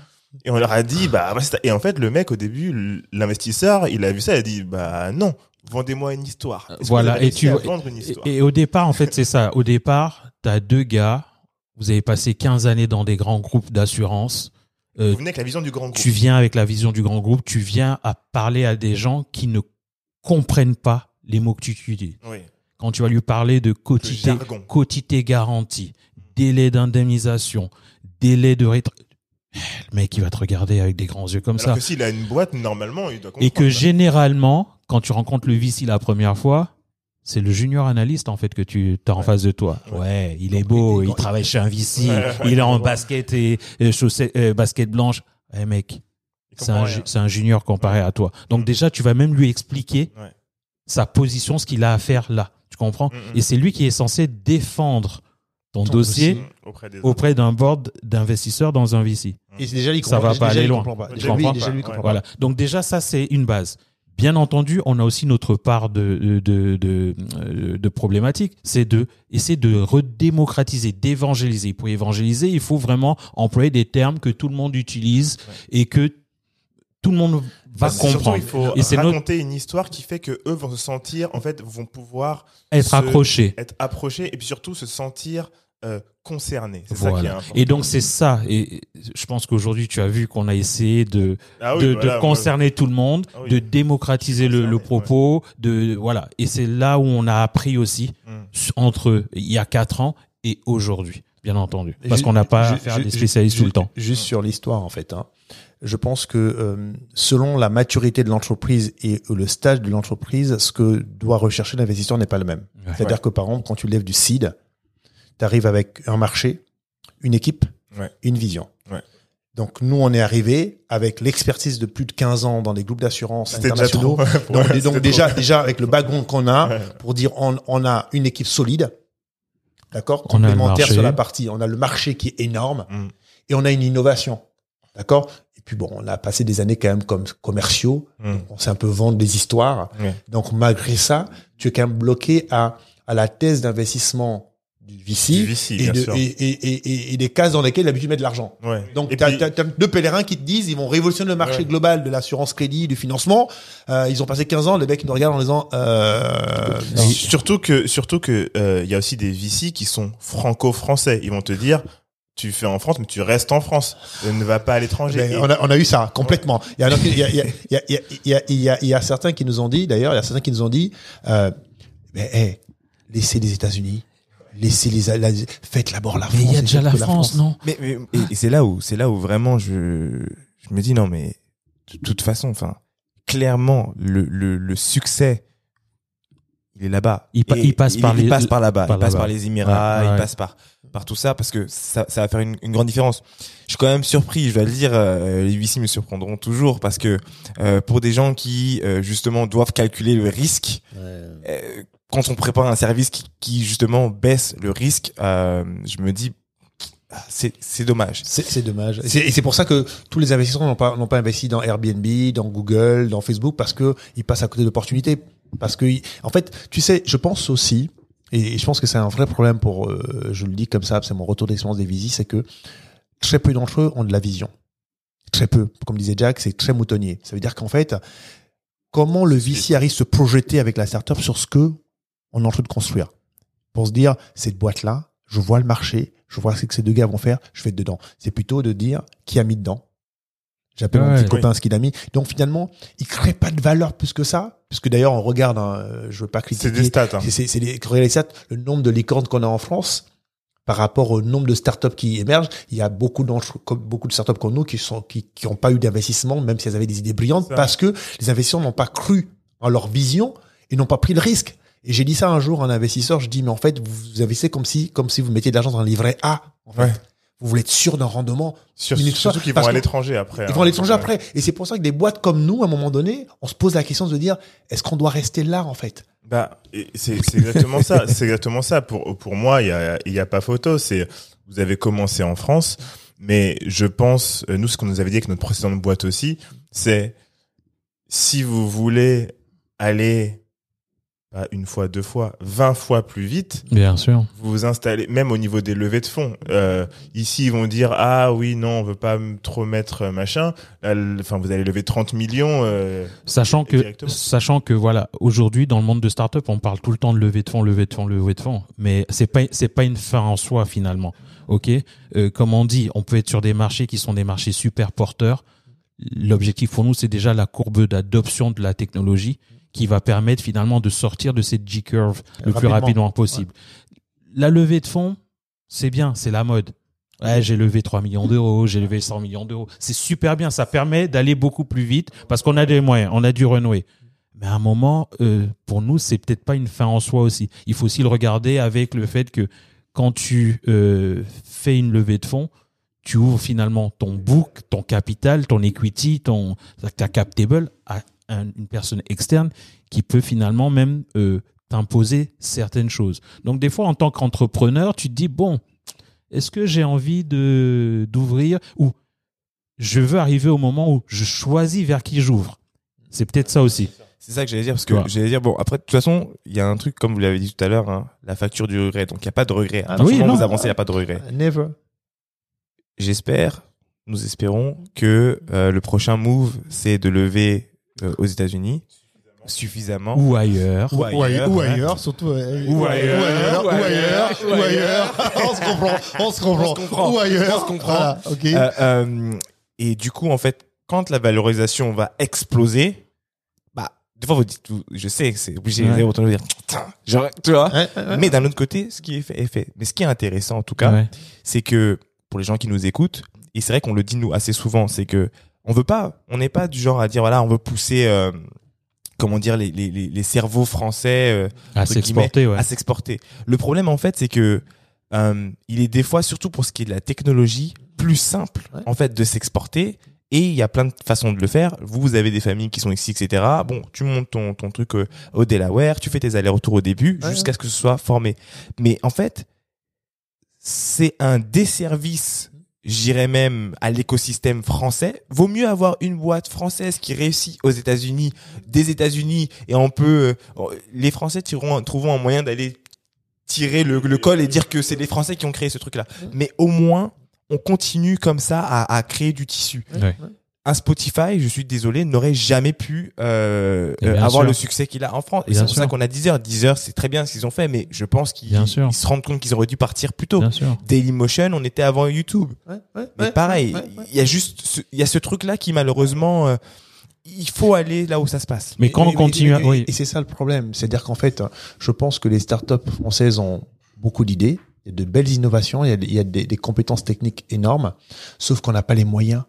Et on leur a dit, bah, bah, et en fait, le mec, au début, l'investisseur, il a vu ça, il a dit, bah, non, vendez-moi une histoire. Voilà, et tu à vois- vendre une histoire. Et, et au départ, en fait, c'est ça. Au départ, t'as deux gars, vous avez passé 15 années dans des grands groupes d'assurance. Euh, Vous venez avec la vision du grand groupe. tu viens avec la vision du grand groupe, tu viens à parler à des gens qui ne comprennent pas les mots que tu utilises. Oui. Quand tu vas lui parler de quotité, quotité garantie, délai d'indemnisation, délai de rétro... Le mec, il va te regarder avec des grands yeux comme Alors ça. que s'il a une boîte, normalement, il doit comprendre. Et que généralement, quand tu rencontres le VC la première fois, c'est le junior analyste en fait que tu as en face de toi. Ouais. Ouais, il est beau, il, travaille chez un VC, Ouais, ouais, il est en basket et, et chaussettes, euh, basket blanche. Eh mec, Il c'est un, junior comparé à toi. Donc Mm. déjà, tu vas même lui expliquer Ouais. sa position, ce qu'il a à faire là. Tu comprends Mm, mm. Et c'est lui qui est censé défendre ton, Ton dossier dossier. auprès d'un board d'investisseurs dans un VC. Et c'est déjà, il Ça comprend- va pas déjà, aller loin. Déjà, lui, comprends déjà, pas. lui, il Ouais. comprend pas. Voilà. Donc déjà, ça, c'est une base. Bien entendu, on a aussi notre part de, de, de, euh, de problématiques. C'est de essayer de redémocratiser, d'évangéliser. Pour évangéliser, il faut vraiment employer des termes que tout le monde utilise et que tout le monde va que surtout, comprendre. il faut Et c'est notre- raconter une histoire qui fait que eux vont se sentir, en fait, vont pouvoir Être se- accroché. être approchés et puis surtout se sentir euh, concernés. C'est ça qui est Voilà. important. Et donc c'est ça. Et je pense qu'aujourd'hui tu as vu qu'on a essayé de Ah oui, de, voilà, de concerner tout le monde, Ah oui. de démocratiser le, propos, de voilà. Et c'est là où on a appris aussi Mm. s- entre il y a quatre ans et aujourd'hui, bien entendu, parce qu'on n'a pas à faire des spécialistes tout le temps. Juste sur l'histoire, en fait. Hein. Je pense que euh, selon la maturité de l'entreprise et le stage de l'entreprise, ce que doit rechercher l'investisseur n'est pas le même. Ouais. C'est-à-dire que par exemple, quand tu lèves du seed, tu arrives avec un marché, une équipe, Ouais. une vision. Ouais. Donc nous, on est arrivé avec l'expertise de plus de 15 ans dans les groupes d'assurance déjà internationaux. trop. Donc, Ouais, donc c'était déjà, trop. déjà avec le background qu'on a, Ouais. pour dire on, on a une équipe solide, d'accord, complémentaire sur la partie, on a le marché qui est énorme Mm. et on a une innovation, d'accord? Et puis bon, on a passé des années quand même comme commerciaux, Mm. on sait un peu vendre des histoires. Donc malgré ça, tu es quand même bloqué à à la thèse d'investissement du VC, Du VC, et, bien de- sûr. et, et, et, et- et des cases dans lesquelles d'habitude mettre de l'argent. Ouais. Donc, Et tu as, deux pèlerins qui te disent ils vont révolutionner le marché Ouais. global de l'assurance crédit, du financement. Euh, ils ont passé 15 ans, les mecs ils nous regardent en disant euh, non. Surtout que, surtout que, euh, il y a aussi des VC qui sont franco-français. Ils vont te dire, tu fais en France, mais tu restes en France. Ne va pas à l'étranger. On, a, on a eu ça complètement. Il y a, il y a, il y a, il y a, il y a, il y a, il y a- il y a certains qui nous ont dit, d'ailleurs, il y a certains qui nous ont dit, euh, mais hey, laissez les États-Unis, laissez les, la, faites d'abord la France. Mais il y a déjà la France, non? Mais, mais- et, et c'est là où c'est là où vraiment je je me dis non mais de toute façon enfin clairement le le, le succès il est là-bas. Il pa- Et il passe par il les- passe par là-bas, par il passe par les Émirats, Ouais, ouais. il passe par par tout ça parce que ça ça va faire une, une grande différence. Je suis quand même surpris, je dois le dire, euh, les VC me surprendront toujours parce que euh, pour des gens qui euh, justement doivent calculer le risque euh, quand on prépare un service qui, qui justement baisse le risque, euh, je me dis c'est c'est dommage. C'est c'est dommage. Et c'est- pour ça que tous les investisseurs n'ont pas, n'ont pas investi dans Airbnb, dans Google, dans Facebook, parce que ils passent à côté d'opportunités. Parce que, en fait, tu sais, je pense aussi, et je pense que c'est un vrai problème pour, euh, je le dis comme ça, c'est mon retour d'expérience des visites, c'est que très peu d'entre eux ont de la vision. Très peu. Comme disait Jack, c'est très moutonnier. Ça veut dire qu'en fait, comment le VC arrive à se projeter avec la startup sur ce que on est en train de construire. Pour se dire, cette boîte-là, je vois le marché, je vois ce que ces deux gars vont faire, je vais être dedans. C'est plutôt de dire qui a mis dedans. J'appelle mon petit copain ce qu'il a mis. Donc finalement, il crée pas de valeur plus que ça, puisque d'ailleurs on regarde, hein, je veux pas critiquer. C'est des stats. Hein. C'est- les, stats, le nombre de licornes qu'on a en France par rapport au nombre de startups qui émergent. Il y a beaucoup d'entre- comme beaucoup de startups comme nous qui sont qui qui ont pas eu d'investissement, même si elles avaient des idées brillantes, parce que les investisseurs n'ont pas cru en leur vision et n'ont pas pris le risque. Et j'ai dit ça un jour à un investisseur, je dis mais en fait vous, investissez comme si comme si vous mettiez de l'argent dans un livret A. En fait. Ouais. Vous voulez être sûr d'un rendement. Sur- surtout qu'ils vont parce à l'étranger après. Ils hein. vont à l'étranger Ouais. après. Et c'est pour ça que des boîtes comme nous, à un moment donné, on se pose la question de se dire est-ce qu'on doit rester là en fait? Bah, c'est exactement ça. C'est exactement ça. Pour pour moi, il y a y a pas photo. C'est vous avez commencé en France, mais je pense euh, nous ce qu'on nous avait dit avec notre précédente boîte aussi, c'est si vous voulez aller pas une fois, deux fois, 20 fois plus vite, Bien sûr. vous vous installez, même au niveau des levées de fonds. Euh, ici, ils vont dire, ah oui, non, on veut pas trop mettre euh, machin. Enfin, vous allez lever 30 millions. euh, Sachant que, sachant que voilà, aujourd'hui dans le monde de start-up, on parle tout le temps de levée de fonds, levée de fonds, levée de fonds, mais c'est pas c'est pas une fin en soi finalement. Ok, Euh, comme on dit, on peut être sur des marchés qui sont des marchés super porteurs. L'objectif pour nous, c'est déjà la courbe d'adoption de la technologie qui va permettre finalement de sortir de cette G curve le plus Rapidement. possible. La levée de fonds, c'est bien, c'est la mode. Ouais, j'ai levé 3 millions d'euros, j'ai levé 100 millions d'euros. C'est super bien, ça permet d'aller beaucoup plus vite parce qu'on a des moyens, on a du renouer. Mais à un moment, euh, pour nous, c'est peut-être pas une fin en soi aussi. Il faut aussi le regarder avec le fait que quand tu euh, fais une levée de fonds, tu ouvres finalement ton book, ton capital, ton equity, ton ta captable à un- une personne externe qui peut finalement même euh, t'imposer certaines choses. Donc des fois, en tant qu'entrepreneur, tu te dis bon, est-ce que j'ai envie de d'ouvrir ou je veux arriver au moment où je choisis vers qui j'ouvre? C'est peut-être ça aussi. C'est ça que j'allais dire, parce que Ouais. j'allais dire, bon, après, de toute façon, il y a un truc, comme vous l'avez dit tout à l'heure, hein, la facture du regret. Donc, il n'y a pas de regret. À Ah oui, oui, non. vous avancez, il n'y a pas de regret. Never. J'espère, nous espérons que euh, le prochain move, c'est de lever euh, aux États-Unis suffisamment. Ou ailleurs. Ou Ou ailleurs, ou ouais. ailleurs, surtout. euh, Ou ailleurs, ou ailleurs, ou ailleurs. on se comprend, on se comprend. On se comprend. Ou ailleurs. On se comprend. Voilà, ok. Euh, euh, et du coup, en fait, quand la valorisation va exploser, bah, des fois, vous dites, vous- je sais que c'est obligé Ouais. de autant dire, Putain, genre, tu vois. Ouais, ouais, ouais. Mais d'un autre côté, ce qui est fait est fait. Mais ce qui est intéressant, en tout cas, Ouais. c'est que pour les gens qui nous écoutent, et c'est vrai qu'on le dit nous assez souvent, c'est que on veut pas, on n'est pas du genre à dire voilà, on veut pousser, euh, comment dire, les, les, les les cerveaux français euh, À s'exporter, ouais. à s'exporter. Le problème en fait, c'est que euh, il est des fois, surtout pour ce qui est de la technologie, plus simple Ouais. en fait de s'exporter. Et il y a plein de façons de le faire. Vous, vous avez des familles qui sont ici, etc. Bon, tu montes ton, ton truc euh, au Delaware, tu fais tes allers-retours au début, Ouais, jusqu'à ce que ce soit formé. Mais en fait, c'est un desservice, j'irais même, à l'écosystème français. Vaut mieux avoir une boîte française qui réussit aux États-Unis, des États-Unis, et on peut, euh, les Français tireront, trouveront un moyen d'aller tirer le, le col et dire que c'est les Français qui ont créé ce truc-là. Mais au moins, on continue comme ça à, à créer du tissu. Ouais. Un Spotify, je suis désolé, n'aurait jamais pu euh, Et euh, avoir sûr. le succès qu'il a en France. Et c'est pour ça qu'on a Deezer. Deezer, c'est très bien ce qu'ils ont fait, mais je pense qu'ils se rendent compte qu'ils auraient dû partir plus tôt. Bien sûr. Dailymotion, on était avant YouTube. Ouais, ouais, Mais ouais, pareil, ouais, ouais. il y a juste, ce- il y a ce truc-là qui malheureusement, euh, il faut aller là où ça se passe. Mais quand on Et- continue, à- oui. et c'est ça le problème. C'est-à-dire qu'en fait, je pense que les startups françaises ont beaucoup d'idées, il y a de belles innovations, il y a, des- il y a des, des compétences techniques énormes, sauf qu'on n'a pas les moyens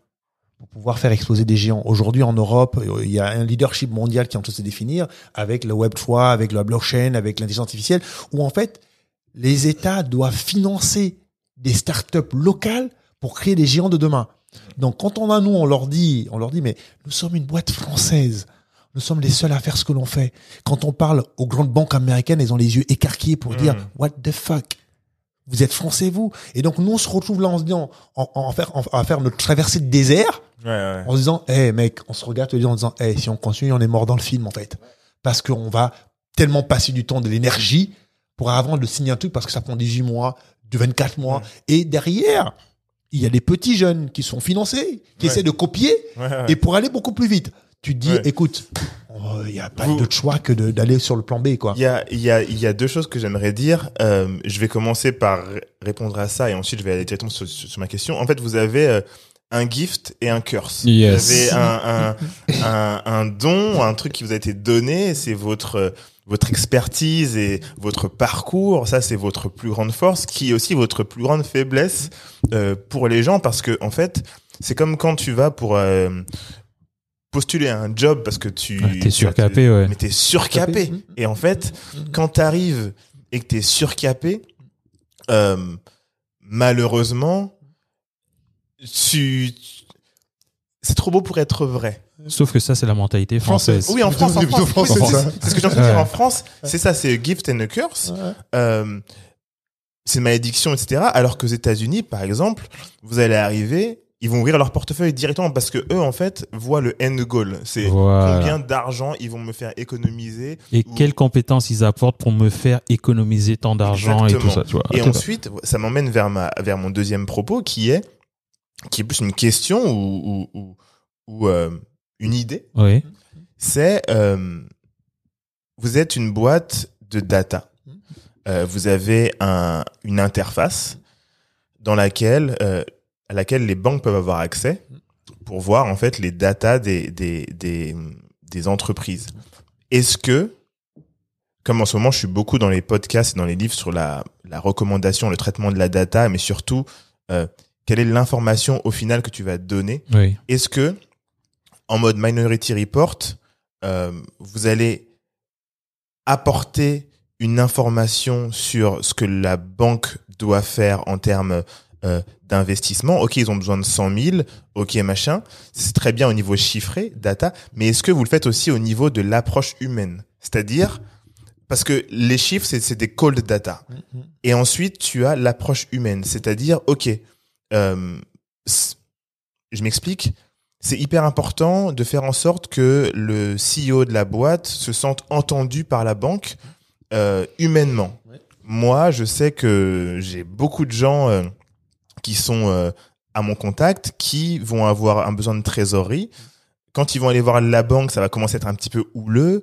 pour pouvoir faire exploser des géants. Aujourd'hui, en Europe, il y a un leadership mondial qui est en train de se définir avec le Web 3, avec la blockchain, avec l'intelligence artificielle, où en fait, les États doivent financer des startups locales pour créer des géants de demain. Donc, quand on a nous, on leur dit, on leur dit, mais nous sommes une boîte française. Nous sommes les seuls à faire ce que l'on fait. Quand on parle aux grandes banques américaines, elles ont les yeux écarquillés pour dire, what the fuck? Vous êtes français, vous? Et donc, nous, on se retrouve là en se disant, en, en faire, en, à faire notre traversée de désert, Ouais, ouais. en se disant, eh mec, on se regarde en disant, eh si on continue, on est mort dans le film en fait, parce qu'on va tellement passer du temps, de l'énergie pour avant de signer un truc parce que ça prend 18 mois, de 24 mois, et derrière, il y a des petits jeunes qui sont financés, qui essaient de copier et pour aller beaucoup plus vite. Tu te dis, écoute, oh, il n'y a pas d'autre choix que d'aller sur le plan B quoi. Il y a, y a, y a deux choses que j'aimerais dire. Euh, je vais commencer par répondre à ça et ensuite je vais aller directement sur, sur- sur ma question. En fait, vous avez euh, un gift et un curse. Yes. Vous avez un, un, un, un don, un truc qui vous a été donné. C'est votre votre expertise et votre parcours. Ça, c'est votre plus grande force, qui est aussi votre plus grande faiblesse euh, pour les gens parce que en fait, c'est comme quand tu vas pour euh, postuler à un job parce que tu Ouais, t'es surcapé, ouais. mais t'es surcapé. Surcapé. Et en fait, quand t'arrives et que t'es surcapé, euh, malheureusement, tu, c'est trop beau pour être vrai. Sauf que ça, c'est la mentalité française. Oui, en France, en plutôt France. français, Oui, c'est- ça. c'est ce que j'ai dire en France. C'est ça, c'est a gift and a curse. Ouais. Euh, c'est une malédiction, etc. Alors qu'aux États-Unis, par exemple, vous allez arriver ils vont ouvrir leur portefeuille directement parce que eux en fait voient le end goal. C'est Voilà. combien d'argent ils vont me faire économiser. Et ou- quelles compétences ils apportent pour me faire économiser tant d'argent et tout ça, tu vois. Et Tout à- ensuite, ça m'emmène vers ma vers mon deuxième propos qui est qui est plus une question ou ou, ou, ou, euh, une idée. Oui. C'est euh, vous êtes une boîte de data. Euh, vous avez un, une interface dans laquelle euh, à laquelle les banques peuvent avoir accès pour voir en fait les datas des des des, des entreprises. Est-ce que comme en ce moment je suis beaucoup dans les podcasts et dans les livres sur la la recommandation, le traitement de la data, mais surtout euh, quelle est l'information au final que tu vas donner Oui. est-ce que, en mode Minority Report, euh, vous allez apporter une information sur ce que la banque doit faire en termes euh, d'investissement? Ok, ils ont besoin de 100 000, ok, machin. C'est très bien au niveau chiffré, data, mais est-ce que vous le faites aussi au niveau de l'approche humaine? C'est-à-dire, parce que les chiffres, c'est c'est des cold data. Et ensuite, tu as l'approche humaine, c'est-à-dire, ok, euh, je m'explique, c'est hyper important de faire en sorte que le CEO de la boîte se sente entendu par la banque euh, humainement. Moi, je sais que j'ai beaucoup de gens euh, qui sont à mon contact qui vont avoir un besoin de trésorerie. Quand ils vont aller voir la banque, ça va commencer à être un petit peu houleux.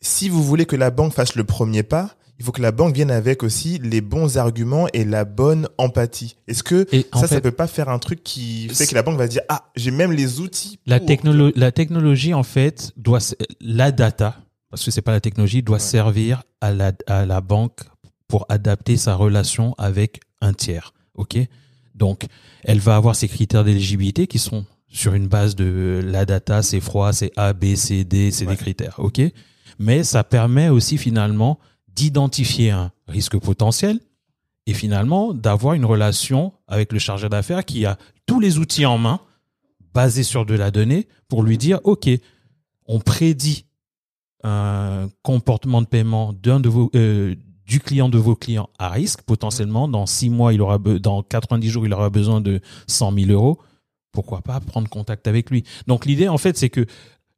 Si vous voulez que la banque fasse le premier pas, il faut que la banque vienne avec aussi les bons arguments et la bonne empathie. Est-ce que Et ça, ça fait, peut pas faire un truc qui fait que la banque va dire ah j'ai même les outils. la, technolo- la technologie, en fait, doit, la data, parce que c'est pas la technologie, doit Ouais. servir à la, à la banque pour adapter sa relation avec un tiers. OK? Donc, elle va avoir ses critères d'éligibilité qui sont sur une base de la data, c'est froid, c'est A, B, C, D, c'est Ouais. des critères. OK? Mais ça permet aussi finalement d'identifier un risque potentiel et finalement d'avoir une relation avec le chargé d'affaires qui a tous les outils en main basés sur de la donnée pour lui dire OK, on prédit un comportement de paiement d'un de vos euh, du client de vos clients à risque. Potentiellement dans six mois il aura dans 90 jours il aura besoin de 100 000 euros. Pourquoi pas prendre contact avec lui? Donc l'idée en fait c'est que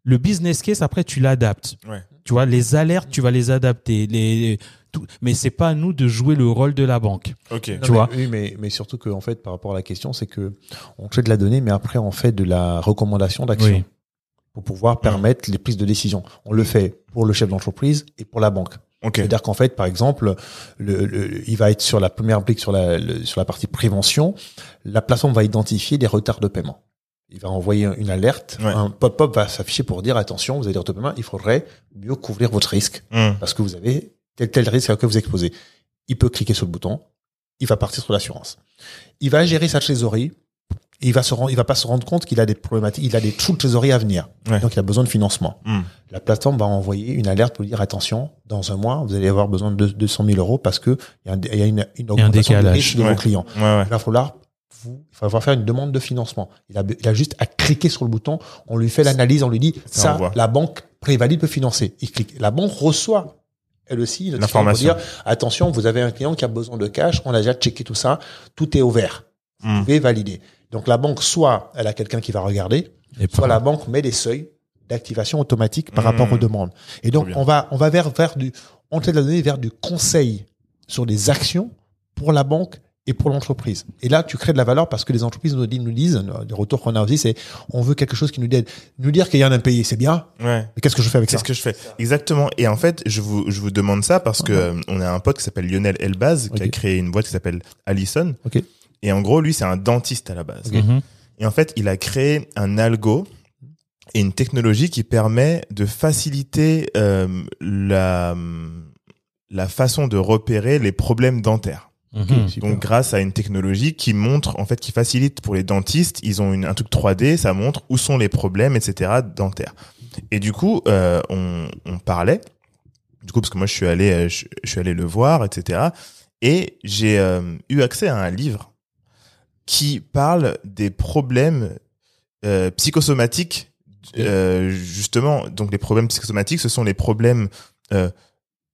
le business case après tu l'adaptes. Tu vois les alertes tu vas les adapter les tout, mais c'est pas à nous de jouer le rôle de la banque Ok. Non, Tu mais- vois. Oui, mais, mais surtout que, en fait, par rapport à la question, c'est que on fait de la donnée, mais après, on fait de la recommandation d'action Oui. pour pouvoir permettre les prises de décision. On le fait pour le chef d'entreprise et pour la banque. Ok. C'est-à-dire qu'en fait, par exemple, le, le- il va être sur la première brique, sur la, le- sur la partie prévention. La plateforme va identifier des retards de paiement. Il va envoyer une alerte. Ouais. Un pop-up va s'afficher pour dire attention, vous avez des retards de paiement. Il faudrait mieux couvrir votre risque Hmm. parce que vous avez tel tel risque à que vous exposez. Il peut cliquer sur le bouton. Il va partir sur l'assurance. Il va gérer sa trésorerie. Et il va se rendre, il va pas se rendre compte qu'il a des problématiques, il a des trous de trésorerie à venir. Ouais. Donc il a besoin de financement. Hmm. La plateforme va envoyer une alerte pour lui dire attention, dans un mois, vous allez avoir besoin de 200 000 euros parce que il y a, un- il y a une, un augmentation de décalage. risque de Ouais. vos clients. Ouais, ouais. Il va falloir, vous, il va falloir faire une demande de financement. Il a, il a juste à cliquer sur le bouton, on lui fait l'analyse, on lui dit Ça la banque prévalide peut financer. Il clique. La banque reçoit elle aussi une L'information. dire attention, vous avez un client qui a besoin de cash, on a déjà checké tout ça, tout est ouvert. Vous Hmm. pouvez valider. Donc la banque, soit elle a quelqu'un qui va regarder, et soit la banque met des seuils d'activation automatique par Mmh. rapport aux demandes. Et donc, on va, on va vers, vers du, on traite la donnée vers du conseil sur des actions pour la banque et pour l'entreprise. Et là, tu crées de la valeur parce que les entreprises nous disent, nous disent, le retour qu'on a aussi, c'est, on veut quelque chose qui nous aide. Nous dire qu'il y a un impayé, c'est bien, Ouais. mais qu'est-ce que je fais avec C'est ça? ce que je fais. Exactement. Et en fait, je vous, je vous demande ça parce que euh, on a un pote qui s'appelle Lionel Elbaz qui a créé une boîte qui s'appelle Allison. Ok. Et en gros, lui, c'est un dentiste à la base. Mhm. Et en fait, il a créé un algo et une technologie qui permet de faciliter euh, la, la façon de repérer les problèmes dentaires. Mhm. Donc grâce à une technologie qui montre, en fait, qui facilite pour les dentistes, ils ont une, un truc 3D, ça montre où sont les problèmes, etc. dentaires. Et du coup, euh, on, on parlait, du coup parce que moi je suis allé, euh, je, je suis allé le voir, etc. Et j'ai euh, eu accès à un livre qui parle des problèmes euh, psychosomatiques, euh, justement. Donc les problèmes psychosomatiques, ce sont les problèmes euh,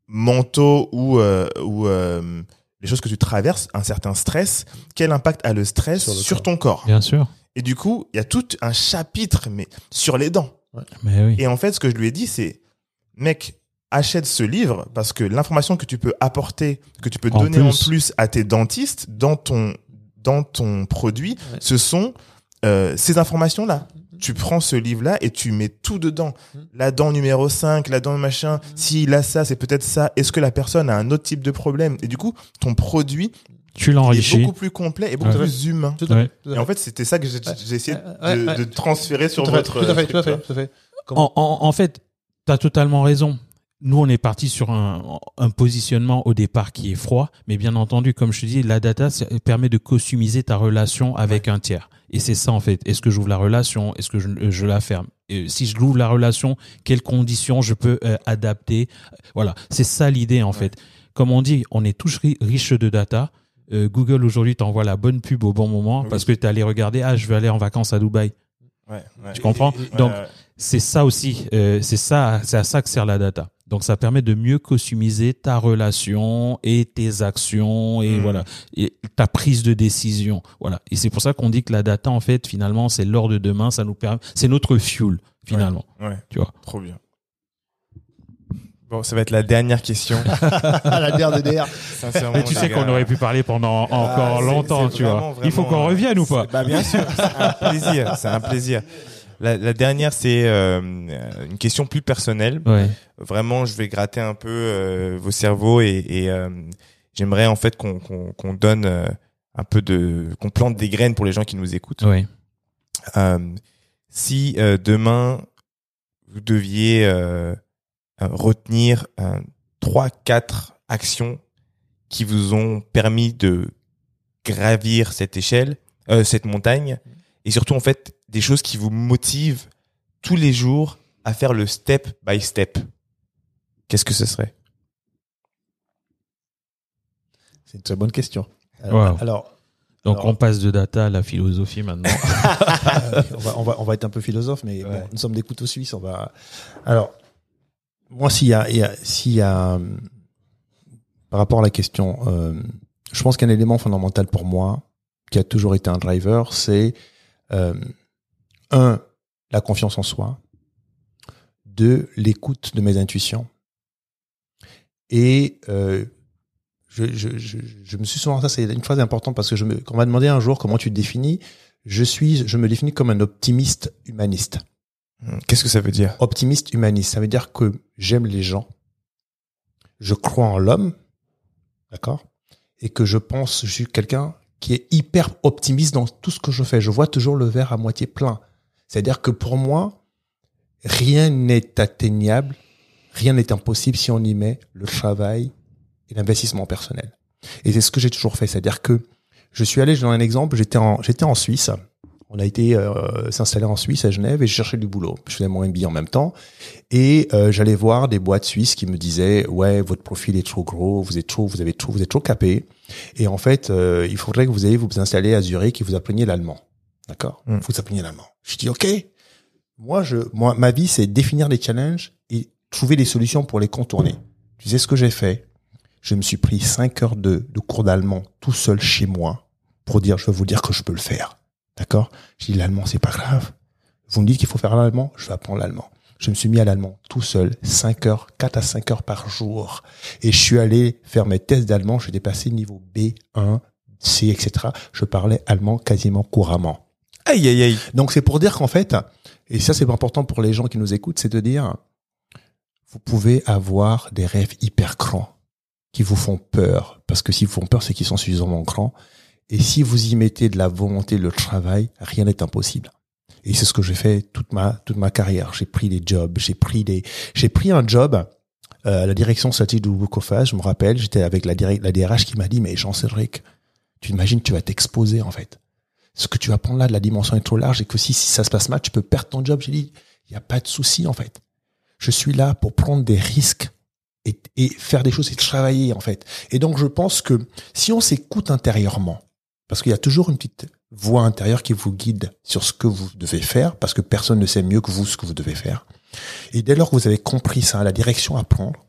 mentaux ou euh, ou les choses que tu traverses, un certain stress, quel impact a le stress Sur ton corps? Bien sûr Et du coup, il y a tout un chapitre, mais sur les dents. Mais oui. Et en fait, ce que je lui ai dit, c'est, mec, achète ce livre parce que l'information que tu peux apporter, que tu peux En donner en plus. plus à tes dentistes dans ton dans ton produit, Ouais. ce sont euh, ces informations-là. Tu prends ce livre-là et tu mets tout dedans. Mhm. La dent numéro 5, la dent machin, s'il a ça, c'est peut-être ça. Est-ce que la personne a un autre type de problème? Et du coup, ton produit Tu l'enrichis. beaucoup plus complet et beaucoup Ouais. plus humain. Ouais. Et en fait, c'était ça que j'ai Ouais. essayé Ouais, de, ouais. de transférer sur tout votre tout à fait, truc, tout à fait, quoi. tout à fait. En, en, en fait, tu as totalement raison. Nous, on est parti sur un, un positionnement au départ qui est froid, mais bien entendu, comme je te dis, la data ça permet de customiser ta relation avec un tiers. Et c'est ça, en fait. Est-ce que j'ouvre la relation? Est-ce que je, euh, je la ferme? Et Si je l'ouvre la relation, quelles conditions je peux euh, adapter? Voilà, c'est ça l'idée, en fait. Comme on dit, on est tous ri- riches de data. Euh, Google aujourd'hui t'envoie la bonne pub au bon moment Oui. parce que tu es allé regarder, ah, je vais aller en vacances à Dubaï. Ouais, ouais. Tu comprends? Donc, c'est ça aussi, euh, c'est ça, c'est à ça que sert la data. Donc ça permet de mieux customiser ta relation et tes actions et Mm. voilà et ta prise de décision. Voilà. Et c'est pour ça qu'on dit que la data en fait finalement c'est l'or de demain, ça nous permet, c'est notre fuel finalement. ouais, Tu vois. trop bien. Bon, ça va être la dernière question. La dernière. Sincèrement, Mais tu sais qu'on aurait pu parler pendant Ah, encore c'est- longtemps, tu vois. vraiment, Il faut qu'on revienne ou pas? Bah bien sûr, c'est un plaisir, c'est un plaisir. La, la dernière, c'est euh, une question plus personnelle. Ouais. Vraiment, je vais gratter un peu euh, vos cerveaux et, et, euh, j'aimerais en fait qu'on donne euh, un peu de, qu'on plante des graines pour les gens qui nous écoutent. Ouais. Euh, si euh, demain vous deviez retenir euh, trois, quatre actions qui vous ont permis de gravir cette échelle, euh, cette montagne, et surtout en fait des choses qui vous motivent tous les jours à faire le step by step. Qu'est-ce que ce serait? C'est une très bonne question. Alors, Wow. alors, Donc Alors- on passe de data à la philosophie maintenant. euh, on, va, on, va, on va être un peu philosophe, mais bon, nous sommes des couteaux suisses. On va. Alors, moi, s'il y a, il y a- s'il y a, euh, par rapport à la question, euh, je pense qu'un élément fondamental pour moi, qui a toujours été un driver, c'est euh, un, la confiance en soi, deux, l'écoute de mes intuitions, et euh, je, je, je, je me suis souvent ça c'est une phrase importante parce que je me, quand on m'a demandé un jour comment tu te définis, je suis, je me définis comme un optimiste humaniste. Qu'est-ce que ça veut dire? Optimiste humaniste, ça veut dire que j'aime les gens, je crois en l'homme, d'accord, et que je pense, je suis quelqu'un qui est hyper optimiste dans tout ce que je fais. Je vois toujours le verre à moitié plein. C'est-à-dire que pour moi, rien n'est atteignable, rien n'est impossible si on y met le travail et l'investissement personnel. Et c'est ce que j'ai toujours fait. C'est-à-dire que je suis allé, je donne un exemple, j'étais en, j'étais en Suisse. On a été euh, s'installer en Suisse à Genève et je cherchais du boulot. Je faisais mon MBA en même temps et euh, j'allais voir des boîtes suisses qui me disaient ouais votre profil est trop gros, vous êtes trop, vous avez trop, vous êtes trop capé et en fait euh, il faudrait que vous ayez vous installer à Zurich et vous appreniez l'allemand. D'accord? Mm. Vous appreniez l'allemand. Je dis ok. Moi je, moi ma vie c'est définir des challenges et trouver des solutions pour les contourner. Tu sais ce que j'ai fait? Je me suis pris cinq heures de, de cours d'allemand tout seul chez moi pour dire je vais vous dire que je peux le faire. D'accord? Je dis l'allemand, c'est pas grave. Vous me dites qu'il faut faire l'allemand, je vais apprendre l'allemand. Je me suis mis à l'allemand tout seul, 5 heures, 4 à 5 heures par jour. Et je suis allé faire mes tests d'allemand, j'ai dépassé niveau B1, C, etc. Je parlais allemand quasiment couramment. Aïe aïe aïe. Donc c'est pour dire qu'en fait, et ça c'est important pour les gens qui nous écoutent, c'est de dire, vous pouvez avoir des rêves hyper grands qui vous font peur, parce que s'ils vous font peur, c'est qu'ils sont suffisamment grands. Et si vous y mettez de la volonté, le travail, rien n'est impossible. Et c'est ce que j'ai fait toute ma toute ma carrière. J'ai pris des jobs, j'ai pris des j'ai pris un job euh, à la direction stratégique groupe Coface, je me rappelle, j'étais avec la, la DRH qui m'a dit mais Jean-Cédric, tu imagines tu vas t'exposer en fait. Ce que tu vas prendre là de la dimension est trop large et que si, si ça se passe mal, tu peux perdre ton job. J'ai dit il y a pas de souci en fait. Je suis là pour prendre des risques et, et faire des choses et travailler en fait. Et donc je pense que si on s'écoute intérieurement, parce qu'il y a toujours une petite voix intérieure qui vous guide sur ce que vous devez faire, parce que personne ne sait mieux que vous ce que vous devez faire. Et dès lors que vous avez compris ça, la direction à prendre,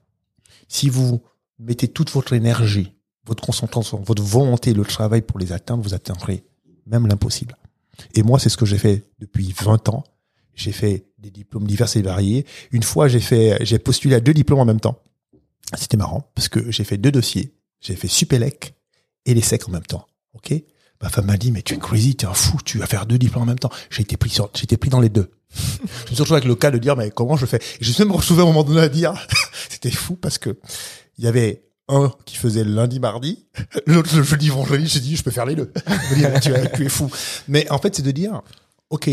si vous mettez toute votre énergie, votre concentration, votre volonté, le travail pour les atteindre, vous atteindrez même l'impossible. Et moi, c'est ce que j'ai fait depuis 20 ans. J'ai fait des diplômes divers et variés. Une fois, j'ai fait, j'ai postulé à deux diplômes en même temps. C'était marrant parce que j'ai fait deux dossiers. J'ai fait Supélec et les SEC en même temps. Ok? Ma femme m'a dit mais tu es crazy, tu es un fou, tu vas faire deux diplômes en même temps. J'ai été pris sur, j'ai pris dans les deux. je me suis retrouvé avec le cas de dire mais comment je fais? Je me suis même retrouvé à un moment donné à dire c'était fou parce que il y avait un qui faisait lundi mardi, l'autre le jeudi vendredi. J'ai dit je peux faire les deux. Tu, es, tu es fou. Mais en fait c'est de dire ok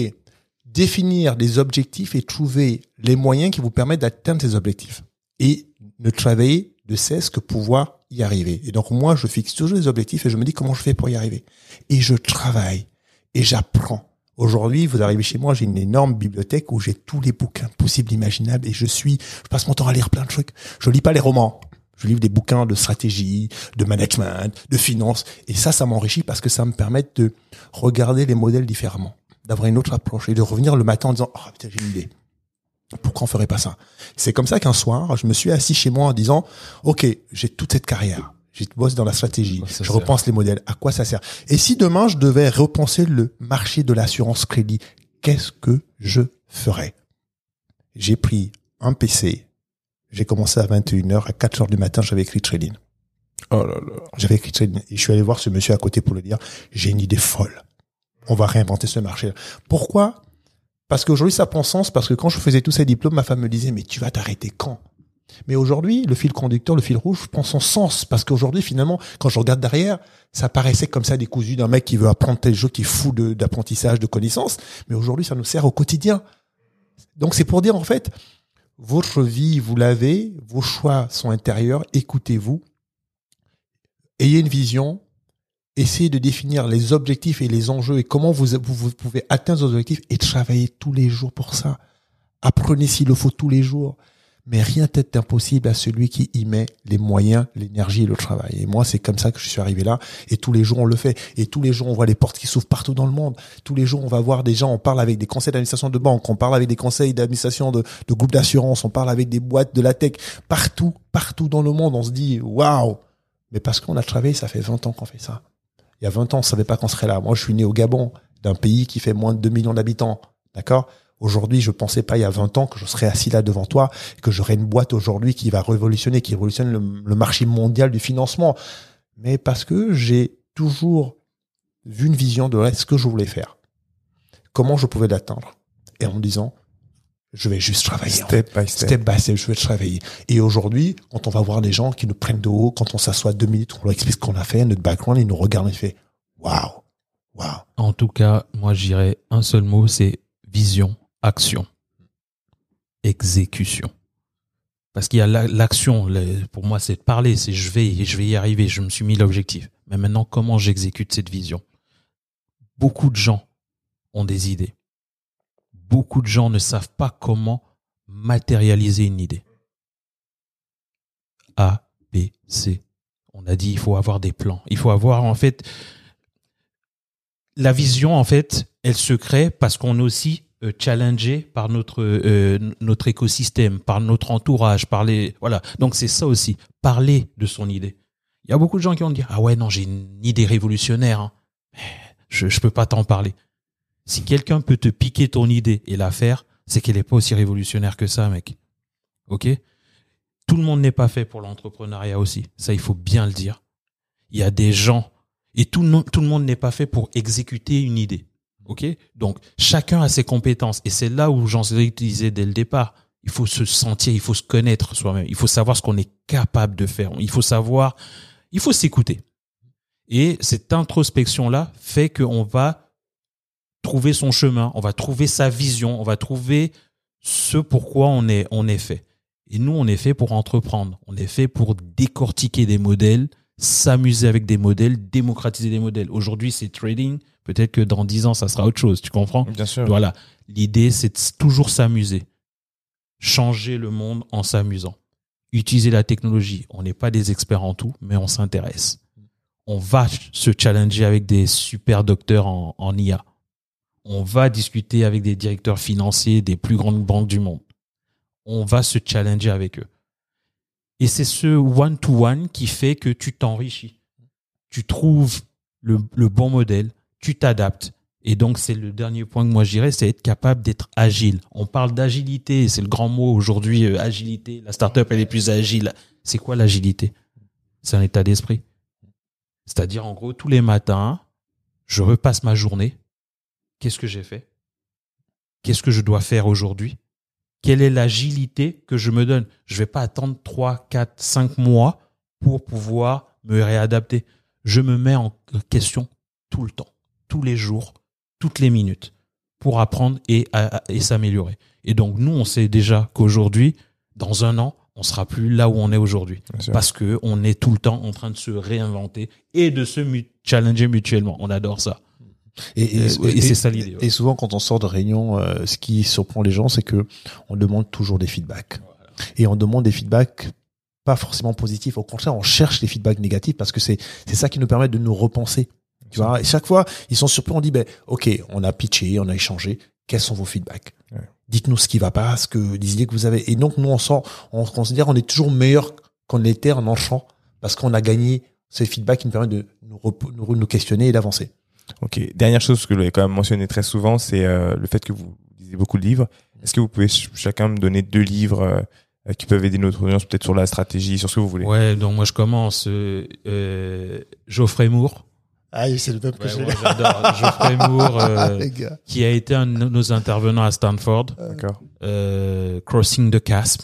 définir des objectifs et trouver les moyens qui vous permettent d'atteindre ces objectifs et ne travailler de cesse que pouvoir y arriver. Et donc moi, je fixe toujours des objectifs et je me dis comment je fais pour y arriver. Et je travaille et j'apprends. Aujourd'hui, vous arrivez chez moi, j'ai une énorme bibliothèque où j'ai tous les bouquins possibles, imaginables, et je suis, je passe mon temps à lire plein de trucs. Je lis pas les romans. Je lis des bouquins de stratégie, de management, de finance, et ça, ça m'enrichit parce que ça me permet de regarder les modèles différemment, d'avoir une autre approche et de revenir le matin en disant, oh putain, j'ai une idée. Pourquoi on ferait pas ça? C'est comme ça qu'un soir, je me suis assis chez moi en disant, ok, j'ai toute cette carrière, je bosse dans la stratégie, je sert. repense les modèles, à quoi ça sert? Et si demain je devais repenser le marché de l'assurance crédit, qu'est-ce que je ferais? J'ai pris un PC, j'ai commencé à 21h, à 4h du matin, j'avais écrit trading. Oh là là. J'avais écrit trading et je suis allé voir ce monsieur à côté pour le dire, j'ai une idée folle. On va réinventer ce marché. Pourquoi? Parce qu'aujourd'hui ça prend sens parce que quand je faisais tous ces diplômes, ma femme me disait mais tu vas t'arrêter quand? Mais aujourd'hui, le fil conducteur, le fil rouge prend son sens parce qu'aujourd'hui, finalement, quand je regarde derrière, ça paraissait comme ça décousu d'un mec qui veut apprendre tel jeu, qui est fou de- d'apprentissage, de, connaissances. Mais aujourd'hui, ça nous sert au quotidien. Donc c'est pour dire en fait, votre vie, vous l'avez, vos choix sont intérieurs, écoutez-vous, ayez une vision, essayez de définir les objectifs et les enjeux et comment vous, pouvez atteindre vos objectifs et travaillez tous les jours pour ça. Apprenez s'il le faut tous les jours. Mais rien n'est impossible à celui qui y met les moyens, l'énergie et le travail. Et moi, c'est comme ça que je suis arrivé là. Et tous les jours, on le fait. Et tous les jours, on voit les portes qui s'ouvrent partout dans le monde. Tous les jours, on va voir des gens, on parle avec des conseils d'administration de banque, on parle avec des conseils d'administration de, de groupes d'assurance, on parle avec des boîtes de la tech. Partout, partout dans le monde, on se dit, waouh! Mais parce qu'on a travaillé, ça fait 20 ans qu'on fait ça. Il y a 20 ans, on savait pas qu'on serait là. Moi, je suis né au Gabon, d'un pays qui fait moins de 2 millions d'habitants. D'accord? Aujourd'hui, je pensais pas il y a 20 ans que je serais assis là devant toi, que j'aurais une boîte aujourd'hui qui va révolutionner, qui révolutionne le, le marché mondial du financement. Mais parce que j'ai toujours vu une vision de ce que je voulais faire. Comment je pouvais l'atteindre. Et en me disant, je vais juste travailler. fait. Step by step. Step by step, je vais travailler. Et aujourd'hui, quand on va voir des gens qui nous prennent de haut, quand on s'assoit deux minutes, on leur explique ce qu'on a fait, notre background, ils nous regardent et ils font waouh, waouh. En tout cas, moi, je dirais un seul mot, c'est vision, action, exécution. Parce qu'il y a la- l'action, pour moi, c'est de parler, c'est je vais, je vais y arriver, je me suis mis l'objectif. Mais maintenant, comment j'exécute cette vision? Beaucoup de gens ont des idées. Beaucoup de gens ne savent pas comment matérialiser une idée. A, B, C. On a dit il faut avoir des plans. Il faut avoir en fait la vision en fait, elle se crée parce qu'on aussi euh, par notre euh, notre écosystème, par notre entourage, par les voilà. Donc c'est ça aussi, parler de son idée. Il y a beaucoup de gens qui vont dire ah ouais non j'ai une idée révolutionnaire, hein. je je peux pas t'en parler. Si quelqu'un peut te piquer ton idée et la faire, c'est qu'elle est pas aussi révolutionnaire que ça, mec. Ok? Tout le monde n'est pas fait pour l'entrepreneuriat aussi. Ça il faut bien le dire. Il y a des gens et tout le monde n'est pas fait pour exécuter une idée. OK? Donc, chacun a ses compétences. Et c'est là où j'en disais dès le départ. Il faut se sentir, il faut se connaître soi-même. Il faut savoir ce qu'on est capable de faire. Il faut savoir, il faut s'écouter. Et cette introspection-là fait qu'on va trouver son chemin, on va trouver sa vision, on va trouver ce pourquoi on est, on est fait. Et nous, on est fait pour entreprendre. On est fait pour décortiquer des modèles, s'amuser avec des modèles, démocratiser des modèles. Aujourd'hui, c'est trading. Peut-être que dans dix ans, ça sera autre chose. Tu comprends? Bien sûr. Voilà. L'idée, c'est toujours s'amuser. Changer le monde en s'amusant. Utiliser la technologie. On n'est pas des experts en tout, mais on s'intéresse. On va se challenger avec des super docteurs en, en IA. On va discuter avec des directeurs financiers des plus grandes banques du monde. On va se challenger avec eux. Et c'est ce one-to-one qui fait que tu t'enrichis. Tu trouves le, bon modèle, tu t'adaptes Et donc, c'est le dernier point que moi je dirais, c'est être capable d'être agile. On parle d'agilité, c'est le grand mot aujourd'hui, euh, agilité. La startup, elle est plus agile. C'est quoi l'agilité? C'est un état d'esprit. C'est-à-dire, en gros, tous les matins, je repasse ma journée. Qu'est-ce que j'ai fait? Qu'est-ce que je dois faire aujourd'hui? Quelle est l'agilité que je me donne Je vais pas attendre 3, 4, 5 mois pour pouvoir me réadapter. Je me mets en question tout le temps, tous les jours, toutes les minutes pour apprendre et, à- et s'améliorer. Et donc, nous, on sait déjà qu'aujourd'hui, dans un an, on sera plus là où on est aujourd'hui. Parce que on est tout le temps en train de se réinventer et de se challenger mutuellement. On adore ça. Et, Et- et c'est ça l'idée, ouais. Et souvent, quand on sort de réunion, euh, ce qui surprend les gens, c'est que on demande toujours des feedbacks. Et on demande des feedbacks pas forcément positifs. Au contraire, on cherche les feedbacks négatifs parce que c'est c'est ça qui nous permet de nous repenser. Tu vois, et chaque fois, ils sont surpris. On dit, ben, ok, on a pitché, on a échangé. Quels sont vos feedbacks? Ouais. Dites-nous ce qui va pas, ce que des idées que vous avez. Et donc, nous, on sent, on considère, on est toujours meilleur qu'on l'était en enchant parce qu'on a gagné ces feedbacks qui nous permettent de nous, nous questionner et d'avancer. Ok. Dernière chose que vous avez quand même mentionné très souvent, c'est euh, le fait que vous lisez beaucoup de livres. Est-ce que vous pouvez ch- chacun me donner deux livres euh, qui peuvent aider notre audience, peut-être sur la stratégie, sur ce que vous voulez? Ouais, donc moi je commence. Euh, euh, Geoffrey Moore. Ah, c'est le peuple Ouais, moi, j'adore Geoffrey Moore, euh, gars. qui a été un de nos intervenants à Stanford. D'accord. Euh, Crossing the Chasm.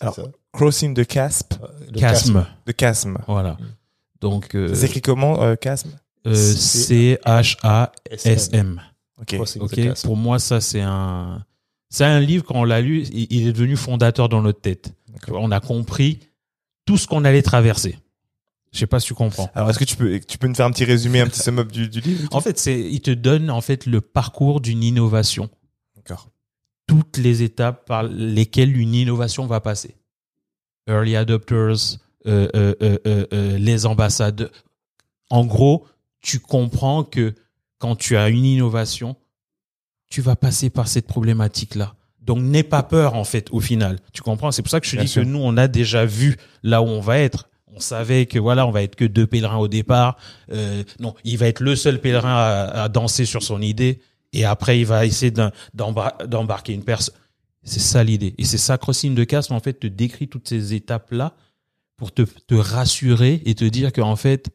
Alors, Crossing the Casp, Le Chasm. the Chasm. Voilà. Donc, euh, Ça s'écrit comment, euh, Chasm euh, C-H-A-S-M. Ok. Crossing Ok. the chasm. Pour moi, ça c'est un, c'est un livre quand on l'a lu, il il est devenu fondateur dans notre tête. On a compris tout ce qu'on allait traverser. Je sais pas si tu comprends. Alors, est-ce que tu peux, tu peux nous faire un petit résumé, un petit sum-up du, du livre En fait, c'est, il te donne en fait le parcours d'une innovation. D'accord. Toutes les étapes par lesquelles une innovation va passer. Early adopters, euh, euh, euh, euh, euh, les ambassades. En gros, tu comprends que quand tu as une innovation, tu vas passer par cette problématique-là. Donc, n'aie pas peur, en fait, au final. Tu comprends? C'est pour ça que je te Bien dis sûr. que nous, on a déjà vu là où on va être. On savait que voilà, on va être que deux pèlerins au départ. Euh, non, il va être le seul pèlerin à, à danser sur son idée. Et après, il va essayer d'embarquer une personne. C'est ça l'idée. Et c'est ça, Crossing de Casme, en fait, te décrit toutes ces étapes-là pour te, te rassurer et te dire qu'en fait,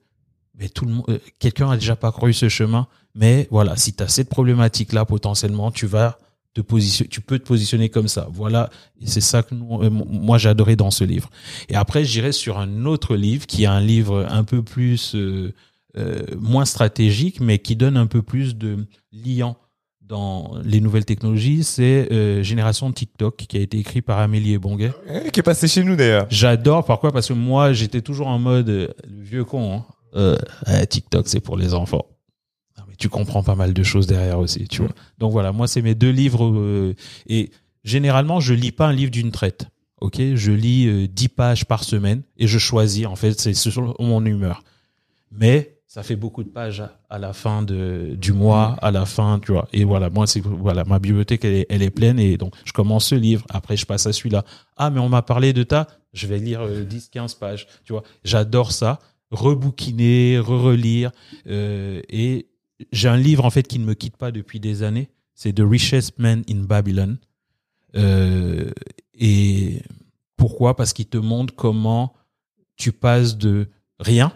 mais tout le monde, euh, quelqu'un a déjà parcouru ce chemin. Mais voilà, si tu as cette problématique-là, potentiellement, tu vas te positionner, tu peux te positionner comme ça. Voilà. Et c'est ça que nous, euh, moi, j'ai adoré dans ce livre. Et après, j'irai sur un autre livre qui est un livre un peu plus, euh, euh, moins stratégique, mais qui donne un peu plus de liant dans les nouvelles technologies. C'est euh, Génération TikTok qui a été écrit par Amélie Ebonguet. Eh, Qui est passé chez nous, d'ailleurs. J'adore. Pourquoi? Parce que moi, j'étais toujours en mode euh, le vieux con. Hein. Euh, eh, TikTok, c'est pour les enfants. Non, mais tu comprends pas mal de choses derrière aussi, tu vois. Donc voilà, moi, c'est mes deux livres. euh, et généralement, je lis pas un livre d'une traite. Ok, je lis euh, 10 pages par semaine et je choisis. En fait, c'est selon mon humeur. Mais ça fait beaucoup de pages à, la fin de, du mois, à la fin, tu vois. Et voilà, moi, c'est voilà, ma bibliothèque, elle est, elle est pleine et donc je commence ce livre. Après, je passe à celui-là. Ah, mais on m'a parlé de ta. Je vais lire euh, 10, 15 pages. Tu vois, j'adore ça. Rebouquiner, re-relire. Euh, et j'ai un livre, en fait, qui ne me quitte pas depuis des années. C'est The Richest Man in Babylon. Euh, et pourquoi? Parce qu'il te montre comment tu passes de rien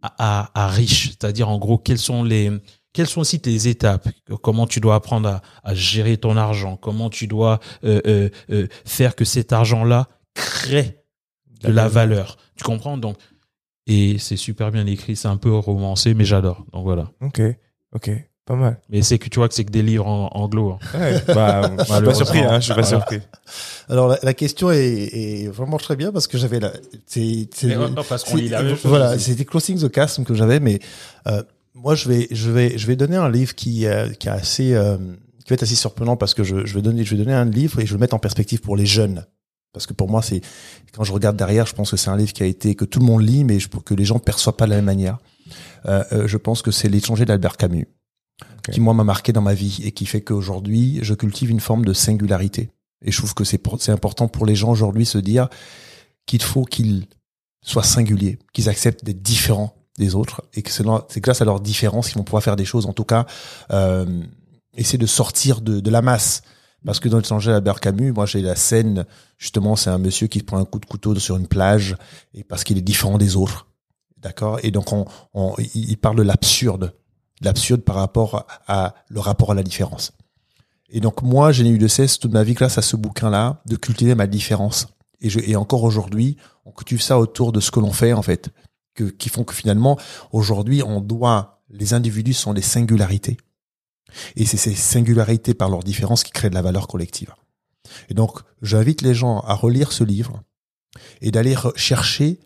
à, à, à riche. C'est-à-dire, en gros, quelles sont les, quelles sont aussi tes étapes? Comment tu dois apprendre à, à gérer ton argent? Comment tu dois euh, euh, euh, faire que cet argent-là crée de la valeur? Tu comprends? Donc, et c'est super bien écrit. C'est un peu romancé, mais j'adore. Donc voilà. Ok. Ok. Pas mal. Mais c'est que tu vois que c'est que des livres en anglo. hein. Ouais, bah, je suis pas surpris, hein, je suis pas Voilà. surpris. Alors la, la question est, est vraiment très bien parce que j'avais la. C'est, c'est- Mais non, parce qu'on c'est- lit la même chose Voilà, c'était Closing the Chasm que j'avais, mais euh, moi je vais, je vais, je vais donner un livre qui, euh, qui est assez, euh, qui va être assez surprenant parce que je, je vais donner, je vais donner un livre et je vais le mettre en perspective pour les jeunes. Parce que pour moi, c'est quand je regarde derrière, je pense que c'est un livre qui a été que tout le monde lit, mais je, que les gens perçoivent pas de la même manière. Euh, euh, je pense que c'est l'étranger d'Albert Camus, qui moi m'a marqué dans ma vie et qui fait qu'aujourd'hui, je cultive une forme de singularité. Et je trouve que c'est c'est important pour les gens aujourd'hui se dire qu'il faut qu'ils soient singuliers, qu'ils acceptent d'être différents des autres et que c'est leur- grâce à leurs différences qu'ils vont pouvoir faire des choses. En tout cas, euh, essayer de sortir de, de la masse. Parce que dans le Angèle Albert Camus, moi j'ai la scène, justement, c'est un monsieur qui prend un coup de couteau sur une plage et parce qu'il est différent des autres. D'accord? Et donc on, on, il parle de l'absurde. L'absurde par rapport à le rapport à la différence. Et donc moi, je n'ai eu de cesse toute ma vie grâce à ce bouquin-là de cultiver ma différence. Et, je, et encore aujourd'hui, on cultive ça autour de ce que l'on fait en fait, que, qui font que finalement aujourd'hui, on doit les individus sont des singularités. Et c'est ces singularités par leurs différences qui créent de la valeur collective. Et donc, j'invite les gens à relire ce livre et d'aller chercher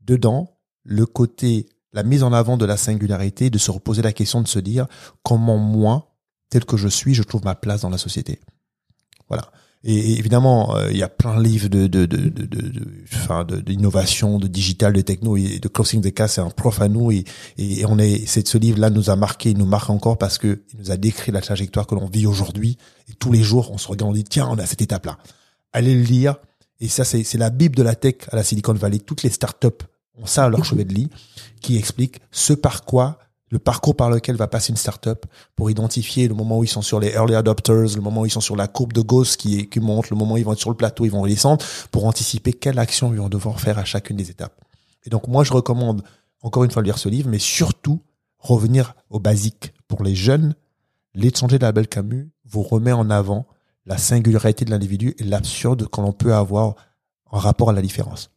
dedans le côté, la mise en avant de la singularité, de se reposer la question de se dire comment moi, tel que je suis, je trouve ma place dans la société. Voilà. Et, évidemment, euh, il y a plein de livres de, de, de, de, de, de- enfin, de- d'innovation, de, digital, de techno. Et de Closing the Cast, c'est un prof à nous. Et, et on est, c'est ce livre-là nous a marqué, il nous marque encore parce que il nous a décrit la trajectoire que l'on vit aujourd'hui. Et tous les jours, on se regarde, on dit tiens, on a cette étape-là. Allez le lire. Et ça, c'est c'est la bible de la tech à la Silicon Valley. Toutes les startups ont ça à leur chevet de lit, qui explique ce par quoi le parcours par lequel va passer une startup pour identifier le moment où ils sont sur les early adopters, le moment où ils sont sur la courbe de Gauss qui, qui monte, le moment où ils vont être sur le plateau, ils vont redescendre, pour anticiper quelle action ils vont devoir faire à chacune des étapes. Et donc moi, je recommande encore une fois de lire ce livre, mais surtout revenir aux basiques. Pour les jeunes, l'étranger de la Belle Camus vous remet en avant la singularité de l'individu et l'absurde que l'on peut avoir en rapport à la différence.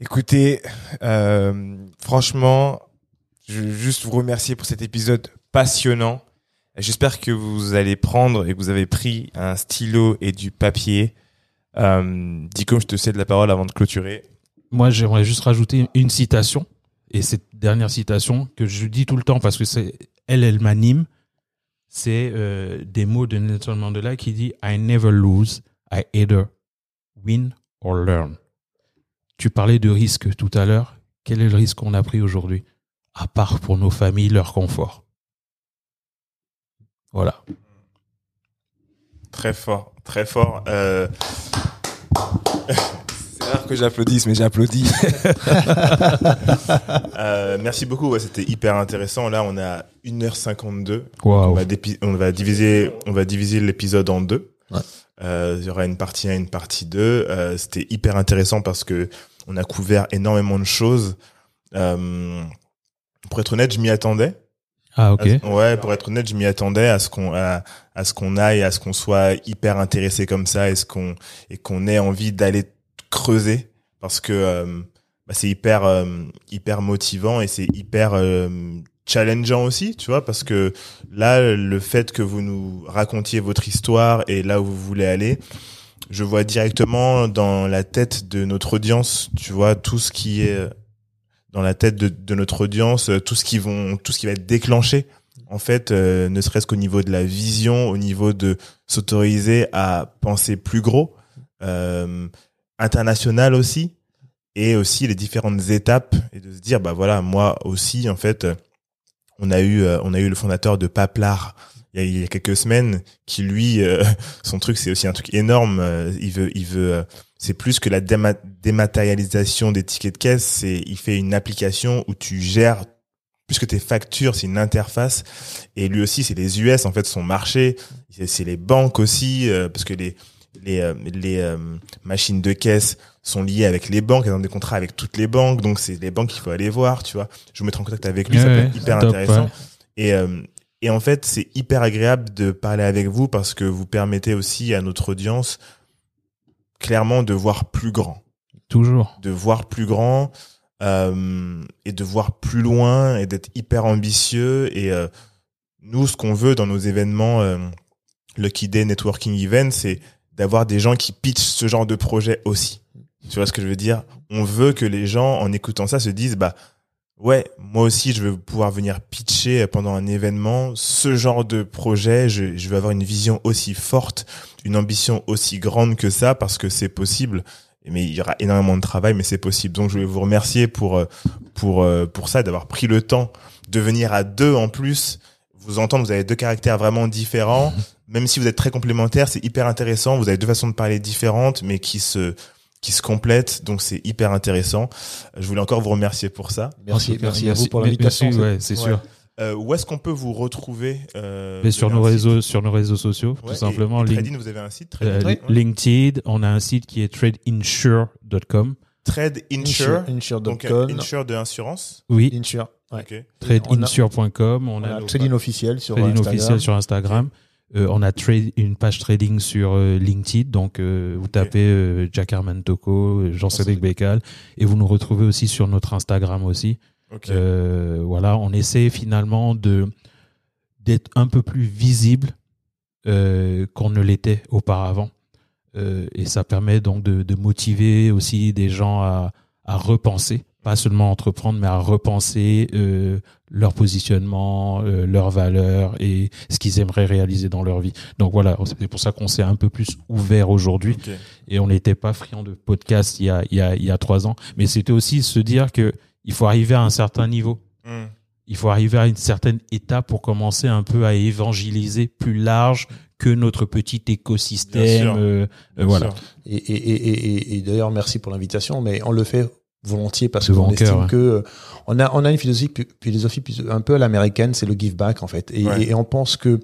Écoutez, euh, franchement, je veux juste vous remercier pour cet épisode passionnant. J'espère que vous allez prendre et que vous avez pris un stylo et du papier. Euh, Dico, je te cède la parole avant de clôturer. Moi, j'aimerais juste rajouter une citation. Et cette dernière citation que je dis tout le temps parce que c'est elle, elle m'anime. C'est euh, des mots de Nelson Mandela qui dit I never lose, I either win or learn. Tu parlais de risque tout à l'heure. Quel est le risque qu'on a pris aujourd'hui? À part pour nos familles, leur confort. Voilà. Très fort, très fort. Euh, C'est rare que j'applaudisse, mais j'applaudis. euh, merci beaucoup, ouais, c'était hyper intéressant. Là, on est à 1h52. On Waouh. va, dépi- on va diviser, on va diviser l'épisode en deux. Ouais. Euh, il y aura une partie 1 et une partie 2. Euh, c'était hyper intéressant parce que on a couvert énormément de choses. Euh, pour être honnête, je m'y attendais. Ah, ok. Ce- ouais, pour être honnête, je m'y attendais à ce qu'on à, à ce qu'on aille, à ce qu'on soit hyper intéressé comme ça, et ce qu'on et qu'on ait envie d'aller creuser parce que euh, bah, c'est hyper euh, hyper motivant et c'est hyper euh, challengeant aussi, tu vois, parce que là, le fait que vous nous racontiez votre histoire et là où vous voulez aller, je vois directement dans la tête de notre audience, tu vois, tout ce qui est dans la tête de, de notre audience, euh, tout ce qui vont, tout ce qui va être déclenché, en fait, euh, ne serait-ce qu'au niveau de la vision, au niveau de s'autoriser à penser plus gros, euh, international aussi, et aussi les différentes étapes et de se dire, bah voilà, moi aussi, en fait, euh, on a eu, euh, on a eu le fondateur de Paplar il y a, il y a quelques semaines qui lui, euh, son truc, c'est aussi un truc énorme. euh, il veut, il veut. euh, c'est plus que la déma- dématérialisation des tickets de caisse. C'est, il fait une application où tu gères plus que tes factures, c'est une interface. Et lui aussi, c'est les US en fait son marché. C'est les banques aussi euh, parce que les les euh, les euh, machines de caisse sont liées avec les banques, elles ont des contrats avec toutes les banques, donc c'est les banques qu'il faut aller voir, tu vois. Je vous mettrai en contact avec lui, ça Ouais, peut être hyper top, intéressant. ouais. Et euh, et en fait, c'est hyper agréable de parler avec vous parce que vous permettez aussi à notre audience clairement de voir plus grand Toujours. de voir plus grand euh, et de voir plus loin et d'être hyper ambitieux. Et euh, nous, ce qu'on veut dans nos événements euh, Lucky Day Networking Event, c'est d'avoir des gens qui pitchent ce genre de projet aussi. Tu vois ce que je veux dire? On veut que les gens, en écoutant ça, se disent, bah ouais, moi aussi, je veux pouvoir venir pitcher pendant un événement ce genre de projet. Je, je veux avoir une vision aussi forte, une ambition aussi grande que ça, parce que c'est possible mais il y aura énormément de travail, mais c'est possible. Donc, je voulais vous remercier pour euh, pour euh, pour ça, d'avoir pris le temps de venir à deux en plus. Vous entendre, vous avez deux caractères vraiment différents. Même si vous êtes très complémentaires, c'est hyper intéressant. Vous avez deux façons de parler différentes, mais qui se qui se complètent, donc c'est hyper intéressant. Je voulais encore vous remercier pour ça. Merci, merci, à vous pour l'invitation. ouais, c'est Ouais. sûr. Euh, où est-ce qu'on peut vous retrouver euh, Mais sur nos réseaux, sur nos réseaux sociaux, Ouais, tout et- simplement. et Trading, vous avez un site euh, ouais. LinkedIn, on a un site qui est tradeinsure.com. Trade Insure, donc euh, de assurance. Oui, Insure. Ouais. Ok. tradeinsure.com. On On a a Trading officiel sur trading Instagram. officiel sur Instagram. Euh, on a trade, une page trading sur euh, LinkedIn, donc euh, vous tapez Jack Herman Toko, Jean-Cédric Bécal, et vous nous retrouvez aussi sur notre Instagram aussi. Voilà, on essaie finalement de d'être un peu plus visible qu'on ne l'était auparavant, et ça permet donc de, de motiver aussi des gens à, à repenser, pas seulement entreprendre, mais à repenser euh, leur positionnement, euh, leurs valeurs et ce qu'ils aimeraient réaliser dans leur vie. Donc voilà, c'est pour ça qu'on s'est un peu plus ouvert aujourd'hui et on n'était pas friand de podcast il y a, il y a, il y a trois ans. Mais c'était aussi se dire que il faut arriver à un certain niveau. Hmm. Il faut arriver à une certaine étape pour commencer un peu à évangéliser plus large que notre petit Bien écosystème. sûr. euh, euh, Bien voilà. sûr. Et, et, et, et, et d'ailleurs, merci pour l'invitation, mais on le fait volontiers parce qu'on estime ouais. que euh, on a on a une philosophie philosophie un peu à l'américaine, c'est le give back en fait, et, Ouais. et on pense que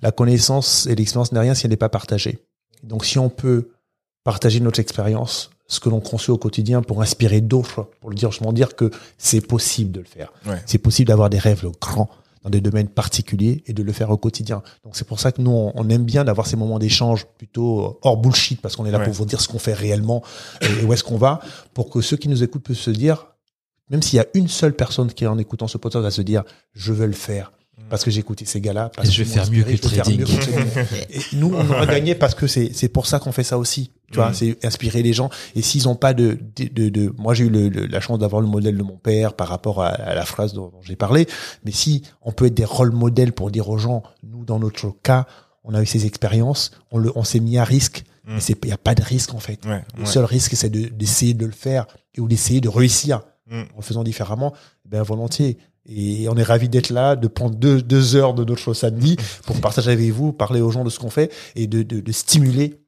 la connaissance et l'expérience n'est rien si elle n'est pas partagée. Donc si on peut partager notre expérience, ce que l'on conçoit au quotidien pour inspirer d'autres, pour le dire justement dire que c'est possible de le faire. Ouais. C'est possible d'avoir des rêves grands dans des domaines particuliers et de le faire au quotidien. Donc c'est pour ça que nous on, on aime bien d'avoir ces moments d'échange plutôt euh, hors bullshit parce qu'on est là Ouais. pour vous dire ce qu'on fait réellement et, et où est-ce qu'on va pour que ceux qui nous écoutent peuvent se dire même s'il y a une seule personne qui en écoutant ce podcast va se dire je veux le faire parce que j'ai écouté ces gars-là parce Et je vais faire mieux que je vais faire trading. mieux que trading. Et nous, on aura gagné parce que c'est c'est pour ça qu'on fait ça aussi. Tu vois, Mm. c'est inspirer les gens. Et s'ils ont pas de de, de, de- moi j'ai eu le- le- la chance d'avoir le modèle de mon père par rapport à, à la phrase dont, dont j'ai parlé. Mais si on peut être des rôles modèles pour dire aux gens, nous dans notre cas, on a eu ces expériences, on le, on s'est mis à risque. Mm. Mais c'est il y a pas de risque en fait. Ouais, Le ouais. seul risque c'est de- d'essayer de le faire et ou d'essayer de réussir Mm. en le faisant différemment. Ben volontiers. Et on est ravis d'être là, de prendre deux, deux heures de notre samedi pour partager avec vous, parler aux gens de ce qu'on fait et de, de, de stimuler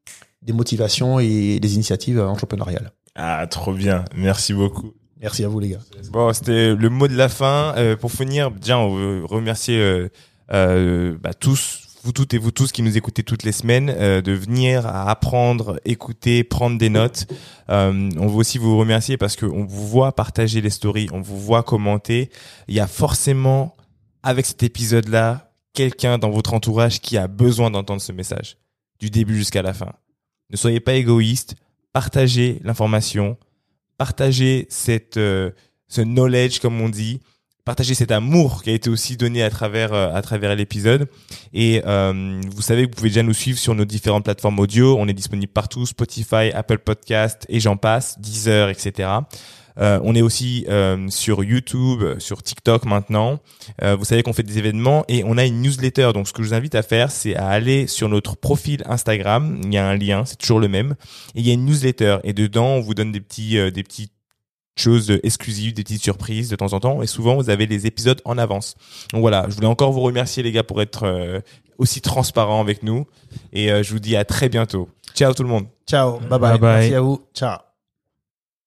des motivations et des initiatives entrepreneuriales. Ah, trop bien. Merci beaucoup. Merci à vous les gars. Bon, c'était le mot de la fin. Euh, pour finir, bien, on veut remercier euh, euh, bah, tous, vous toutes et vous tous qui nous écoutez toutes les semaines, euh, de venir à apprendre, écouter, prendre des notes. Euh, on veut aussi vous remercier parce qu'on vous voit partager les stories, on vous voit commenter. Il y a forcément, avec cet épisode-là, quelqu'un dans votre entourage qui a besoin d'entendre ce message, du début jusqu'à la fin. Ne soyez pas égoïste, partagez l'information, partagez euh, ce knowledge, comme on dit, partagez cet amour qui a été aussi donné à travers, euh, l'épisode. Et euh, vous savez que vous pouvez déjà nous suivre sur nos différentes plateformes audio. On est disponible partout, Spotify, Apple Podcast et j'en passe, Deezer, etc. Euh, on est aussi euh, sur YouTube, euh, sur TikTok maintenant. Euh, vous savez qu'on fait des événements et on a une newsletter. Donc, ce que je vous invite à faire, c'est à aller sur notre profil Instagram. Il y a un lien, c'est toujours le même. Et il y a une newsletter et dedans, on vous donne des petits, euh, des petites choses exclusives, des petites surprises de temps en temps. Et souvent, vous avez les épisodes en avance. Donc voilà, je voulais encore vous remercier les gars pour être euh, aussi transparents avec nous. Et euh, je vous dis à très bientôt. Ciao tout le monde. Ciao, bye bye. Bye bye. Merci à vous. Ciao.